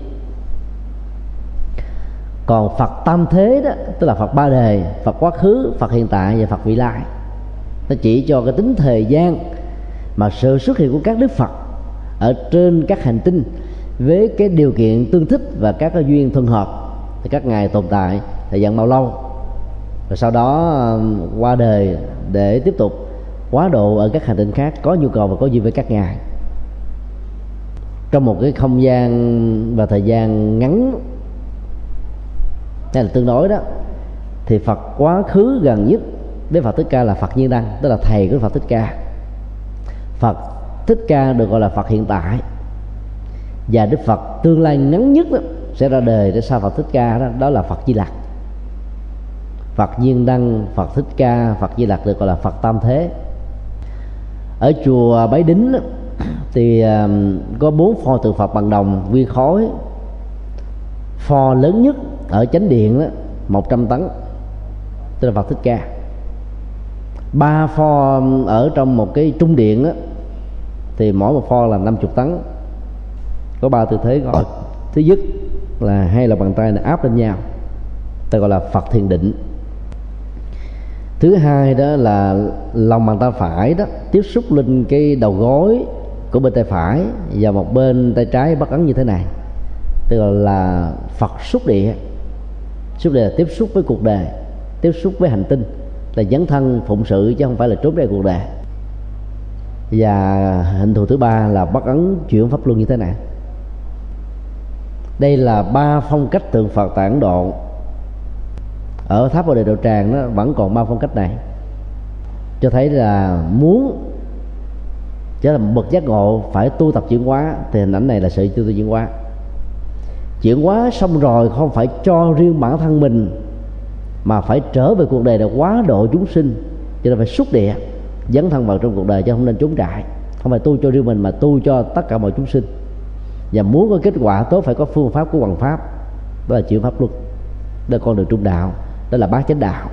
Còn phật tam thế đó, tức là phật ba đề, phật quá khứ, phật hiện tại và phật vị lai. Nó chỉ cho cái tính thời gian mà sự xuất hiện của các đức phật ở trên các hành tinh với cái điều kiện tương thích và các cái duyên thân hợp thì các ngài tồn tại thời gian bao lâu. Rồi sau đó um, qua đời để tiếp tục quá độ ở các hành tinh khác, có nhu cầu và có duyên với các ngài trong một cái không gian và thời gian ngắn hay là tương đối đó thì Phật quá khứ gần nhất với Phật Thích Ca là Phật Nhiên Đăng tức là thầy của Phật Thích Ca. Phật Thích Ca được gọi là Phật hiện tại. Và Đức Phật tương lai ngắn nhất đó, sẽ ra đời để sau Phật Thích Ca đó đó là Phật Di Lặc. Phật Nhiên Đăng Phật Thích Ca Phật Di Lặc được gọi là Phật Tam Thế. Ở chùa Bái Đính thì um, có bốn pho tượng Phật bằng đồng nguyên khối. Pho lớn nhất ở chánh điện đó 100 tấn tức là Phật Thích Ca. Ba pho um, ở trong một cái trung điện đó, thì mỗi một pho là 50 tấn. Có ba tư thế gọi. Thứ nhất là hai là bàn tay này áp lên nhau ta gọi là Phật thiền định. Thứ hai đó là lòng bàn tay phải đó tiếp xúc lên cái đầu gối của bên tay phải và một bên tay trái bắt ấn như thế này tức là, là Phật xúc địa. Xúc địa là tiếp xúc với cuộc đời tiếp xúc với hành tinh là dấn thân phụng sự chứ không phải là trốn ra cuộc đời và hình thù thứ ba là bắt ấn chuyển pháp luân như thế này. Đây là ba phong cách tượng Phật tại Ấn Độ. Ở tháp Bồ Đề Đạo Tràng nó vẫn còn ba phong cách này. Cho thấy là muốn trở thành bậc giác ngộ phải tu tập chuyển hóa, thì hình ảnh này là sự tu tập chuyển hóa. Chuyển hóa xong rồi không phải cho riêng bản thân mình, mà phải trở về cuộc đời để quá độ chúng sinh. Cho nên phải xúc địa, dấn thân vào trong cuộc đời chứ không nên trốn trại. Không phải tu cho riêng mình mà tu cho tất cả mọi chúng sinh. Và muốn có kết quả tốt phải có phương pháp của hoàng pháp, đó là chuyển pháp luật đó là con đường trung đạo, đó là bát chánh đạo.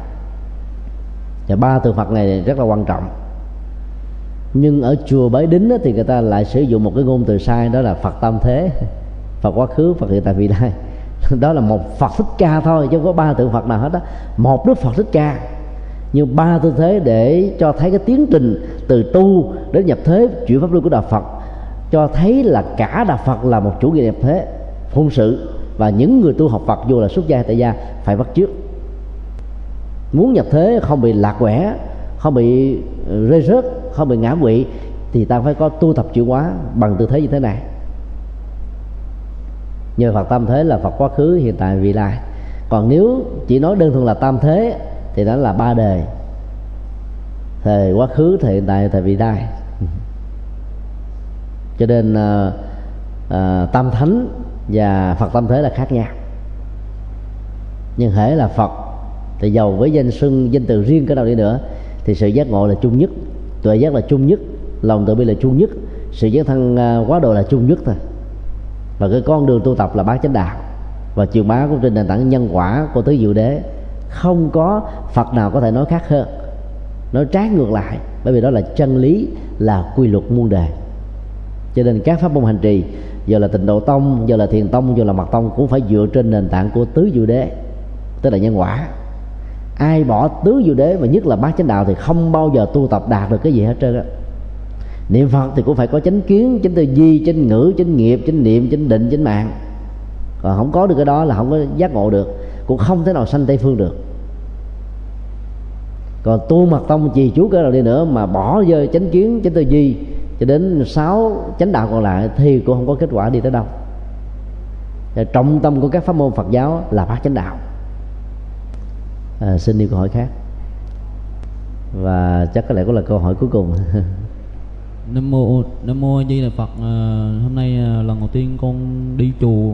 Và ba từ phật này rất là quan trọng nhưng ở chùa bái đính thì người ta lại sử dụng một cái ngôn từ sai, đó là phật tam thế. *laughs* Phật quá khứ, phật hiện tại vị lai. *laughs* Đó là một phật thích ca thôi, chứ không có ba tượng phật nào hết đó một đức phật thích ca. Nhưng ba tư thế để cho thấy cái tiến trình từ tu đến nhập thế, chuyển pháp luân của đạo phật, cho thấy là cả đạo phật là một chủ nghĩa nhập thế phụng sự, và những người tu học phật dù là xuất gia hay tại gia phải bắt trước muốn nhập thế không bị lạc quẻ, không bị ờ, rơi rớt không bị ngã quỵ thì ta phải có tu tập chuyển hóa bằng tư thế như thế này. Nhờ Phật tam thế là Phật quá khứ hiện tại vị lai. Còn nếu chỉ nói đơn thuần là tam thế thì đó là ba đề. Thời quá khứ thời hiện tại thời vị lai. Cho nên à, à, tam thánh và phật tam thế là khác nhau. Nhưng hễ là phật thì giàu với danh xưng danh từ riêng cái nào đi nữa thì sự giác ngộ là chung nhất tuệ giác là chung nhất, lòng từ bi là chung nhất, sự giác thân à, quá độ là chung nhất thôi. Và cái con đường tu tập là bát chánh đạo. Và truyền bá cũng trên nền tảng nhân quả của tứ diệu đế. Không có phật nào có thể nói khác hơn. Nói trái ngược lại, bởi vì đó là chân lý, là quy luật muôn đề cho nên các pháp môn hành trì, giờ là tịnh độ tông, giờ là thiền tông, giờ là mật tông cũng phải dựa trên nền tảng của tứ diệu đế, tức là nhân quả ai bỏ tứ diệu đế và nhất là bát chánh đạo thì không bao giờ tu tập đạt được cái gì hết trơn á. Niệm phật thì cũng phải có chánh kiến, chánh tư duy, chánh ngữ, chánh nghiệp, chánh niệm, chánh định, chánh mạng. Còn không có được cái đó là không có giác ngộ được, cũng không thể nào sanh tây phương được. Còn tu mật tông, trì chú cái nào đi nữa mà bỏ rơi chánh kiến, chánh tư duy cho đến sáu chánh đạo còn lại thì cũng không có kết quả đi tới đâu. Trọng tâm của các pháp môn Phật giáo là bát chánh đạo à, xin đi câu hỏi khác. Và chắc có lẽ cũng là câu hỏi cuối cùng. *laughs* Nam mô nam mô di đà phật. À, hôm nay à, lần đầu tiên con đi chùa.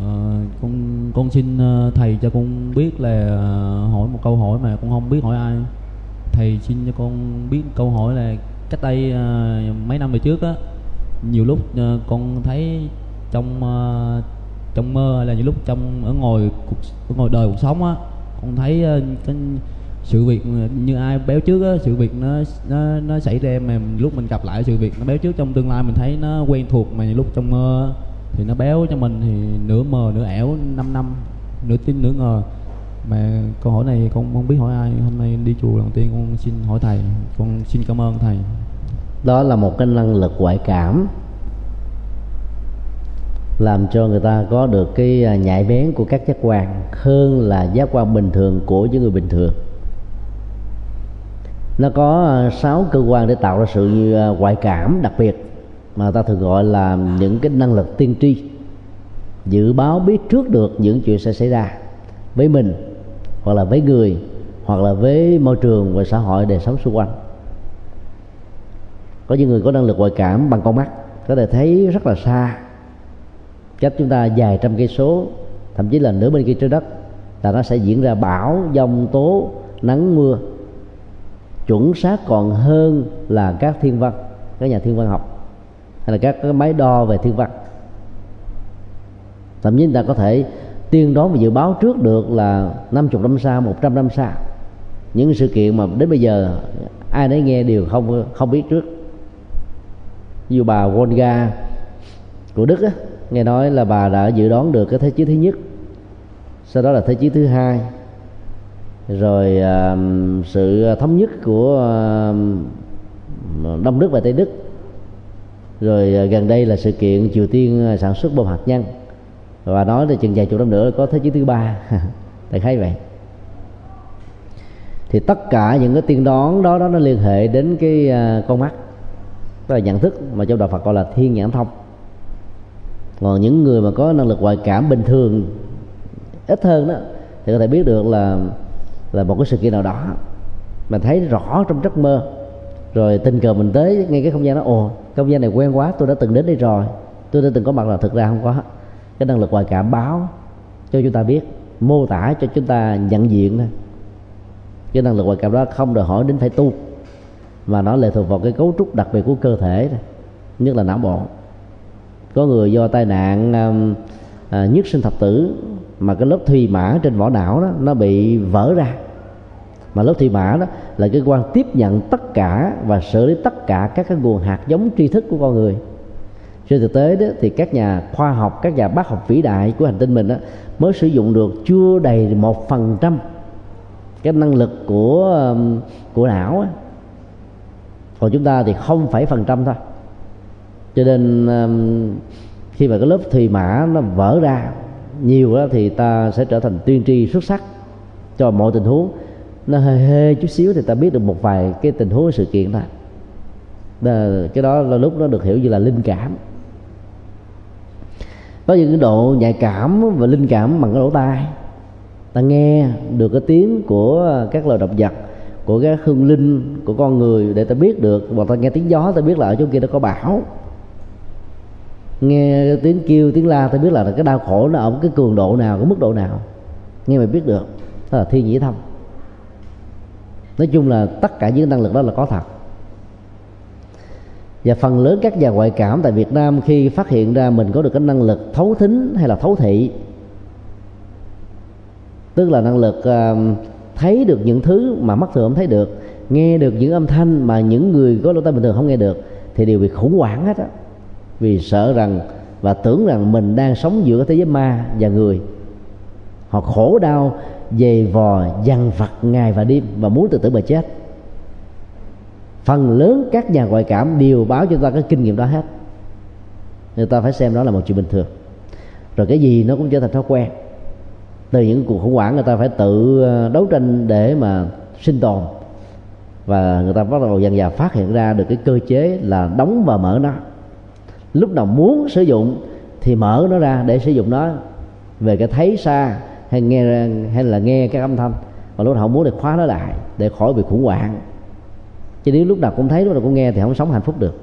À, con con xin à, thầy cho con biết là à, hỏi một câu hỏi mà con không biết hỏi ai. Thầy xin cho con biết câu hỏi là cách đây à, mấy năm về trước á nhiều lúc à, con thấy trong à, trong mơ hay là những lúc trong ở ngồi cuộc ở đời cuộc sống á con thấy ờ, cái sự việc như ai béo trước á, sự việc nó nó nó xảy ra mà lúc mình gặp lại sự việc nó béo trước trong tương lai mình thấy nó quen thuộc mà lúc trong mơ thì nó béo cho mình thì nửa mờ, nửa ẻo 5 năm, nửa tin, nửa ngờ. Mà câu hỏi này con không biết hỏi ai, hôm nay đi chùa lần tiên con xin hỏi thầy, con xin cảm ơn thầy. Đó là một cái năng lực ngoại cảm làm cho người ta có được cái à, nhạy bén của các giác quan hơn là giác quan bình thường của những người bình thường. Nó có à, sáu cơ quan để tạo ra sự à, ngoại cảm đặc biệt mà ta thường gọi là những cái năng lực tiên tri. Dự báo biết trước được những chuyện sẽ xảy ra với mình hoặc là với người hoặc là với môi trường và xã hội đời sống xung quanh. Có những người có năng lực ngoại cảm bằng con mắt, có thể thấy rất là xa cách chúng ta vài trăm cây số thậm chí là nửa bên kia trái đất là nó sẽ diễn ra bão dông tố nắng mưa. Chuẩn xác còn hơn là các thiên văn các nhà thiên văn học hay là các cái máy đo về thiên văn. Thậm chí người ta có thể tiên đoán và dự báo trước được là 50 năm sau 100 năm sau những sự kiện mà đến bây giờ ai nấy nghe đều không không biết trước. Như bà Volga của Đức á, nghe nói là bà đã dự đoán được cái thế chiến thứ nhất. Sau đó là thế chiến thứ hai. Rồi uh, sự thống nhất của uh, Đông Đức và Tây Đức. Rồi uh, gần đây là sự kiện Triều Tiên ờ, sản xuất bom hạt nhân. Và nói là chừng vài chục năm nữa có thế chiến thứ ba. *laughs* Tại khái vậy. Thì tất cả những cái tiên đoán đó đó nó liên hệ đến cái uh, con mắt. Đó là nhận thức mà trong đạo Phật gọi là thiên nhãn thông còn những người mà có năng lực ngoại cảm bình thường, ít hơn đó, thì có thể biết được là là một cái sự kiện nào đó mà thấy rõ trong giấc mơ. Rồi tình cờ mình tới ngay cái không gian đó, ồ không gian này quen quá, tôi đã từng đến đây rồi, tôi đã từng có mặt là thực ra không có. Cái năng lực ngoại cảm báo cho chúng ta biết, mô tả cho chúng ta nhận diện thôi. Cái năng lực ngoại cảm đó không đòi hỏi đến phải tu, mà nó lệ thuộc vào cái cấu trúc đặc biệt của cơ thể nhất là não bộ có người do tai nạn um, à, nhất sinh thập tử mà cái lớp thùy mã trên vỏ não đó nó bị vỡ ra. Mà lớp thùy mã đó là cái quan tiếp nhận tất cả và xử lý tất cả các cái nguồn hạt giống tri thức của con người. Trên thực tế đó thì các nhà khoa học các nhà bác học vĩ đại của hành tinh mình đó, mới sử dụng được chưa đầy một phần trăm cái năng lực của um, của não còn chúng ta thì không phải phần trăm thôi cho nên um, khi mà cái lớp thùy mã nó vỡ ra nhiều đó thì ta sẽ trở thành tuyên tri xuất sắc cho mọi tình huống. Nó hơi hê chút xíu thì ta biết được một vài cái tình huống, sự kiện thôi. Cái đó là lúc nó được hiểu như là linh cảm. Có những cái độ nhạy cảm và linh cảm bằng cái lỗ tai. Ta nghe được cái tiếng của các loài động vật, của các hương linh, của con người để ta biết được. Hoặc ta nghe tiếng gió, ta biết là ở chỗ kia nó có bão nghe tiếng kêu tiếng la ta biết là cái đau khổ nó ở cái cường độ nào cái mức độ nào. Nghe mày biết được đó là thiên nhĩ thông nói chung là tất cả những năng lực đó là có thật. Và phần lớn các nhà ngoại cảm tại Việt Nam khi phát hiện ra mình có được cái năng lực thấu thính hay là thấu thị tức là năng lực uh, thấy được những thứ mà mắt thường không thấy được nghe được những âm thanh mà những người có lỗ tai bình thường không nghe được thì đều bị khủng hoảng hết á vì sợ rằng và tưởng rằng mình đang sống giữa thế giới ma và người. Họ khổ đau dày vò, dằn vặt ngày và đêm và muốn tự tử mà chết. Phần lớn các nhà ngoại cảm đều báo cho ta cái kinh nghiệm đó hết. Người ta phải xem đó là một chuyện bình thường. Rồi cái gì nó cũng trở thành thói quen. Từ những cuộc khủng hoảng người ta phải tự ờ, đấu tranh để mà sinh tồn. Và người ta bắt đầu dần dần phát hiện ra được cái cơ chế là đóng và mở nó lúc nào muốn sử dụng thì mở nó ra để sử dụng nó. Về cái thấy xa hay nghe hay là nghe cái âm thanh và lúc nào không muốn thì khóa nó lại để khỏi bị khủng hoảng. Chứ nếu lúc nào cũng thấy lúc nào cũng nghe thì không sống hạnh phúc được.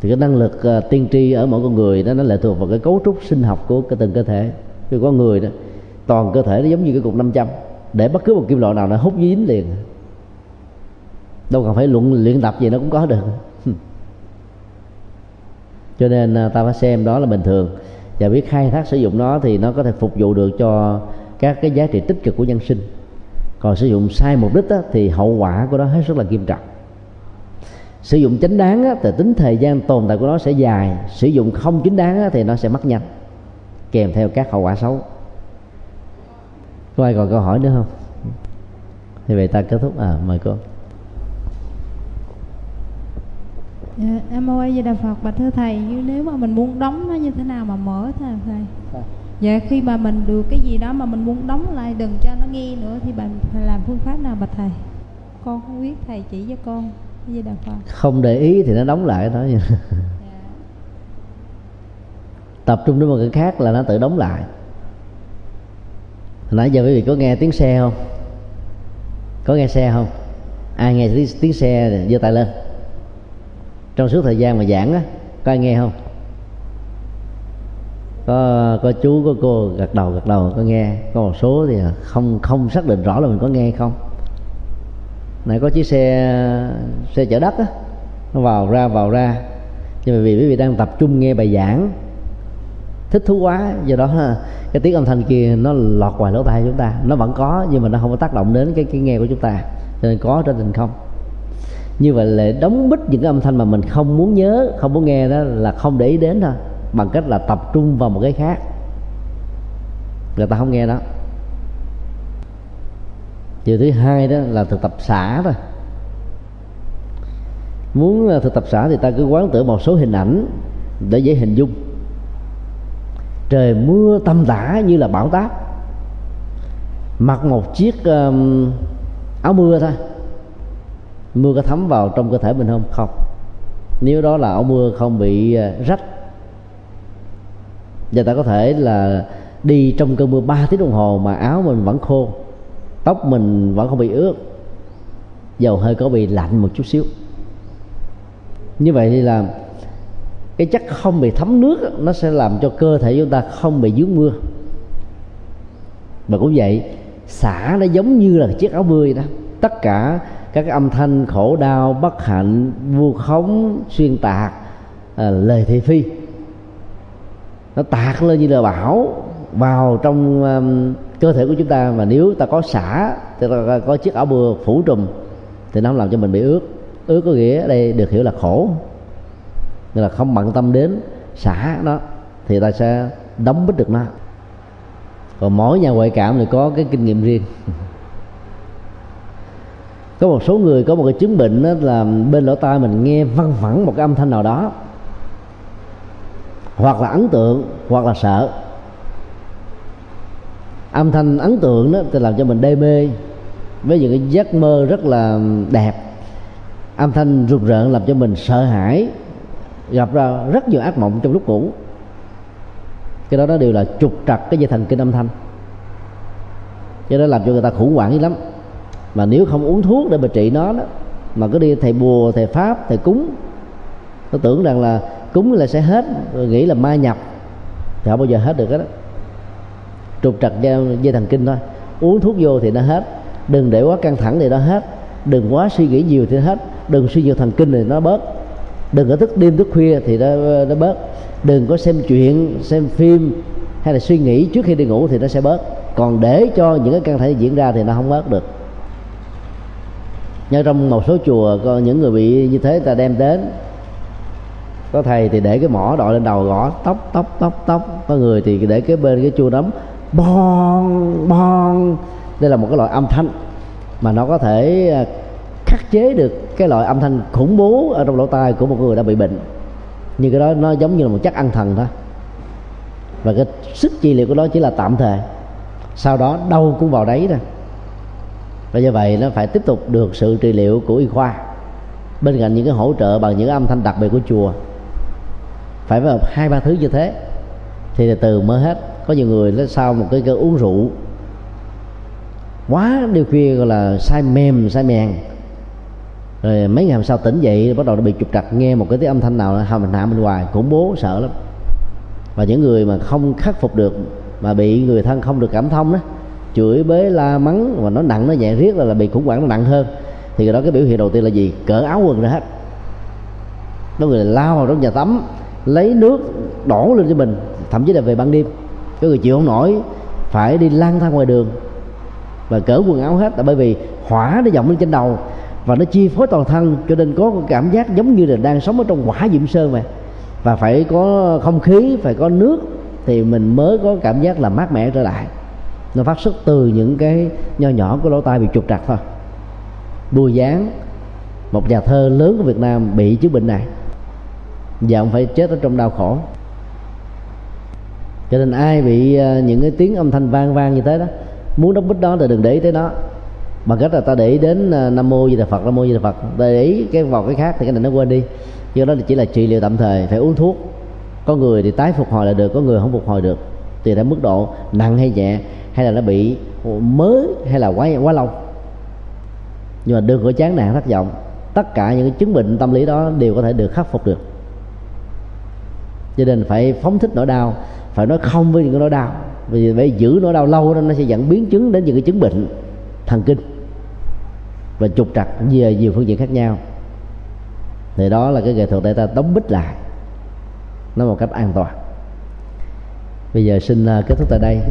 Thì cái năng lực uh, tiên tri ở mỗi con người đó nó lệ thuộc vào cái cấu trúc sinh học của cái từng cơ thể. Khi con người đó toàn cơ thể nó giống như cái cục 500 để bất cứ một kim loại nào nó hút dính liền. Đâu cần phải luận luyện tập gì nó cũng có được cho nên à, ta phải xem đó là bình thường. Và biết khai thác sử dụng nó thì nó có thể phục vụ được cho các cái giá trị tích cực của nhân sinh. Còn sử dụng sai mục đích á, thì hậu quả của nó hết sức là nghiêm trọng. Sử dụng chính đáng á, thì tính thời gian tồn tại của nó sẽ dài. Sử dụng không chính đáng á, thì nó sẽ mất nhanh kèm theo các hậu quả xấu. Có ai còn câu hỏi nữa không? Thì vậy ta kết thúc. À mời cô. Dạ, em A Di Đà Phật bạch thưa thầy như nếu mà mình muốn đóng nó như thế nào mà mở thầy thầy? Dạ. Khi mà mình được cái gì đó mà mình muốn đóng lại đừng cho nó nghe nữa thì bạn phải làm phương pháp nào bạch thầy? Con không biết thầy chỉ cho con Di Đà Phật. Không để ý thì nó đóng lại đó dạ. tập trung đến một cái khác là nó tự đóng lại. Hồi nãy giờ quý vị có nghe tiếng xe không? Có nghe xe không? Ai nghe tiếng, tiếng xe giơ tay lên trong suốt thời gian mà giảng á, có ai nghe không? Có có chú, có cô gật đầu gật đầu, có nghe. Có một số thì không không xác định rõ là mình có nghe không. Này, có chiếc xe xe chở đất á, nó vào ra vào ra. Nhưng mà vì quý vị đang tập trung nghe bài giảng, thích thú quá, do đó cái tiếng âm thanh kia nó lọt ngoài lỗ tai chúng ta. Nó vẫn có, nhưng mà nó không có tác động đến cái cái nghe của chúng ta. Cho nên có trên tình không như vậy là đóng bít những cái âm thanh mà mình không muốn nhớ không muốn nghe đó là không để ý đến thôi bằng cách là tập trung vào một cái khác. Người ta không nghe đó. Điều thứ hai đó là thực tập xả thôi. Muốn ờ, thực tập xả thì ta cứ quán tưởng một số hình ảnh để dễ hình dung. Trời mưa tâm tả như là bão táp. Mặc một chiếc um, áo mưa thôi mưa có thấm vào trong cơ thể mình không? Không. Nếu đó là áo mưa không bị à, rách, và ta có thể là đi trong cơn mưa 3 tiếng đồng hồ mà áo mình vẫn khô, tóc mình vẫn không bị ướt, dầu hơi có bị lạnh một chút xíu. Như vậy thì là cái chất không bị thấm nước nó sẽ làm cho cơ thể chúng ta không bị dướng mưa. Và cũng vậy, xả nó giống như là chiếc áo mưa vậy đó. Tất cả các âm thanh khổ đau bất hạnh vu khống xuyên tạc à, lời thị phi. Nó tạc lên như là bão vào trong um, cơ thể của chúng ta. Và nếu ta có xả thì ta có chiếc áo bừa phủ trùm thì nó làm cho mình bị ướt. Ướt có nghĩa ở đây được hiểu là khổ. Nên là không bận tâm đến xả nó thì ta sẽ đóng bít được nó. Còn mỗi nhà ngoại cảm thì có cái kinh nghiệm riêng. *laughs* có một số người có một cái chứng bệnh đó là bên lỗ tai mình nghe văng vẳng một cái âm thanh nào đó. Hoặc là ấn tượng, hoặc là sợ. Âm thanh ấn tượng đó thì làm cho mình đê mê, với những cái giấc mơ rất là đẹp. Âm thanh rùng rợn làm cho mình sợ hãi, gặp ra rất nhiều ác mộng trong lúc ngủ. Cái đó nó đều là trục trặc cái dây thần kinh âm thanh. Cho đó làm cho người ta khủng hoảng lắm mà nếu không uống thuốc để mà trị nó đó mà cứ đi thầy bùa thầy pháp thầy cúng nó tưởng rằng là cúng là sẽ hết rồi nghĩ là ma nhập thì không bao giờ hết được đó. Trục trặc dây, dây thần kinh thôi. Uống thuốc vô thì nó hết đừng để quá căng thẳng thì nó hết đừng quá suy nghĩ nhiều thì nó hết đừng suy nhiều thần kinh thì nó bớt đừng có thức đêm thức khuya thì nó nó bớt đừng có xem chuyện xem phim hay là suy nghĩ trước khi đi ngủ thì nó sẽ bớt. Còn để cho những cái căng thẳng diễn ra thì nó không bớt được nhưng trong một số chùa, có những người bị như thế ta đem đến. Có thầy thì để cái mỏ đội lên đầu gõ, tóc tóc tóc tóc. Có người thì để cái bên cái chua nấm bon bon đây là một cái loại âm thanh mà nó có thể à, khắc chế được cái loại âm thanh khủng bố ở trong lỗ tai của một người đã bị bệnh. Như cái đó nó giống như là một chất ăn thần thôi. Và cái sức trị liệu của nó chỉ là tạm thời. Sau đó đâu cũng vào đấy rồi và như vậy nó phải tiếp tục được sự trị liệu của y khoa, bên cạnh những cái hỗ trợ bằng những âm thanh đặc biệt của chùa. Phải vào hai, ba thứ như thế thì từ từ mới hết. Có nhiều người nó sau một cái cơ uống rượu quá đêm khuya gọi là sai mềm sai mèn. Rồi mấy ngày hôm sau tỉnh dậy, bắt đầu nó bị trục trặc, nghe một cái tiếng âm thanh nào hầm mình hạ bên ngoài, khủng bố, sợ lắm. Và những người mà không khắc phục được, mà bị người thân không được cảm thông đó chửi bế la mắng và nó nặng nó nhẹ riết là, là bị khủng hoảng nó nặng hơn. Thì đó cái biểu hiện đầu tiên là gì? Cỡ áo quần ra hết. Nó người lao vào trong nhà tắm lấy nước đổ lên cho mình thậm chí là về ban đêm. Cái người chịu không nổi phải đi lang thang ngoài đường và cỡ quần áo hết. Là bởi vì hỏa nó dọng lên trên đầu và nó chi phối toàn thân cho nên có cảm giác giống như là đang sống ở trong quả diệm sơn mà. Và phải có không khí phải có nước thì mình mới có cảm giác là mát mẻ trở lại nó phát xuất từ những cái nho nhỏ của lỗ tai bị trục trặc thôi. Bùi giáng một nhà thơ lớn của việt nam bị chứng bệnh này. Và ông phải chết ở trong đau khổ. Cho nên ai bị ờ, những cái tiếng âm thanh vang vang như thế đó, muốn đóng bít đó thì đừng để ý tới nó. Bằng cách là ta để ý đến ờ, nam mô di đà phật, nam mô di đà phật. Ta để ý cái vào cái khác thì cái này nó quên đi. Do đó chỉ là trị liệu tạm thời, phải uống thuốc. Có người thì tái phục hồi là được, có người không phục hồi được. Tùy theo mức độ nặng hay nhẹ hay là nó bị mới hay là quá quá lâu. Nhưng mà đừng có chán nản thất vọng tất cả những cái chứng bệnh tâm lý đó đều có thể được khắc phục được. Cho nên phải phóng thích nỗi đau, phải nói không với những cái nỗi đau. Vì phải giữ nỗi đau lâu đó, nó sẽ dẫn biến chứng đến những cái chứng bệnh thần kinh và trục trặc về nhiều phương diện khác nhau. Thì đó là cái nghệ thuật để ta đóng bít lại nó một cách an toàn. Bây giờ xin à, kết thúc tại đây.